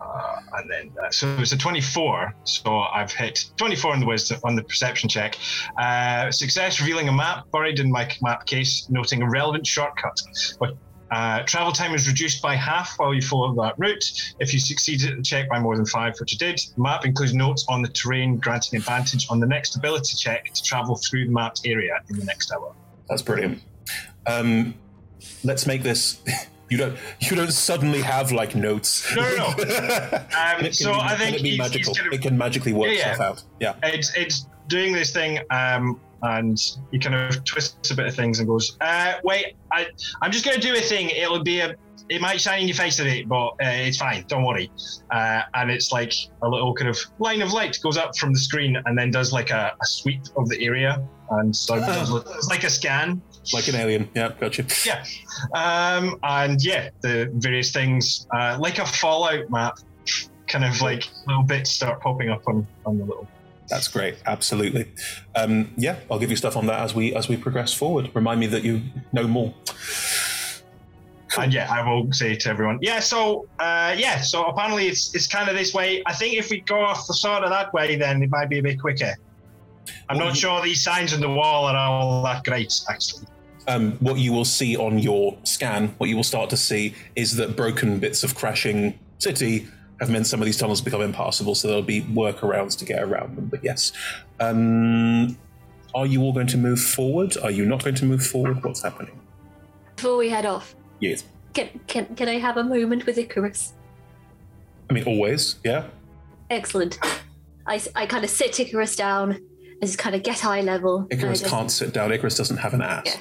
uh, and then uh, so it's a 24 so i've hit 24 on the wisdom on the perception check uh, success revealing a map buried in my map case noting a relevant shortcut but uh, travel time is reduced by half while you follow that route. If you succeed at the check by more than five, which you did, the map includes notes on the terrain granting advantage on the next ability check to travel through the mapped area in the next hour. That's brilliant. Um, let's make this. You don't. You don't suddenly have like notes. No, no. Um, so be- I think it he's- magical. kind of- it can magically work Yeah, yeah. stuff out. Yeah. It's it's doing this thing, um, and he kind of twists a bit of things and goes, uh, "Wait, I I'm just going to do a thing. It'll be a." It might shine in your face a bit, but uh, it's fine. Don't worry. Uh, and it's like a little kind of line of light goes up from the screen and then does like a, a sweep of the area. And so it's like a scan. Like an alien. Yeah, gotcha. Yeah. Um, and yeah, the various things, uh, like a Fallout map, kind of like little bits start popping up on, on the little That's great. Absolutely. Um, yeah, I'll give you stuff on that as we as we progress forward. Remind me that you know more. And yeah, I will say to everyone, yeah. So uh, yeah, so apparently it's it's kind of this way. I think if we go off the sort of that way, then it might be a bit quicker. I'm not sure these signs on the wall are all that great, actually. Um, what you will see on your scan, what you will start to see is that broken bits of crashing city have meant some of these tunnels become impassable, so there'll be workarounds to get around them. But yes, um, are you all going to move forward? Are you not going to move forward? What's happening? Before we head off, Yes, can, can, can I have a moment with Icarus? I mean always. Yeah. Excellent. I, I kind of sit Icarus down and just kind of get high level. Icarus can't sit down. Icarus doesn't have an ass.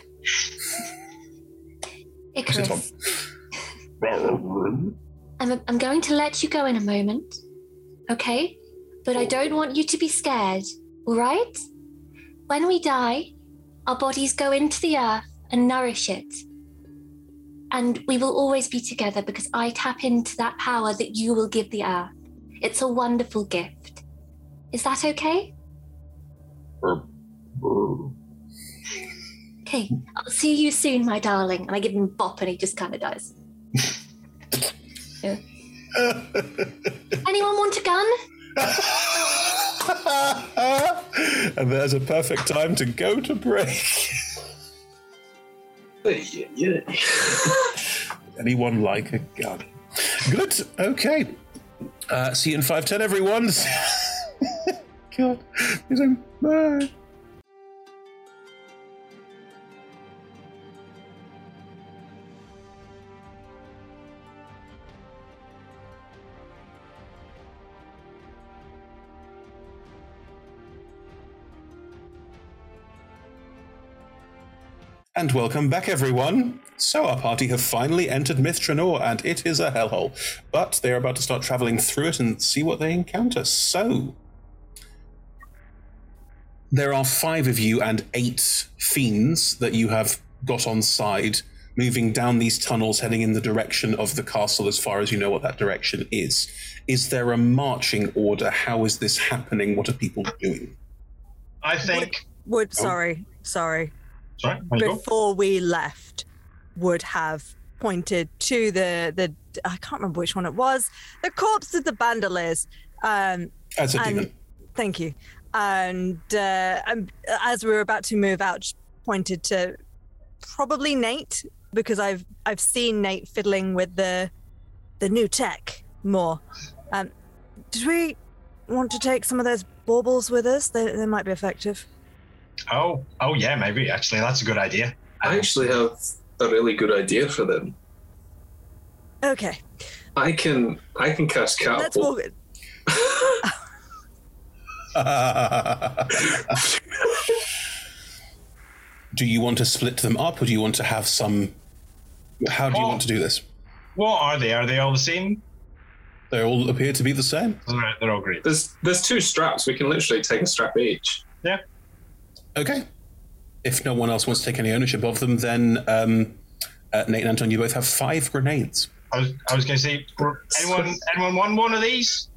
Icarus, I'm, I'm going to let you go in a moment, okay? But I don't want you to be scared, all right? When we die, our bodies go into the earth and nourish it. And we will always be together because I tap into that power that you will give the earth. It's a wonderful gift. Is that okay? Okay, I'll see you soon, my darling. And I give him a bop and he just kind of dies. Yeah. Anyone want a gun? and there's a perfect time to go to break. Anyone like a gun? Good. Okay. Uh, see you in 510, everyone. God. He's like, bye. And welcome back, everyone. So, our party have finally entered Myth Drannor, and it is a hellhole. But they're about to start traveling through it and see what they encounter. So, there are five of you and eight fiends that you have got on side, moving down these tunnels, heading in the direction of the castle as far as you know what that direction is. Is there a marching order? How is this happening? What are people doing? I think. Would oh. sorry, sorry. Sorry, there you go. Before we left, would have pointed to the the I can't remember which one it was. The corpse of the bandoliers. Um, That's a and- demon. Thank you. And uh, um, as we were about to move out, pointed to probably Nate because I've I've seen Nate fiddling with the the new tech more. Um, did we want to take some of those baubles with us? They, they might be effective. Oh, oh yeah, maybe actually that's a good idea. I actually have a really good idea for them. Okay, I can I can cast let's catapult. walk. do you want to split them up, or do you want to have some? How do you want to do this? What are they? Are they all the same? They all appear to be the same. They're, they're all great. There's there's two straps. We can literally take a strap each. Yeah. Okay. If no one else wants to take any ownership of them, then um, uh, Nate and Anton, you both have five grenades. I was, I was going to say, anyone anyone want one of these?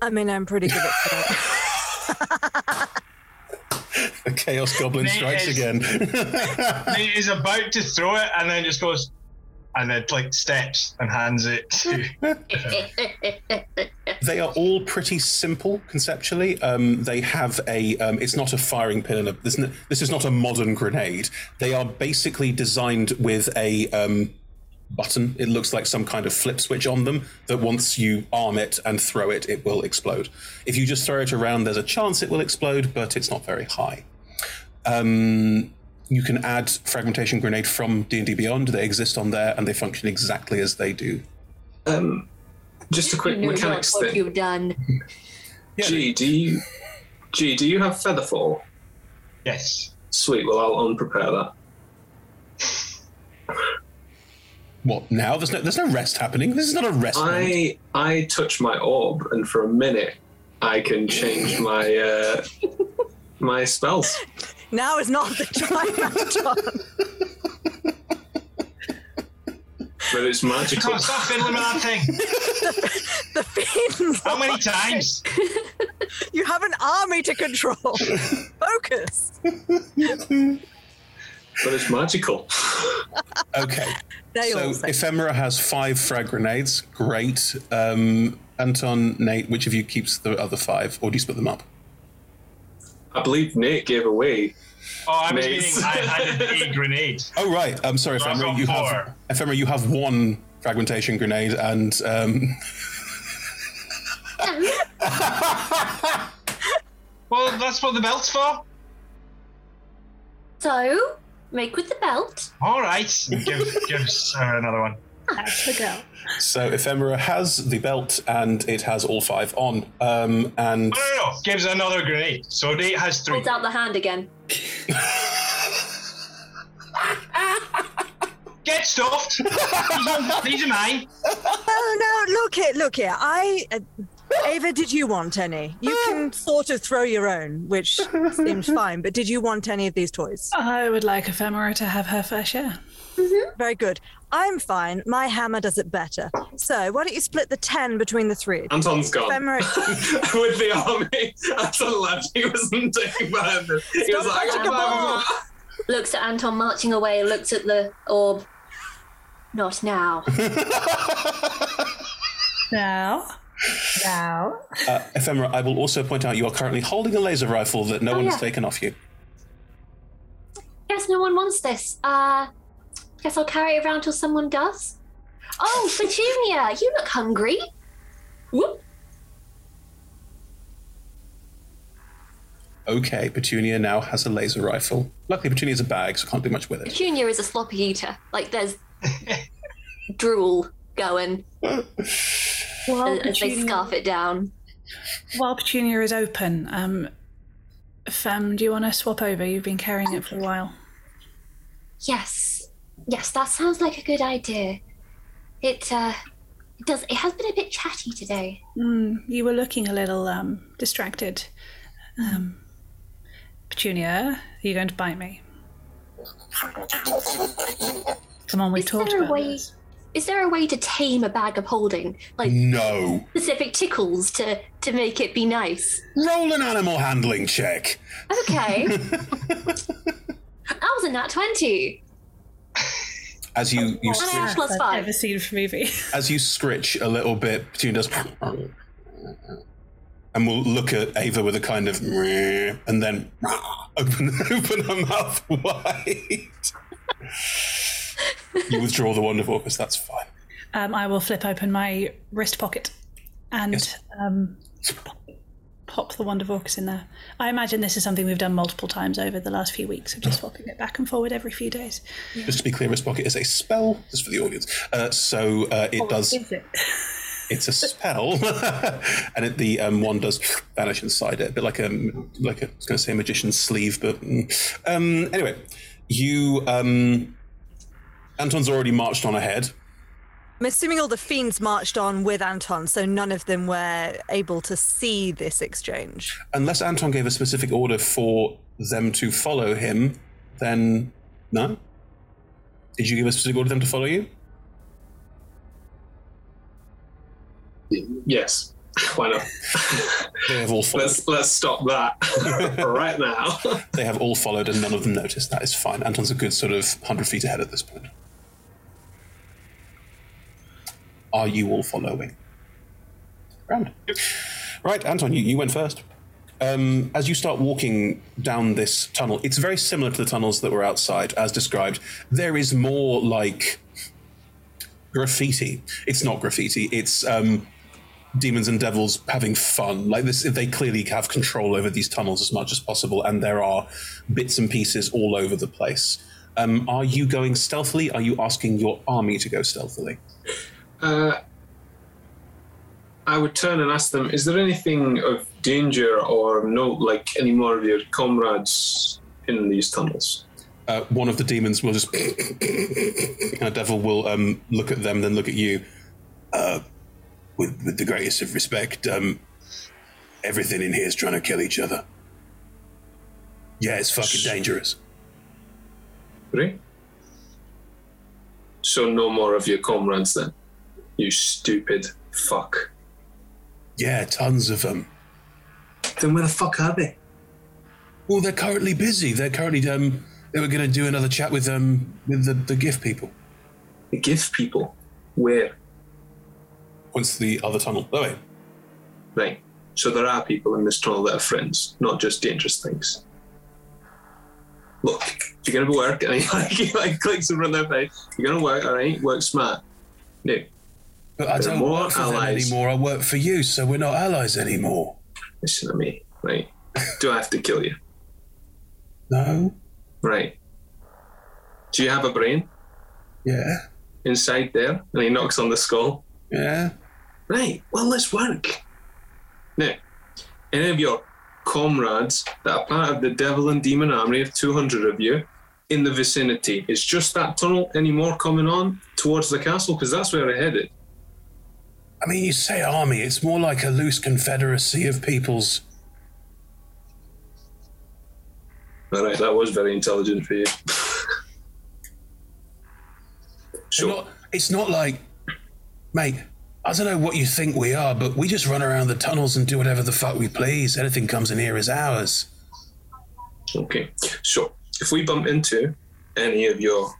I mean, I'm pretty good at that. The Chaos Goblin Nate strikes is- again. Nate is about to throw it and then just goes, and then like steps and hands it to. they are all pretty simple conceptually. Um, they have a. Um, it's not a firing pin and a. This, this is not a modern grenade. They are basically designed with a um, button. It looks like some kind of flip switch on them that once you arm it and throw it, it will explode. If you just throw it around, there's a chance it will explode, but it's not very high. Um, you can add fragmentation grenade from D&D Beyond. They exist on there, and they function exactly as they do. Um, just a quick you mechanics what thing. you've done. G, do you G, do you have featherfall? Yes. Sweet. Well, I'll unprepare that. What now? There's no there's no rest happening. This is not a rest. moment. I I touch my orb, and for a minute, I can change my uh, my spells. Now is not the time, Anton. But it's magical. Come stop fiddling with that thing. the fiends. How many times? You have an army to control. Focus. But it's magical. Okay. They so Ephemera has five frag grenades. Great. Um, Anton, Nate, which of you keeps the other five, or do you split them up? I believe Nate gave away. Oh, I was Nate's. meaning I had a grenade. Oh right. I'm sorry, So Ephemera. You four. have Ephemera. You have one fragmentation grenade, and um, Well, that's what the belt's for. So, make with the belt. All right. Give gives her another one. That's the girl. so Ephemera has the belt, and it has all five on. Um, and No, no, no. Gives another grenade. So Nate has three. Holds out the hand again. Get stuffed. these, are, mine. Oh no! Look here, look here. I, uh, Ava, did you want any? You can sort of throw your own, which seems fine. But did you want any of these toys? I would like Ephemera to have her fair share. Very good. I'm fine. My hammer does it better. So why don't you split the ten between the three? Anton's gone. Ephemera- With the army, Anton left. He wasn't taking behind this. He was like, touching a ball. Looks at Anton marching away, looks at the orb. Not now. Now, now. uh, Ephemera, I will also point out you are currently holding a laser rifle that no Oh, one has yeah. taken off you. Guess no one wants this. Uh, guess I'll carry it around till someone does. Oh, Petunia, you look hungry. Whoop. Okay, Petunia now has a laser rifle. Luckily, Petunia's a bag, so can't do much with it. Petunia is a sloppy eater. Like there's drool going While as, as they scarf it down. While Petunia is open, um, Fem, do you want to swap over? You've been carrying it for a while. Yes, yes, that sounds like a good idea. It uh, it does. It has been a bit chatty today. Mm, you were looking a little um, distracted. Um, Petunia, are you going to bite me? Come on, we've Is talked there a about way? this. Is there a way to tame a bag of holding, like No. specific tickles to to make it be nice? Roll an animal handling check. Okay. that was a nat twenty. As you you And I have scritch, plus five. Ever seen from movie? as you scritch a little bit, Petunia does, and we'll look at Ava with a kind of, and then open open her mouth wide. you withdraw the wonder focus. That's fine. Um, I will flip open my wrist pocket and um, pop, pop the Wonder Focus in there. I imagine this is something we've done multiple times over the last few weeks of just swapping it back and forward every few days. Just to be clear, Wrist Pocket is a spell, just for the audience. Uh, so uh, it Oh, does. is it? It's a spell, and it, the um, wand does vanish inside it, a bit like a like a, I was going to say a magician's sleeve, but mm. um, anyway, you um, Anton's already marched on ahead. I'm assuming all the fiends marched on with Anton, so none of them were able to see this exchange. Unless Anton gave a specific order for them to follow him, then no. Did you give a specific order for them to follow you? Yes. Why not? They have all followed. Let's let's stop that right now. they have all followed, and none of them noticed. That is fine. Anton's a good sort of hundred feet ahead at this point. Are you all following? Grand. Right, Anton, you, you went first. Um, as you start walking down this tunnel, it's very similar to the tunnels that were outside, as described. There is more like graffiti. It's not graffiti. It's um, demons and devils having fun. Like this, they clearly have control over these tunnels as much as possible, and there are bits and pieces all over the place. Um, are you going stealthily? Are you asking your army to go stealthily? Uh, I would turn and ask them: Is there anything of danger or no, like any more of your comrades in these tunnels? Uh, one of the demons will just, and a devil will um, look at them, then look at you. Uh, with, with the greatest of respect, um, everything in here is trying to kill each other. Yeah, it's fucking dangerous. Right. So no more of your comrades then. You stupid fuck. Yeah, tons of them. Then where the fuck are they? Well, they're currently busy. They're currently um, they were going to do another chat with um with the the gift people. The gift people. Where? Once the other tunnel. Oh wait. Right. So there are people in this tunnel that are friends, not just dangerous things. Look, if you're gonna work, and he like, he like clicks front of their face, you're gonna work, all right? Work smart. No. But I don't more work for them anymore. I work for you, so we're not allies anymore. Listen to me, right? Do I have to kill you? No. Right. Do you have a brain Yeah. inside there? And he knocks on the skull. Yeah. Right. Well, let's work. Now, any of your comrades that are part of the devil and demon army of 200 of you in the vicinity, is just that tunnel anymore coming on towards the castle? Because that's where we're headed. I mean, you say army, it's more like a loose confederacy of peoples. All right, that was very intelligent for you. Sure. it's not like, mate, I don't know what you think we are, but we just run around the tunnels and do whatever the fuck we please. Anything comes in here is ours. Okay, so if we bump into any of your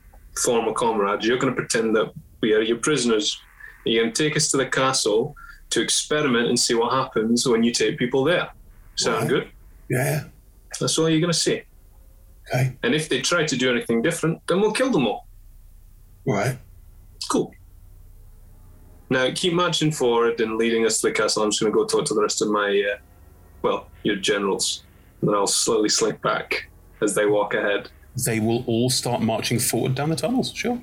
former comrades, you're going to pretend that we are your prisoners. You're going to take us to the castle to experiment and see what happens when you take people there. Sound Right. good? Yeah. That's all you're going to see. Okay. And if they try to do anything different, then we'll kill them all. Right. Cool. Now keep marching forward and leading us to the castle. I'm just going to go talk to the rest of my, uh, well, your generals. And then I'll slowly slink back as they walk ahead. They will all start marching forward down the tunnels, sure.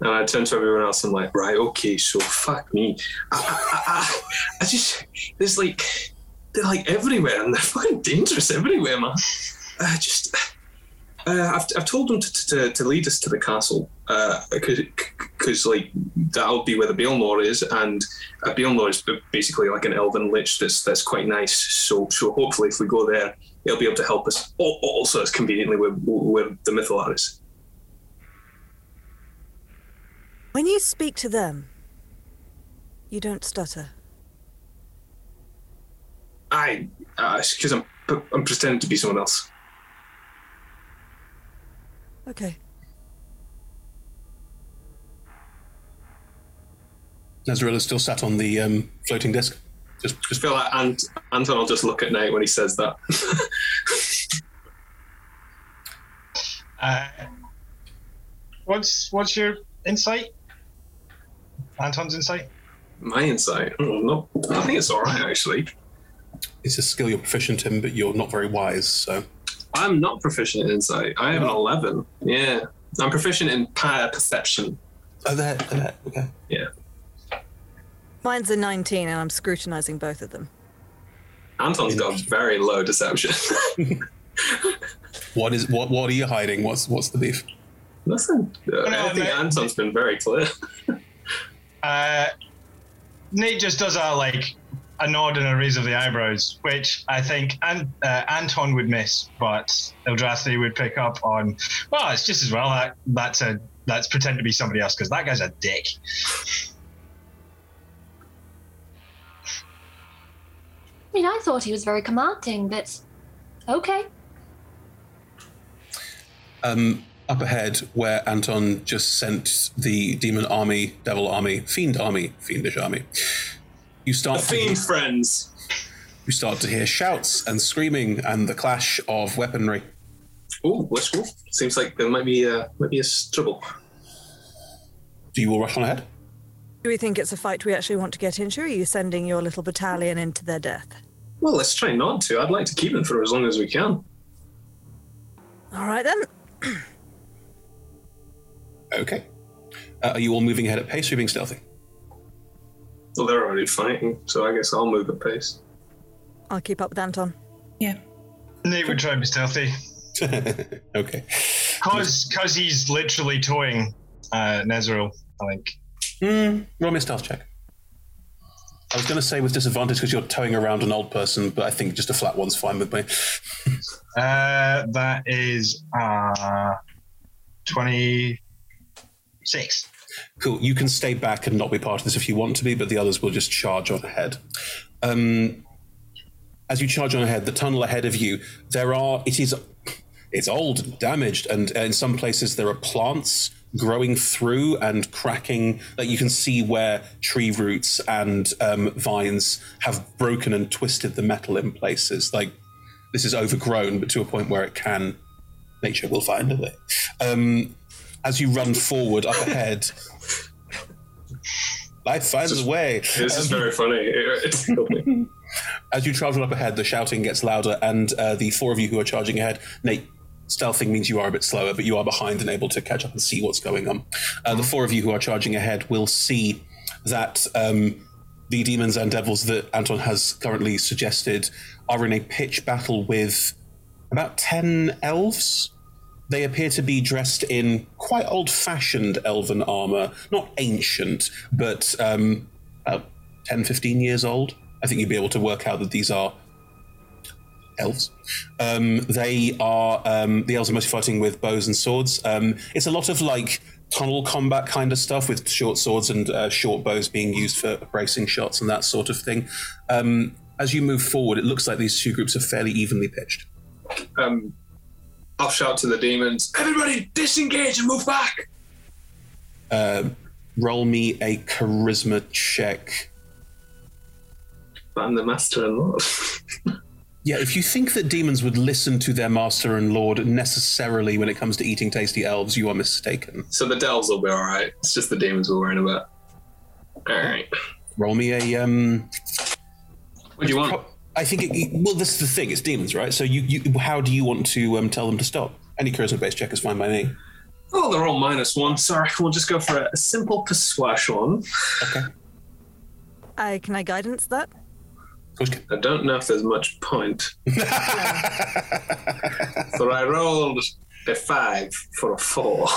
And I turn to everyone else and I'm like, right, okay, so fuck me. I, I, I, just, there's like, they're like everywhere and they're fucking dangerous everywhere, man. I just, uh, I've, I've told them to, to, to lead us to the castle uh, because like that'll be where the Baelnorn is, and uh, Baelnorn is basically like an elven lich that's that's quite nice. So so hopefully if we go there, it'll be able to help us. Al- Also, it's conveniently where, where the Mythallar is. When you speak to them, you don't stutter. I, because I'm I'm pretending to be someone else. Okay. Nazarilla's still sat on the um, floating disc. Just, just feel like Ant- Anton will just look at Nate when he says that. Uh, what's what's your insight? Anton's insight? My insight? Hmm, oh, no, I think it's all right actually. It's a skill you're proficient in, but you're not very wise. So I'm not proficient in insight. I have an 11. Yeah. I'm proficient in pa- perception. Oh, there, there. Okay. Yeah. Mine's a 19, and I'm scrutinizing both of them. Anton's got very low deception. what is what? What are you hiding? What's what's the beef? Listen, I think Anton's been very clear. Uh, Nate just does a like a nod and a raise of the eyebrows, which I think An- uh, Anton would miss, but Eldrathi would pick up on. Well, it's just as well that that's a let's pretend to be somebody else because that guy's a dick. I mean, I thought he was very commanding, but okay. Um, up ahead, where Anton just sent the demon army, devil army, fiend army, fiendish army, you start The fiend friends. You start to hear shouts and screaming and the clash of weaponry. Ooh, wishful. Seems like there might be uh, might be a s- trouble. Do you all rush on ahead? Do we think it's a fight we actually want to get into? Or are you sending your little battalion into their death? Well, let's try not to. I'd like to keep them for as long as we can. All right then. Okay. Uh, are you all moving ahead at pace or being stealthy? Well, they're already fighting, so I guess I'll move at pace. I'll keep up with Anton. Yeah. Nate would try and be stealthy. okay. Cause, cause he's literally towing uh, Nezeril, I think. Hmm. Roll me a stealth check. I was going to say with disadvantage because you're towing around an old person, but I think just a flat one's fine with me. Uh, that is uh, 26. Cool. You can stay back and not be part of this if you want to be, but the others will just charge on ahead. Um, as you charge on ahead, the tunnel ahead of you, there are. It is. It's old, and damaged, and in some places there are plants growing through and cracking. Like you can see where tree roots and um, vines have broken and twisted the metal in places. Like this is overgrown, but to a point where it can. Nature will find a way. Um, as you run forward up ahead, life finds a way. This is Um, very funny. It's as you travel up ahead, the shouting gets louder, and uh, the four of you who are charging ahead, Nate, stealthing means you are a bit slower, but you are behind and able to catch up and see what's going on. Uh, the four of you who are charging ahead will see that um, the demons and devils that Anton has currently suggested are in a pitch battle with about 10 elves. They appear to be dressed in quite old fashioned elven armor, not ancient, but um, about 10, 15 years old. I think you'd be able to work out that these are elves. Um, they are, um, the elves are mostly fighting with bows and swords. Um, it's a lot of like tunnel combat kind of stuff with short swords and uh, short bows being used for bracing shots and that sort of thing. Um, as you move forward, it looks like these two groups are fairly evenly pitched. Um, I'll shout to the demons. Everybody, disengage and move back. Um roll me a charisma check. I'm the master and lord. Yeah, if you think that demons would listen to their master and lord necessarily when it comes to eating tasty elves, you are mistaken. So the delves will be all right. It's just the demons we're worrying about. All right. Roll me a um. What do you want? I think. It, well, this is the thing. It's demons, right? So you, you how do you want to um, tell them to stop? Any charisma-based check is fine by me. Oh, they're all minus one. So I reckon we'll just go for a, a simple persuasion. Okay. Uh, can I guidance that? I don't know if there's much point. so I rolled a five for a four.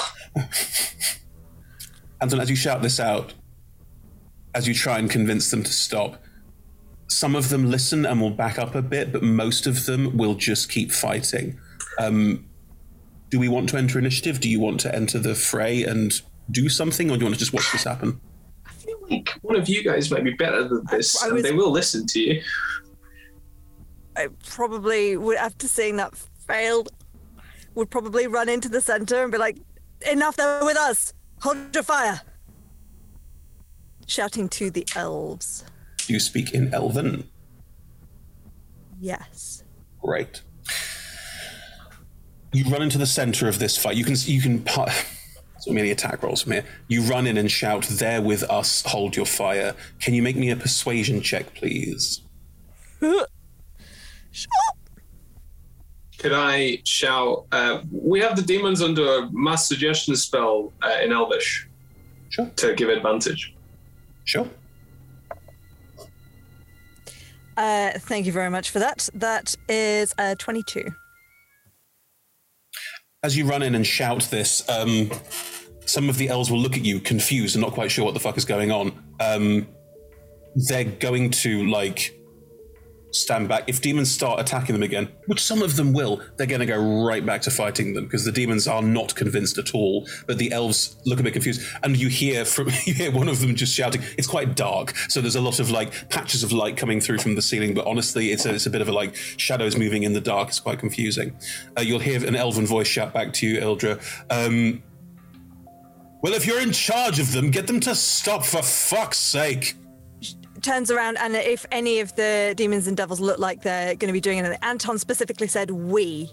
Anton, as you shout this out, as you try and convince them to stop, some of them listen and will back up a bit, but most of them will just keep fighting. Um, do we want to enter initiative? Do you want to enter the fray and do something, or do you want to just watch this happen? think one of you guys might be better than this, I and was- they will listen to you. I probably would, after seeing that failed, would probably run into the center and be like, enough, they're with us. Hold your fire. Shouting to the elves. Do you speak in Elven? Yes. Great. You run into the center of this fight. You can you can. pu- So merely attack rolls from here. You run in and shout, "There with us! Hold your fire!" Can you make me a persuasion check, please? Could I shout? Uh, we have the demons under a mass suggestion spell uh, in Elvish. Sure. To give advantage. Sure. Uh, thank you very much for that. That is uh, 22. As you run in and shout this, um, some of the elves will look at you confused and not quite sure what the fuck is going on. Um, they're going to like stand back. If demons start attacking them again, which some of them will, they're going to go right back to fighting them because the demons are not convinced at all. But the elves look a bit confused, and you hear from you hear one of them just shouting. It's quite dark, so there's a lot of like patches of light coming through from the ceiling. But honestly, it's a, it's a bit of a like shadows moving in the dark. It's quite confusing. Uh, you'll hear an elven voice shout back to you, Ildra. Um, well, if you're in charge of them, get them to stop for fuck's sake. Turns around, and if any of the demons and devils look like they're going to be doing anything, Anton specifically said, "We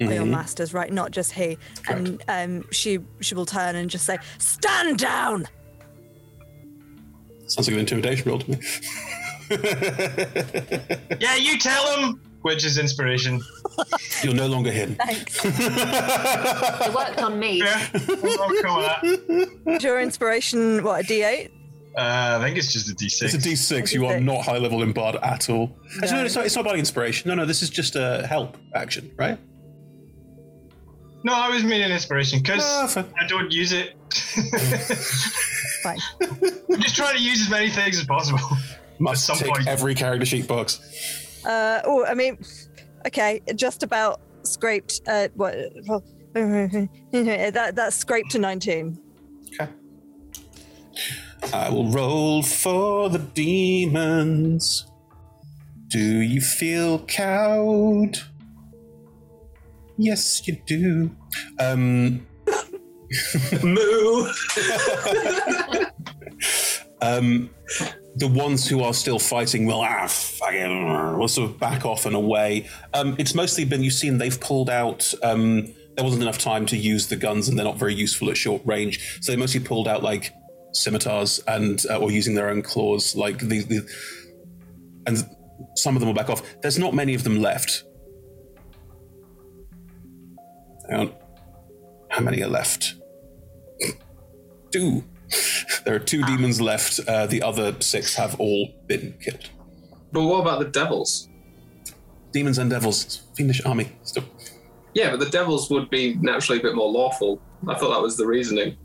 are your Mhm. masters, right? Not just he." And um, she she will turn and just say, "Stand down." Sounds like an intimidation roll to me. Yeah, you tell him. Which is inspiration. You're no longer hidden. Thanks. It worked on me. Is your inspiration what a D8? Uh, I think it's just a D6. It's a D6. You are not high level in Bard at all. Actually, no, it's not. It's not about inspiration. No, no. This is just a help action, right? No, I was meaning inspiration because Ah, I don't use it. Fine. I'm just trying to use as many things as possible. Must some take point. every character sheet box. Uh, oh, I mean, okay, just about scraped. Uh, what? Well, that that's scraped to 19. I will roll for the demons. Do you feel cowed? Yes, you do. Um. Moo. um, the ones who are still fighting will ah fucking will sort of back off and away. Um, it's mostly been you've seen they've pulled out. Um, there wasn't enough time to use the guns, and they're not very useful at short range. So they mostly pulled out like scimitars and uh, or using their own claws, like the, the and some of them will back off. There's not many of them left. Hang on. How many are left? Two. There are two demons left. Uh, the other six have all been killed. But what about the devils? Demons and devils. Fiendish army. Still. Yeah, but the devils would be naturally a bit more lawful. I thought that was the reasoning.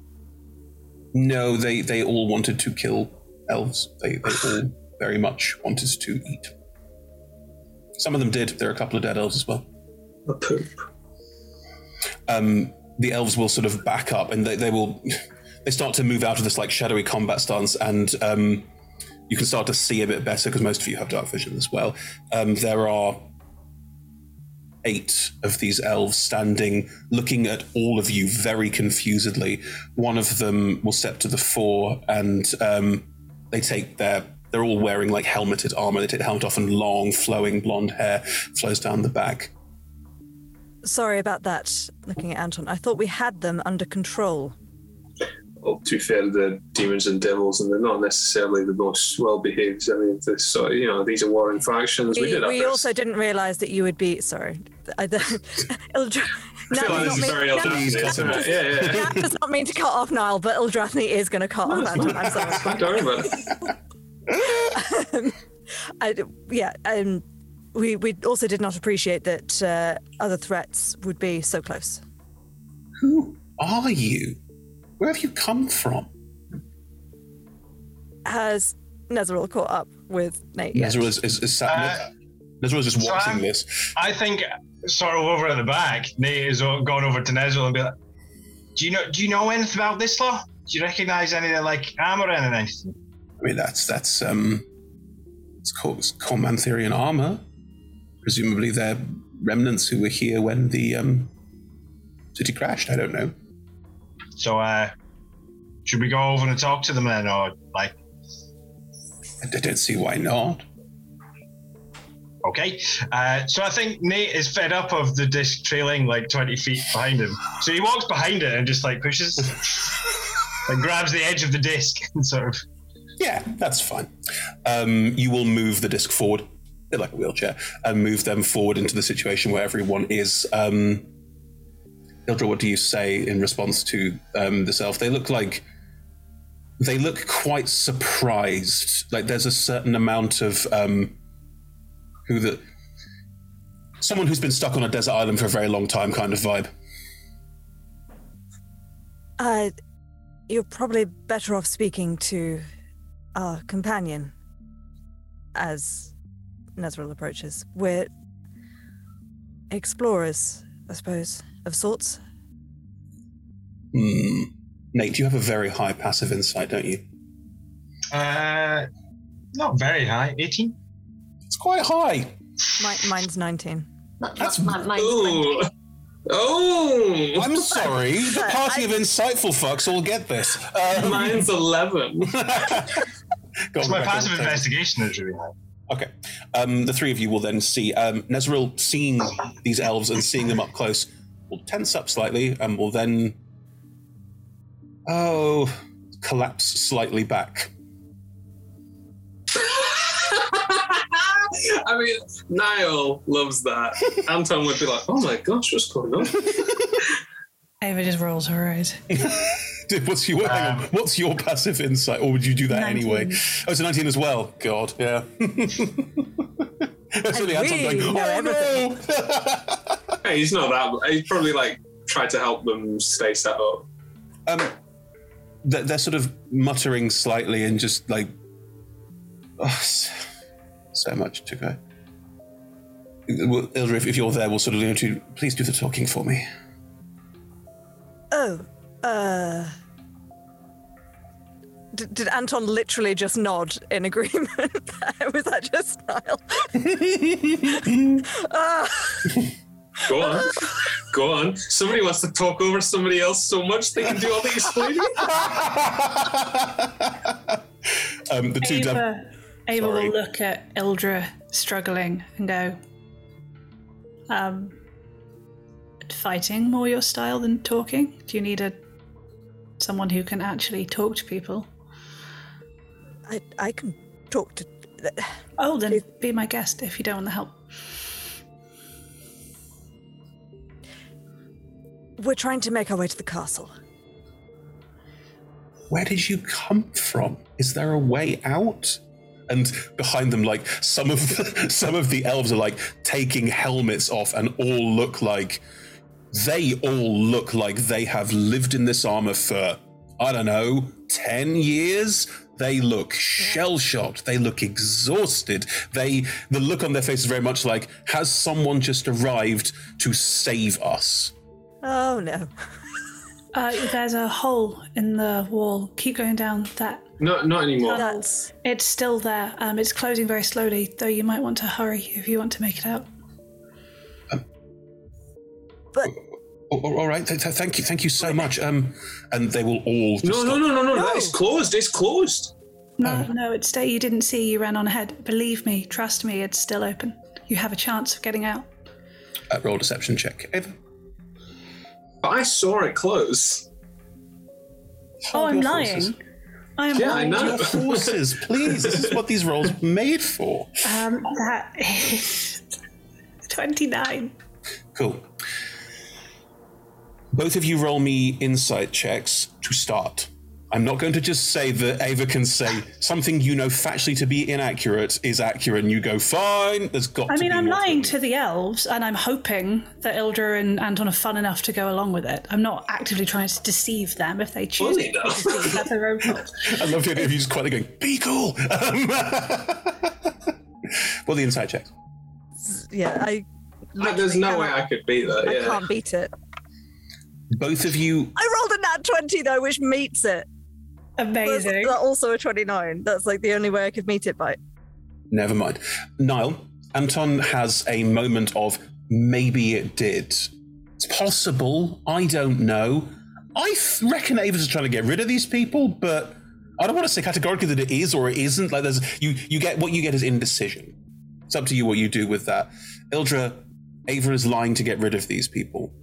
No, they, they all wanted to kill elves. They, they all very much wanted to eat. Some of them did. There are a couple of dead elves as well. A poop. Um, the elves will sort of back up and they, they will they start to move out of this like shadowy combat stance and um, you can start to see a bit better because most of you have dark vision as well. Um, there are eight of these elves standing, looking at all of you very confusedly. One of them will step to the fore, and um, they take their. They're all wearing like helmeted armor. They take the helmet off, and long, flowing blonde hair flows down the back. Sorry about that. Looking at Anton, I thought we had them under control. Well, to be fair, the demons and devils, and they're not necessarily the most well behaved. I mean, this, so, you know, these are warring factions. We, We, did our we also didn't realise that you would be sorry. I, Ildra, I feel like this is very Eldrazi, isn't? Yeah, yeah. Nat does not mean to cut off Niall, but Ildrathni is going to cut off Anton. I'm sorry. Don't worry about um, I, yeah, um, we we also did not appreciate that uh, other threats would be so close. Who are you? Where have you come from? Has Nezeril caught up with Nate? yet? Nezeril is, is, is sat. Nezeril is just so watching I'm- this. I think sort of over at the back, Nate is o- gone over to Nezeril and be like, "Do you know? Do you know anything about this law? Do you recognise any like armor or anything?" I mean, that's that's um, it's called it's Cormantherian armor. Presumably, they're remnants who were here when the um, city crashed. I don't know. So, uh, should we go over and talk to them then, or like? I, don't see why not. Okay. Uh, so I think Nate is fed up of the disc trailing like 20 feet behind him. So he walks behind it and just like pushes and grabs the edge of the disc and sort of. Yeah, that's fine. Um, you will move the disc forward, a bit like a wheelchair, and move them forward into the situation where everyone is. Um, Ildra, what do you say in response to um, this elf? They look like they look quite surprised. Like there's a certain amount of um, who the someone who's been stuck on a desert island for a very long time kind of vibe. Uh, you're probably better off speaking to our companion as Nezeril approaches. We're explorers, I suppose, of sorts. Hmm. Nate, you have a very high passive insight, don't you? Uh, not very high. 18? It's quite high. My, mine's 19. That's Ooh. Oh, I'm sorry. The party of insightful fucks all get this. Um, Mine's 11. Go It's on, my passive take investigation is really high. Okay. Um, the three of you will then see um, Nezeril seeing these elves and seeing them up close will tense up slightly and will then oh collapse slightly back. I mean, Niall loves that. Anton would be like, oh my gosh, what's going on? Ava just rolls her eyes. What's your hang on, um, what's your passive insight, or would you do that 19. anyway? Oh, it's a nineteen as well. God, yeah. That's really Anton really going, oh no! Hey, he's not that. He's probably like tried to help them stay set up. Um, they're, they're sort of muttering slightly and just like, oh, s- so much to go. Well, Ildra, if, if you're there, we'll sort of go to please do the talking for me. Oh, uh. D- did Anton literally just nod in agreement? Was that just Niall? Ah. Go on. Go on. Somebody wants to talk over somebody else so much they can do all the explaining. Um, the two dev- Ava, Ava Sorry. will look at Ildra struggling and go, um, fighting more your style than talking? Do you need a someone who can actually talk to people? I, I can talk to. Oh, then be my guest if you don't want the help. We're trying to make our way to the castle. Where did you come from? Is there a way out? And behind them, like some of some of the elves are like taking helmets off, and all look like they all look like they have lived in this armor for I don't know ten years. They look shell shocked. They look exhausted. They the look on their face is very much like has someone just arrived to save us? Oh no. Uh, there's a hole in the wall. Keep going down that. No, not anymore. That's. It's still there. Um, it's closing very slowly, though you might want to hurry if you want to make it out. But Oh, oh, all right, th- th- thank you, thank you so much. Um, and they will all just No, no, stop. no, no, no, That is closed. It's closed. No, no, it's stay. You didn't see. You ran on ahead. Believe me, trust me, it's still open. You have a chance of getting out. Uh, roll deception check. Ava. But I saw it close. oh, I'm lying. horses. I am Yeah, I lying. know. Your horses, please. This is what these rolls are made for. Um, that is twenty-nine. Cool. Both of you roll me insight checks to start. I'm not going to just say that Ava can say something you know factually to be inaccurate is accurate, and you go fine. There's got. I to mean, be I'm more to lying to the elves, and I'm hoping that Ildra and Anton are fun enough to go along with it. I'm not actively trying to deceive them if they choose Fully, to though. That's their own fault. I love the idea of you just quietly going, "Be cool." Um, well, the insight checks. Yeah, I. Like, there's no way I could beat that. I Yeah. can't beat it. Both of you I rolled a nat 20 though, which meets it. Amazing. That's also a 29. That's like the only way I could meet it by. Never mind. Niall, Anton has a moment of maybe it did. It's possible. I don't know. I th- reckon Ava's trying to get rid of these people, but I don't want to say categorically that it is or it isn't. Like there's you you get what you get is indecision. It's up to you what you do with that. Ildra, Ava is lying to get rid of these people.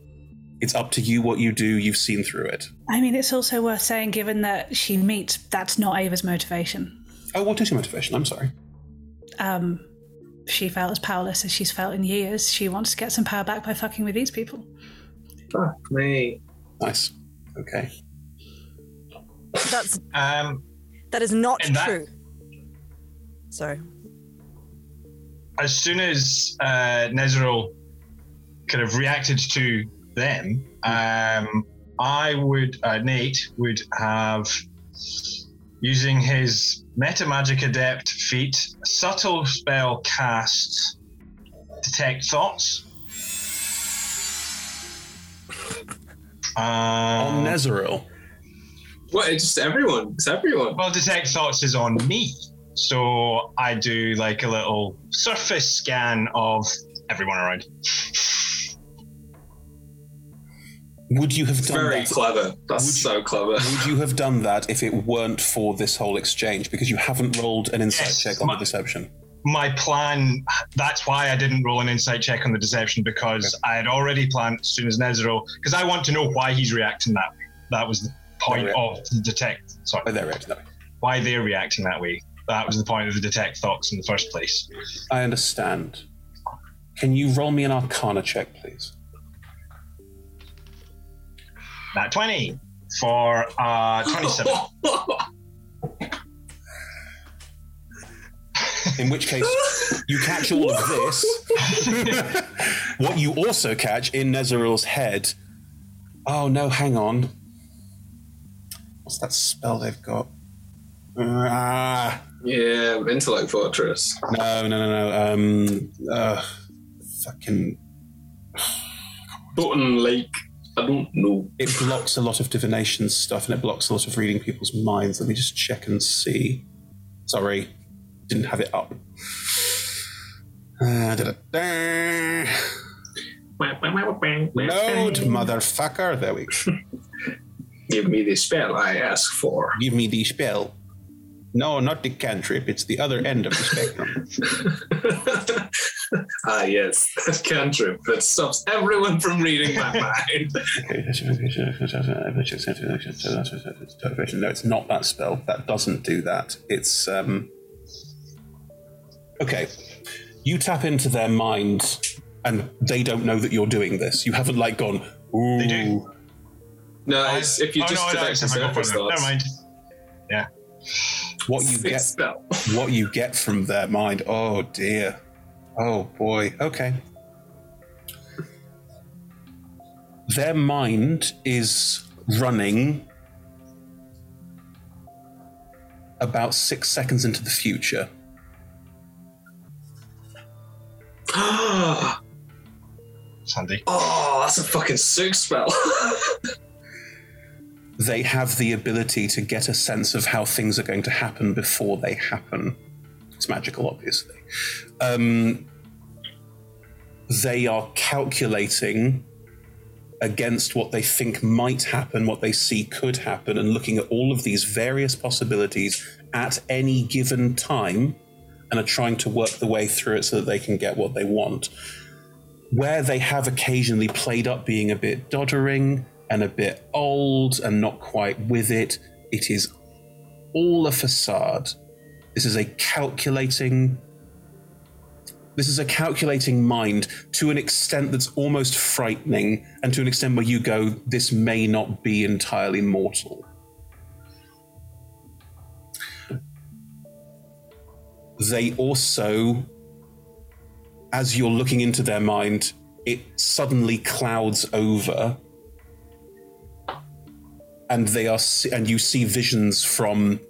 It's up to you what you do. You've seen through it. I mean, it's also worth saying, given that she meets, that's not Ava's motivation. Oh, what is your motivation? I'm sorry. Um, she felt as powerless as she's felt in years. She wants to get some power back by fucking with these people. Fuck me. Nice. Okay. That's Um, that is not and that- true. Sorry. as soon as uh, Nezeril kind of reacted to them, um, I would, uh, Nate would have, using his Metamagic Adept feat, subtle spell cast Detect Thoughts. On Um, Nezeril. What? It's just everyone. It's everyone. Well, Detect Thoughts is on me. So I do like a little surface scan of everyone around. Would you have done Very that? clever. That's so clever. Would you have done that if it weren't for this whole exchange? Because you haven't rolled an insight Yes, check on my- the deception. my plan that's why i didn't roll an insight check on the deception because i had already planned as soon as Nezeril because i want to know why he's reacting that way that was the point They're of the detect sorry Why they're reacting that way. why they're reacting that way that was the point of the detect thoughts in the first place I understand. Can you roll me an Arcana check, please? That 20 for uh 27 In which case, you catch all of this. what you also catch in Nezeril's head. Oh no, hang on. What's that spell they've got? Ah, Yeah, intellect fortress. no, no, no, no. Um, uh, fucking. Button Lake. I don't know. It blocks a lot of divination stuff and it blocks a lot of reading people's minds. Let me just check and see. Sorry, didn't have it up. Uh, da-da-da. Load, motherfucker. There we go. Give me the spell I ask for. Give me the spell. No, not the cantrip. It's the other end of the spectrum. Ah, yes, that cantrip that stops everyone from reading my mind. No, it's not that spell. That doesn't do that. It's um. Okay, you tap into their mind, and they don't know that you're doing this. You haven't like gone. Ooh. They do. No, it's, if you Oh, just no, I know, detect it's the if I go surface further. thoughts. Never mind. Yeah. What you Sick get? spell. what you get from their mind? Oh dear. Oh boy. Okay. Their mind is running about six seconds into the future. Sandy. Oh, that's a fucking sick spell. they have the ability to get a sense of how things are going to happen before they happen. It's magical, obviously. Um, they are calculating against what they think might happen, what they see could happen, and looking at all of these various possibilities at any given time and are trying to work the way through it so that they can get what they want. Where they have occasionally played up being a bit doddering and a bit old and not quite with it, it is all a facade. This is a calculating this is a calculating mind to an extent that's almost frightening, and to an extent where you go, this may not be entirely mortal. They also, as you're looking into their mind, it suddenly clouds over, and they are, and you see visions from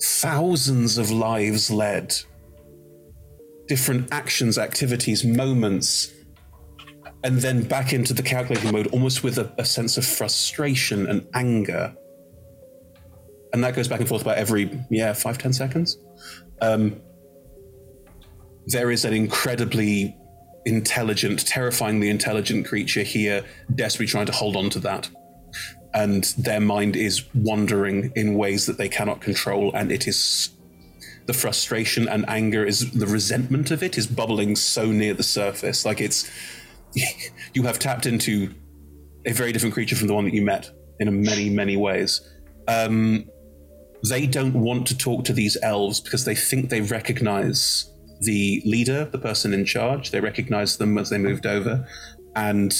thousands of lives led different actions, activities, moments, and then back into the calculating mode, almost with a, a sense of frustration and anger. And that goes back and forth about every, yeah, five, ten seconds. Um, there is an incredibly intelligent, terrifyingly intelligent creature here, desperately trying to hold on to that. And their mind is wandering in ways that they cannot control, and it is the frustration and anger is the resentment of it is bubbling so near the surface. Like it's you have tapped into a very different creature from the one that you met in many, many ways. Um, they don't want to talk to these elves because they think they recognize the leader, the person in charge. They recognize them as they moved over, and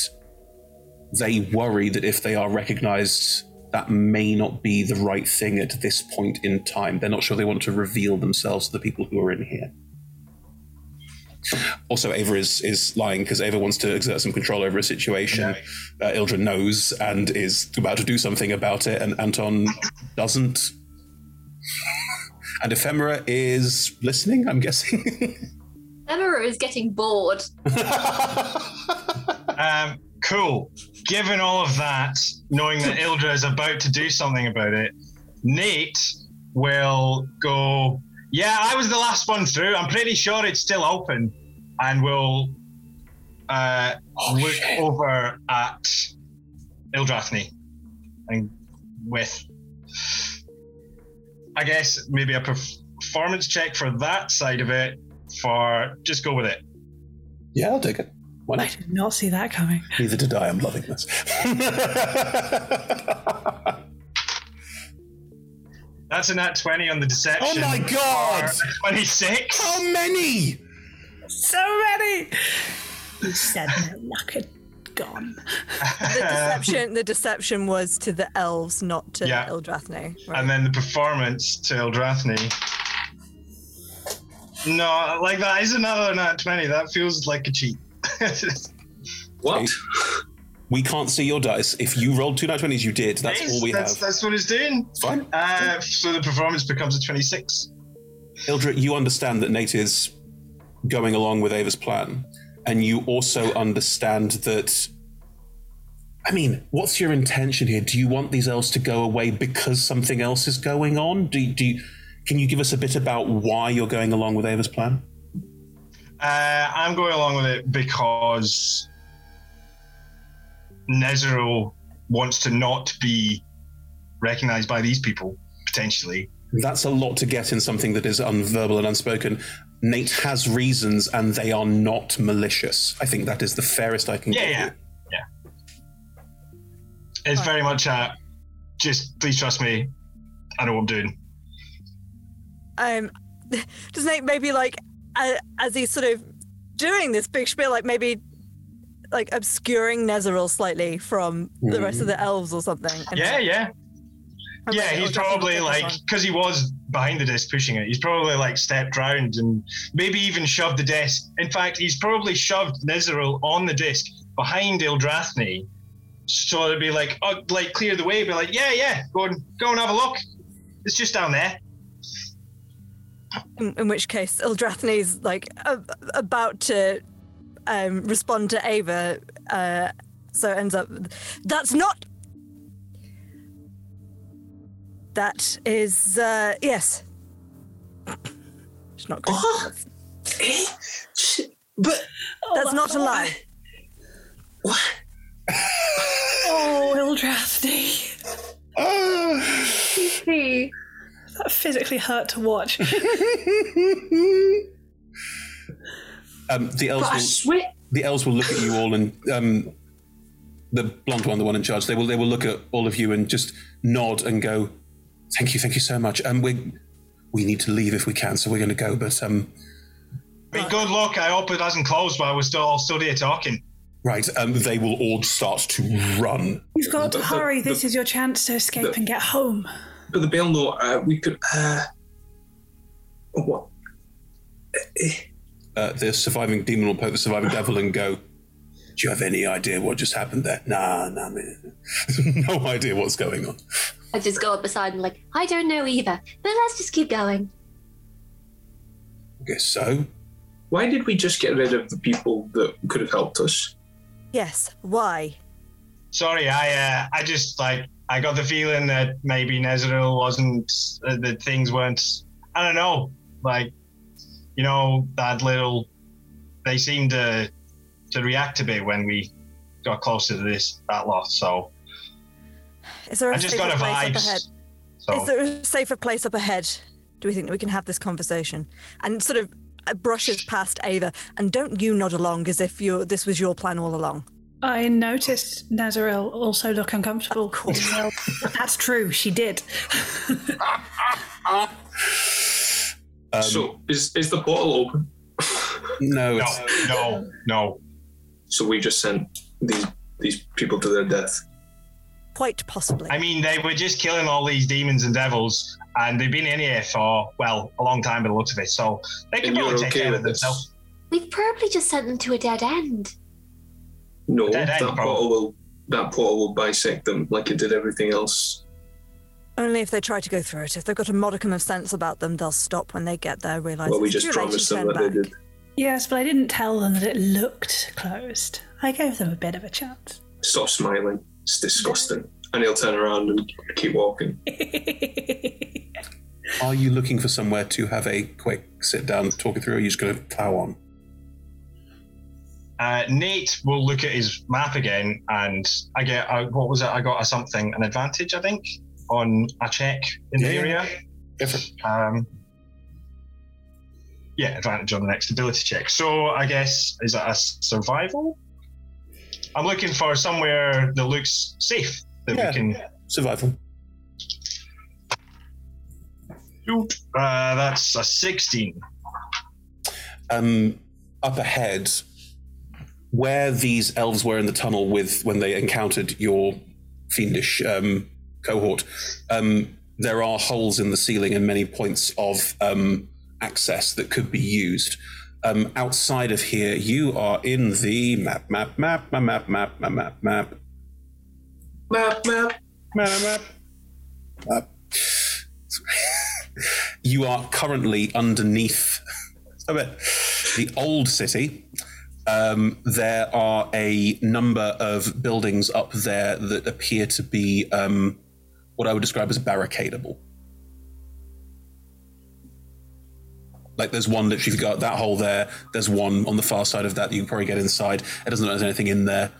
they worry that if they are recognized, that may not be the right thing at this point in time. They're not sure they want to reveal themselves to the people who are in here. Also, Ava is is lying because Ava wants to exert some control over a situation. Uh, Ildra knows and is about to do something about it, and Anton doesn't. And Ephemera is listening, I'm guessing. Ephemera is getting bored. Um, cool. Given all of that, knowing that Ildra is about to do something about it, Nate will go. Yeah, I was the last one through. I'm pretty sure it's still open, and we'll uh, look over at Ildrathni, and with, I guess maybe a performance check for that side of it. For just go with it. Yeah, I'll take it. Why I did not see that coming. Neither did I. I'm loving this. That's a nat 20 on the deception. Oh my God! 26. How many? So many. You said no luck had gone. The deception, the deception was to the elves, not to Yeah. Ildrathni. And then the performance to Ildrathni. No, like that is another nat 20. That feels like a cheat. What? We can't see your dice. If you rolled two nat 20s, you did. That's Nice, all we that's, have. That's what it's doing. Fine. Uh, so the performance becomes a 26. Ildra, you understand that Nate is going along with Ava's plan, and you also understand that. I mean, what's your intention here? Do you want these elves to go away because something else is going on? Do, do you, can you give us a bit about why you're going along with Ava's plan? Uh, I'm going along with it because Nezeril wants to not be recognized by these people, potentially. That's a lot to get in something that is unverbal and unspoken. Nate has reasons, and they are not malicious. I think that is the fairest I can Yeah, give yeah, you. yeah. It's very much a just please trust me. I know what I'm doing. Um, does Nate maybe like uh, as he's sort of doing this big spiel, like maybe like obscuring Nezeril slightly from the rest of the mm. elves or something? and Yeah, so- yeah. I'm Yeah, like, he's oh, probably like because he was behind the desk pushing it. He's probably like stepped round and maybe even shoved the desk. In fact, he's probably shoved Nezeril on the disc behind Ildrathni, so it'd be like, oh, like clear the way. Be like, yeah, yeah, go and go and have a look. It's just down there. In, in which case, Ildrathni's like a, about to um, respond to Ava, uh, so it ends up. That's not. That is uh, yes. It's not good. But that's not a lie. What? oh, Ildrathni. That physically hurt to watch. Um, the elves will, swear- the elves will look at you all, and um, the blonde one, the one in charge, they will they will look at all of you and just nod and go, "Thank you, thank you so much." And we we need to leave if we can, so we're going to go. But um, I mean, good luck. I hope it hasn't closed while we're still all still here talking. right, um, they will all start to run. You've got to But- hurry. but- This is your chance to escape but- and get home. But the Baelnorn, uh, we could. Uh, what? Uh, the surviving demon will poke the surviving devil and go, "Do you have any idea what just happened there?" Nah, nah, man. no idea what's going on. I just go up beside and like, I don't know either, but let's just keep going. I guess so. Why did we just get rid of the people that could have helped us? Yes. Why? Sorry, I uh, I just like I got the feeling that maybe Nezeril wasn't uh, that things weren't. I don't know, like you know that little. They seemed to to react a bit when we got closer to this that lot. So Is there a I just got a place up vibes. ahead? So Is there a safer place up ahead? do we think that we can have this conversation? And sort of uh, brushes past Ava, and don't you nod along as if you this was your plan all along. I noticed Nezeril also look uncomfortable. Well, that's true. She did. so is is the portal open? no, no, no, no. So we just sent these these people to their death. Quite possibly. I mean, they were just killing all these demons and devils, and they've been in here for well a long time by the looks of it. So they can And probably take okay care of themselves. We've probably just sent them to a dead end. No, Dead end, that portal will that portal will bisect them like it did everything else. Only if they try to go through it. If they've got a modicum of sense about them, they'll stop when they get there, realise Well, we just too to promised them turn that they back. did. Yes, but I didn't tell them that it looked closed. I gave them a bit of a chance. Stop smiling. It's disgusting. And he'll turn around and keep walking. Are you looking for somewhere to have a quick sit down, talk it through, or are you just going to plow on? Uh, Nate will look at his map again, and I get uh, what was it? I got a something, an advantage, I think, on a check in the Yeah, area. Different. Um, yeah, advantage on the next ability check. So I guess is that a survival? I'm looking for somewhere that looks safe that Yeah. we can. Survival. Uh, that's a 16. um, up ahead, where these elves were in the tunnel with when they encountered your fiendish um, cohort, um, there are holes in the ceiling and many points of um, access that could be used. Um, outside of here, you are in the map, map, map, map, map, map, map, map, map, Map, map. map, map, map. you are currently underneath the old city. Um, there are a number of buildings up there that appear to be um, what I would describe as barricadable. Like there's one literally, if you go out that hole there, there's one on the far side of that you can probably get inside. It doesn't look there's anything in there.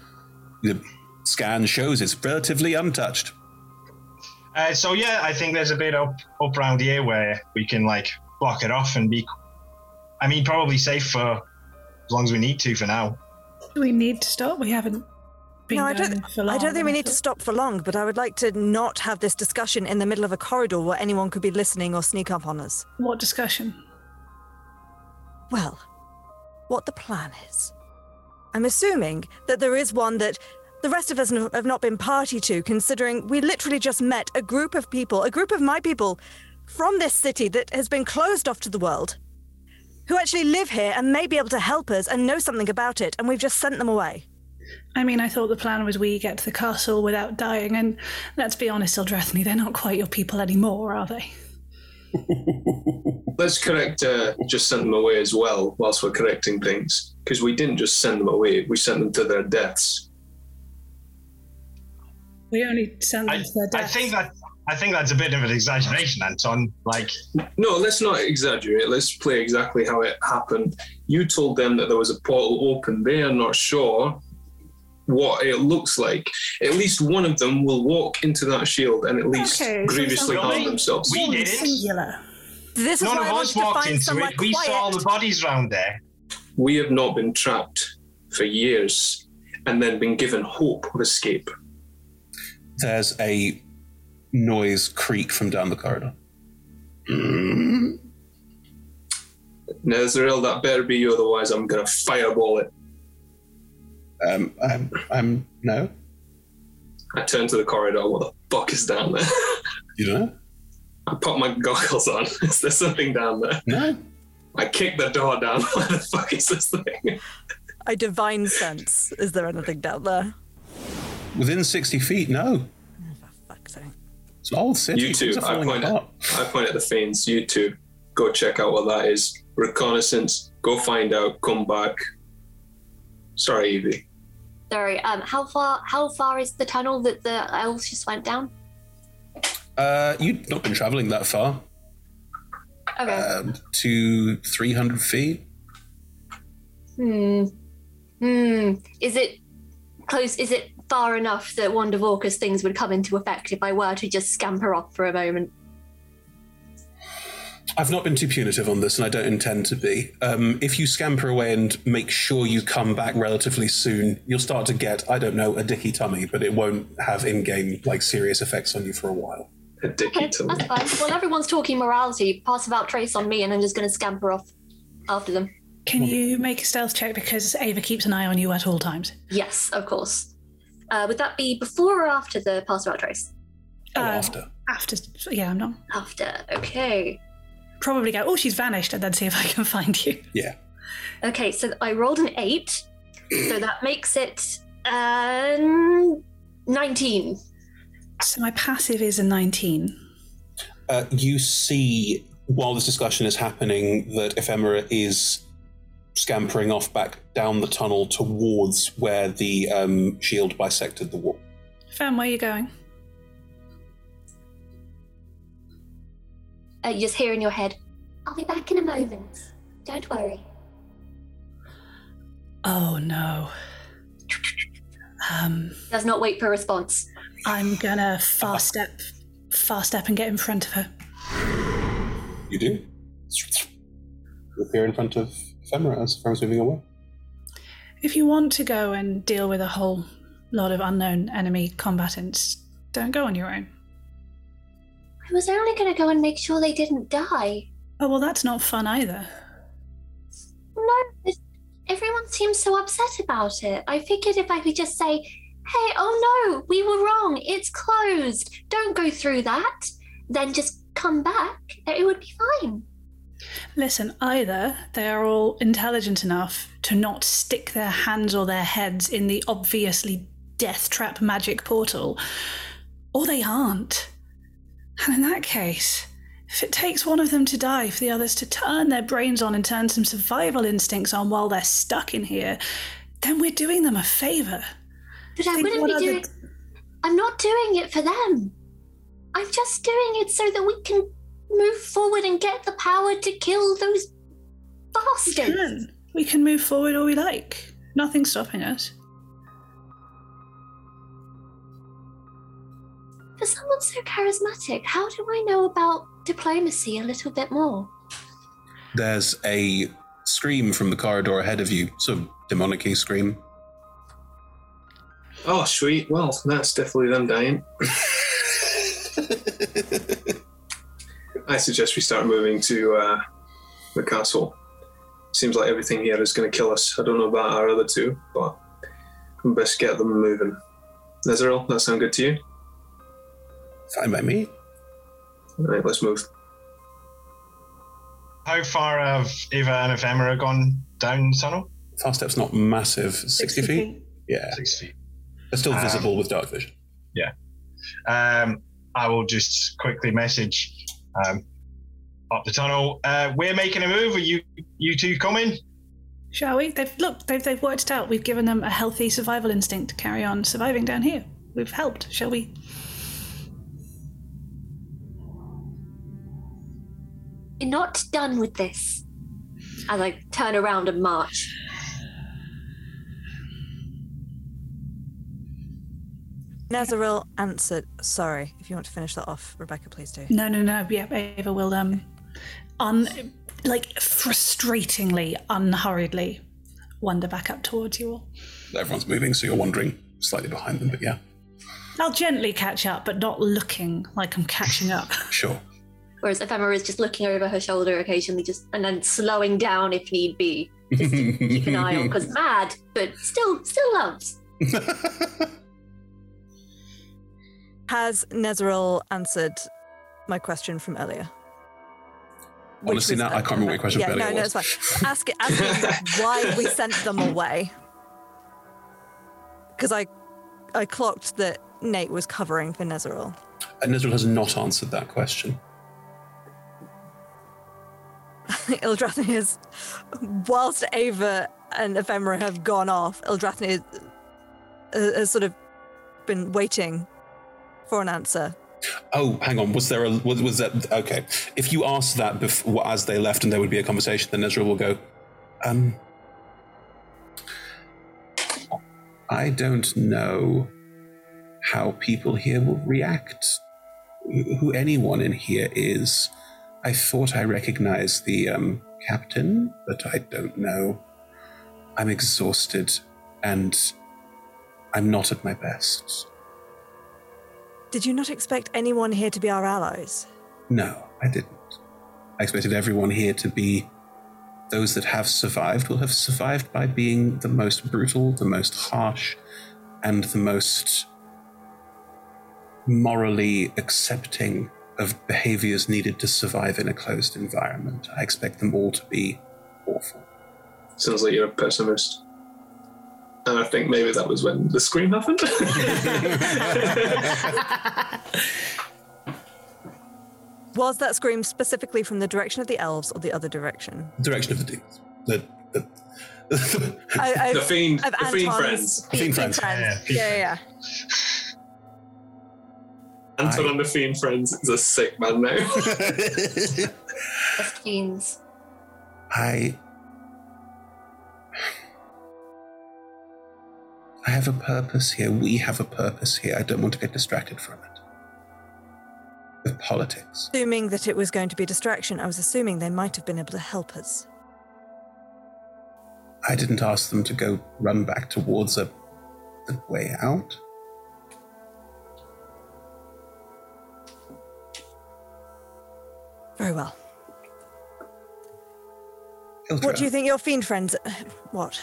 The scan shows it's relatively untouched. Uh, so yeah, I think there's a bit up up around here where we can like block it off and be. I mean, probably safe for as long as we need to for now. Do we need to stop? We haven't been No, I don't. for long. I don't think we need to stop for long, but I would like to not have this discussion in the middle of a corridor where anyone could be listening or sneak up on us. What discussion? Well, what the plan is. I'm assuming that there is one that the rest of us n- have not been party to, considering we literally just met a group of people, a group of my people from this city that has been closed off to the world, who actually live here and may be able to help us and know something about it, and we've just sent them away. I mean, I thought the plan was we get to the castle without dying, and let's be honest, Ildrathni, they're not quite your people anymore, are they? Let's correct, uh, just send them away as well whilst we're correcting things. Because we didn't just send them away, we sent them to their deaths. We only sent them to their deaths. I deaths. think that I think that's a bit of an exaggeration, Anton. Like, No, let's not exaggerate. Let's play exactly how it happened. You told them that there was a portal open. They are not sure what it looks like. At least one of them will walk into that shield and at least Okay, grievously something- harm themselves. We didn't. Singular. This is none why of I us to walked find into somewhere it. We quiet. saw all the bodies round there. We have not been trapped for years and then been given hope of escape. There's a noise creak from down the corridor. Nezeril, that better be you, otherwise I'm gonna fireball it. Um, I'm, I'm no. I turn to the corridor. What the fuck is down there? You don't know? I pop my goggles on. is there something down there? No. I kick the door down. What the fuck is this thing? I divine sense. Is there anything down there? Within 60 feet, no. It's an old city. You two, I point, apart. at, I point at the fiends. You two, go check out what that is. Reconnaissance, go find out, come back. Sorry, Evie. Sorry. Um, how far? How far is the tunnel that the elves just went down? Uh, you've not been traveling that far. Okay. Um, to 300 feet. Hmm. Hmm. Is it close? Is it far enough that Wanda Walker's things would come into effect if I were to just scamper off for a moment? I've not been too punitive on this, and I don't intend to be. Um, if you scamper away and make sure you come back relatively soon, you'll start to get, I don't know, a dicky tummy, but it won't have in-game like serious effects on you for a while. A dicky Okay, that's fine. Well, everyone's talking morality. Pass about trace on me, and I'm just going to scamper off after them. Can you make a stealth check because Ava keeps an eye on you at all times? Yes, of course. Uh, would that be before or after the Pass without Trace? Uh, after. After, yeah, I'm not. After. Okay. Probably go, oh, she's vanished, and then see if I can find you. Yeah. Okay, so I rolled an eight, so that makes it um, nineteen. So my passive is a 19. Uh, you see, while this discussion is happening, that Ephemera is scampering off back down the tunnel towards where the um, shield bisected the wall. Fam, where are you going? Uh, you just hear in your head, I'll be back in a moment. Don't worry. Oh no. Um, Does not wait for a response. I'm gonna fast step, fast step, and get in front of her. You do. You appear in front of Ephemera as Ephemera's moving away. If you want to go and deal with a whole lot of unknown enemy combatants, don't go on your own. I was only going to go and make sure they didn't die. Oh well, that's not fun either. No, everyone seems so upset about it. I figured if I could just say, hey, oh no, we were wrong, it's closed, don't go through that, then just come back, it would be fine. Listen, either they are all intelligent enough to not stick their hands or their heads in the obviously death trap magic portal, or they aren't. And in that case, if it takes one of them to die for the others to turn their brains on and turn some survival instincts on while they're stuck in here, then we're doing them a favour. But I Think wouldn't be doing. I'm not doing it for them. I'm just doing it so that we can move forward and get the power to kill those We bastards. can. We can move forward all we like. Nothing's stopping us. For someone so charismatic, how do I know about diplomacy a little bit more? There's a scream from the corridor ahead of you, sort of demonic scream. Oh, sweet. Well, that's definitely them dying. I suggest we start moving to uh, the castle. Seems like everything here is going to kill us. I don't know about our other two, but we best get them moving. Nezeril, that sound good to you? Fine by me. All right, let's move. How far have Eva and Ephemera gone down the tunnel? Fast step's not massive. 60, feet? Yeah. Six feet. They're still Um, visible with dark vision. Yeah. Um, I will just quickly message um, up the tunnel. Uh, we're making a move. Are you you two coming? Shall we? They've look. They've they've worked it out. We've given them a healthy survival instinct to carry on surviving down here. We've helped. Shall we? You're not done with this. As I turn around and march. Nezeril answered. Sorry, if you want to finish that off, Rebecca, please do. No, no, no. Yeah, Ava will um, un like frustratingly, unhurriedly, wander back up towards you all. Everyone's moving, so you're wandering slightly behind them, but yeah. I'll gently catch up, but not looking like I'm catching up. Sure. Whereas Ephemera is just looking over her shoulder occasionally, just and then slowing down if need be. Just to keep an eye on, because mad, but still, still loves. Has Nezeril answered my question from earlier? Honestly, now I can't remember what your question yeah, from no, earlier no, was. it's fine. Ask it, ask why we sent them away. Because I, I clocked that Nate was covering for Nezeril. And Nezeril has not answered that question. Ildrathni is, whilst Ava and Ephemera have gone off, Ildrathni is, uh, has sort of been waiting for an answer. Oh, hang on. Was there a was, was that okay? If you asked that before, as they left, and there would be a conversation, then Ezra will go. Um, I don't know how people here will react. Who anyone in here is. I thought I recognized the um, captain, but I don't know. I'm exhausted and I'm not at my best. Did you not expect anyone here to be our allies? No, I didn't. I expected everyone here to be those that have survived will have survived by being the most brutal, the most harsh, and the most morally accepting of behaviors needed to survive in a closed environment. I expect them all to be awful. Sounds like you're a pessimist. And I think maybe that was when the scream happened. Was that scream specifically from the direction of the elves or the other direction? Direction of the demons. The, the, I- I- The fiend- of the fiend friends. Fiend, Fiend fiend friends. friends. Yeah, yeah, yeah. Anton and the Fiend Friends is a sick man now. Best fiends. I. I have a purpose here. We have a purpose here. I don't want to get distracted from it. With politics. Assuming that it was going to be a distraction, I was assuming they might have been able to help us. I didn't ask them to go run back towards a the way out. Very well. What do you think your fiend friends. Uh, what?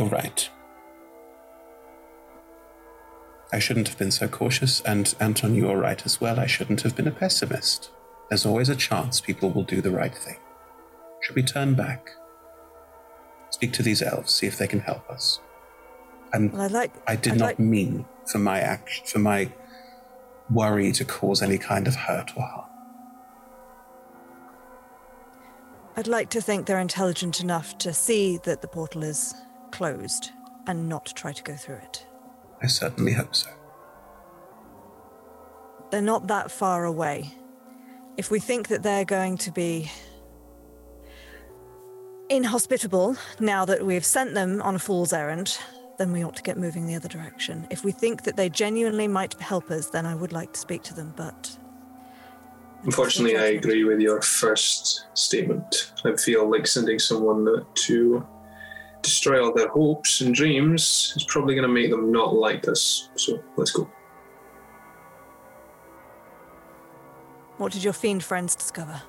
You're right. I shouldn't have been so cautious, and Anton, you are right as well. I shouldn't have been a pessimist. There's always a chance people will do the right thing. Should we turn back? Speak to these elves, see if they can help us. And Well, I'd like. I did I'd not like- mean for my action, for my worry to cause any kind of hurt or harm. I'd like to think they're intelligent enough to see that the portal is closed and not try to go through it. I certainly hope so. They're not that far away. If we think that they're going to be inhospitable now that we've sent them on a fool's errand, then we ought to get moving the other direction. If we think that they genuinely might help us, then I would like to speak to them, but Unfortunately, I agree with your first statement. I feel like sending someone to destroy all their hopes and dreams is probably going to make them not like us. So let's go. what did your fiend friends discover?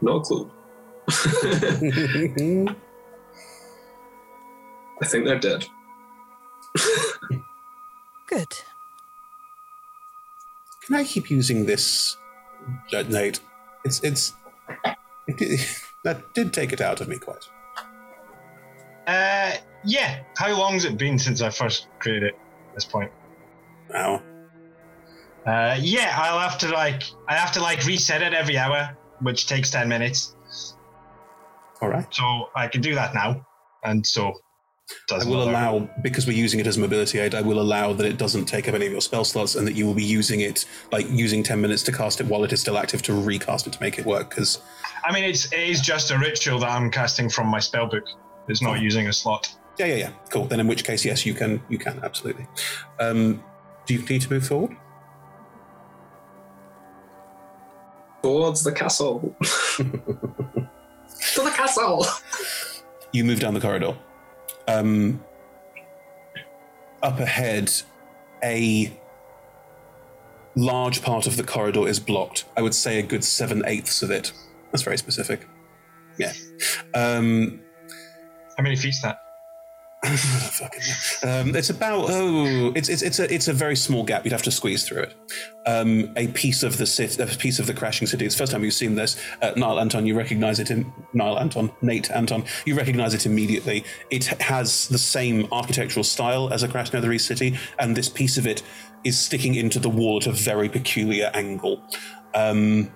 No clue. I think they're dead. Good. Can I keep using this, uh, Nate? It's it's it, did- that did take it out of me quite. Uh, yeah. How long's it been since I first created it? At this point. Wow. Uh, yeah, I'll have to like I have to like reset it every hour, which takes ten minutes. All right. So I can do that now, and so I doesn't will allow because we're using it as a mobility aid. I will allow that it doesn't take up any of your spell slots, and that you will be using it like using ten minutes to cast it while it is still active to recast it to make it work. Because I mean, it's it is just a ritual that I'm casting from my spell book. It's not using a slot. yeah, yeah, yeah, cool. Then in which case, yes, you can, you can absolutely. Um, do you need to move forward? Towards the castle. to the castle. You move down the corridor. Um, up ahead, a large part of the corridor is blocked. I would say a good seven eighths of it. That's very specific. Yeah. Um, How many feet's that? um, it's about oh, it's it's it's a it's a very small gap. You'd have to squeeze through it. Um, a piece of the city, a piece of the crashing city. It's the first time you've seen this. Uh, Niall Anton, you recognize it in Niall Anton, Nate Anton. You recognize it immediately. It has the same architectural style as a Crash Netherese city, and this piece of it is sticking into the wall at a very peculiar angle. Um,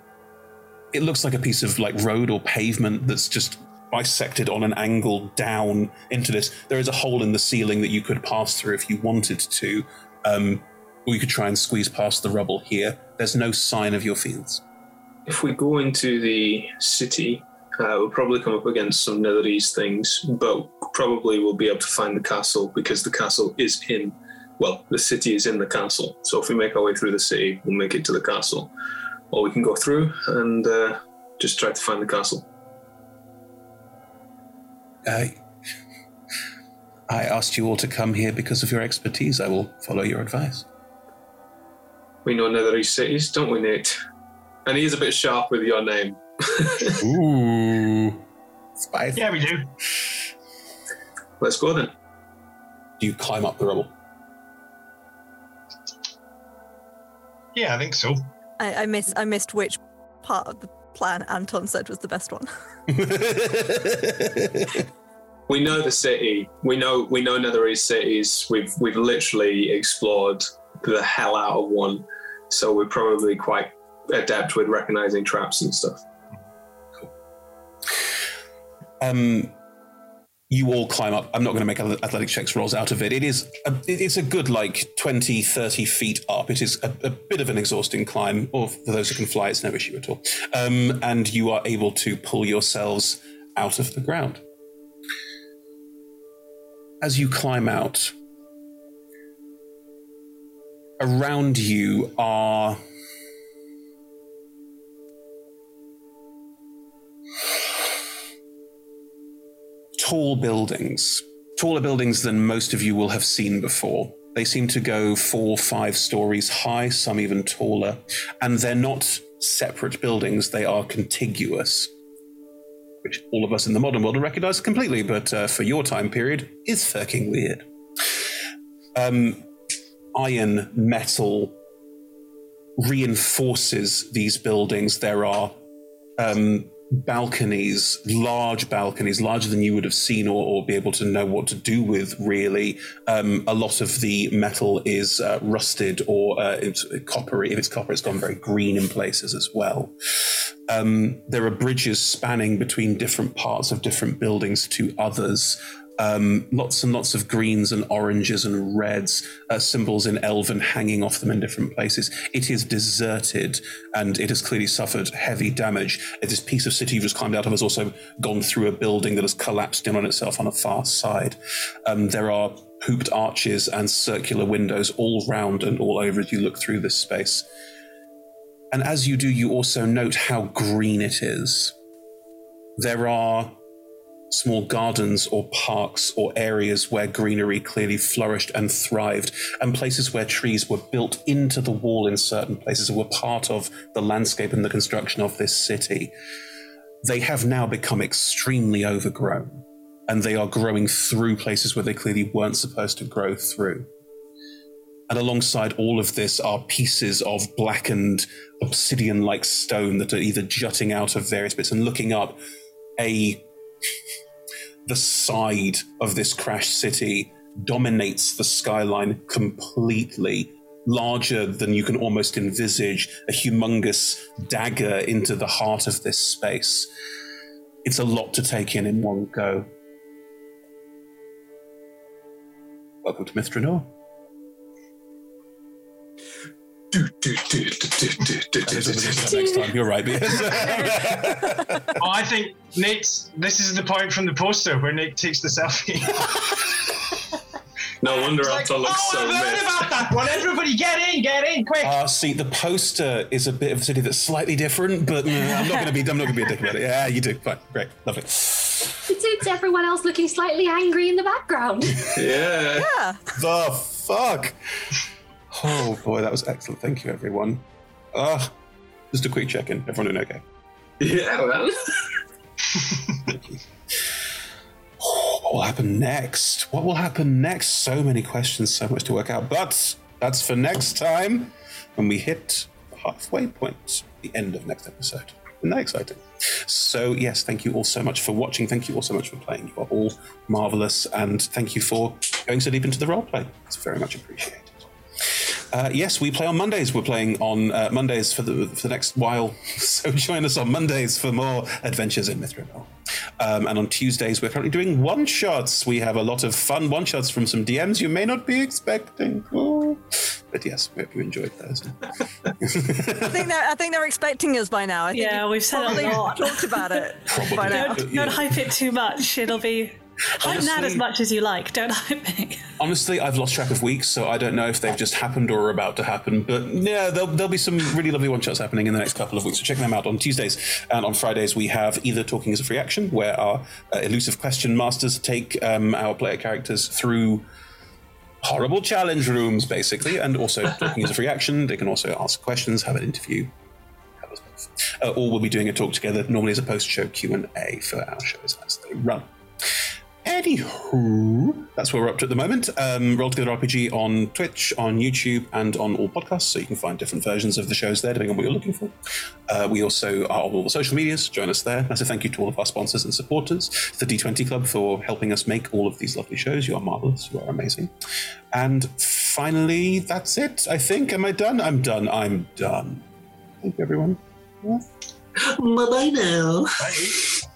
it looks like a piece of like road or pavement that's just bisected on an angle down into this. There is a hole in the ceiling that you could pass through if you wanted to, um, or you could try and squeeze past the rubble here. There's no sign of your fields. If we go into the city Uh, we'll probably come up against some Netherese things, but probably we'll be able to find the castle because the castle is in, well, the city is in the castle. So if we make our way through the city, we'll make it to the castle. Or we can go through and uh, just try to find the castle. Uh, I asked you all to come here because of your expertise. I will follow your advice. We know Netherese cities, don't we, Nate? And he is a bit sharp with your name. Ooh. Spice. Yeah, we do. Let's go then. Do you climb up the rubble? Yeah, I think so. I, I miss I missed which part of the plan Anton said was the best one. We know the city. We know we know Netherese cities. We've we've literally explored the hell out of one, so we're probably quite adept with recognizing traps and stuff. Um, you all climb up. I'm not going to make athletic checks rolls out of it. It is a, it's a good like 20, 30 feet up. It is a, a bit of an exhausting climb, or for those who can fly, it's no issue at all. Um, and you are able to pull yourselves out of the ground. As you climb out, around you are tall buildings, taller buildings than most of you will have seen before. They seem to go four, five stories high, some even taller, and they're not separate buildings, they are contiguous, which all of us in the modern world recognize completely, but uh, for your time period is fucking weird. Um, iron, metal reinforces these buildings. There are um, balconies, large balconies, larger than you would have seen or, or be able to know what to do with, really. Um, a lot of the metal is uh, rusted or uh, it's coppery. If it's copper, it's gone very green in places as well. Um, there are bridges spanning between different parts of different buildings to others. Um, lots and lots of greens and oranges and reds, uh, symbols in Elven hanging off them in different places. It is deserted and it has clearly suffered heavy damage. This piece of city you've just climbed out of has also gone through a building that has collapsed in on itself on a far side. Um, there are hooped arches and circular windows all round and all over as you look through this space. And as you do, you also note how green it is. There are small gardens or parks or areas where greenery clearly flourished and thrived, and places where trees were built into the wall in certain places and were part of the landscape and the construction of this city. They have now become extremely overgrown, and they are growing through places where they clearly weren't supposed to grow through. And alongside all of this are pieces of blackened obsidian like stone that are either jutting out of various bits and looking up a the side of this crashed city dominates the skyline completely larger than you can almost envisage a humongous dagger into the heart of this space it's a lot to take in in one go welcome to Myth Drannor. You're right. oh, I think Nate's. This is the point from the poster where Nate takes the selfie. No wonder Anton looks oh, so I've about that one. Everybody, get in, get in, quick. Uh, see, the poster is a bit of a city that's slightly different, but mm, I'm not going to be. I'm not going to be a dick about it. Yeah, you do. Fine, great, lovely. It's everyone else looking slightly angry in the background. Yeah. Yeah. The fuck. Oh boy, that was excellent. Thank you, everyone. Uh, just a quick check-in. Everyone doing okay? Yeah, well. What will happen next? What will happen next? So many questions, so much to work out. But that's for next time when we hit the halfway point, the end of next episode. Isn't that exciting? So, yes, thank you all so much for watching. Thank you all so much for playing. You are all marvelous. And thank you for going so deep into the roleplay. It's very much appreciated. Uh, yes, we play on Mondays. We're playing on uh, Mondays for the for the next while. So join us on Mondays for more adventures in Mithril. Um, and on Tuesdays, we're currently doing one shots. We have a lot of fun one shots from some DMs you may not be expecting. Oh. But yes, we hope you enjoyed those. I think they're I think they're expecting us by now. I think Yeah, we've said it a probably lot. talked about it by. Don't, don't hype it too much. It'll be hype Nat as much as you like. Don't hype me. Honestly, I've lost track of weeks, so I don't know if they've just happened or are about to happen. But yeah, there'll, there'll be some really lovely one shots happening in the next couple of weeks. So check them out on Tuesdays. And on Fridays, we have either Talking as a Free Action, where our uh, elusive question masters take um, our player characters through horrible challenge rooms, basically, and also Talking as a Free Action. They can also ask questions, have an interview. Uh, or we'll be doing a talk together, normally as a post-show Q&A for our shows as they run. Anywho, that's where we're up to at the moment. Um, Roll Together RPG on Twitch, on YouTube, and on all podcasts, so you can find different versions of the shows there, depending on what you're looking for. Uh, we also are on all the social medias. Join us there. Massive thank you to all of our sponsors and supporters, the D20 Club for helping us make all of these lovely shows. You are marvelous. You are amazing. And finally, that's it. I think. Am I done? I'm done. I'm done. Thank you, everyone. Bye bye now. Bye.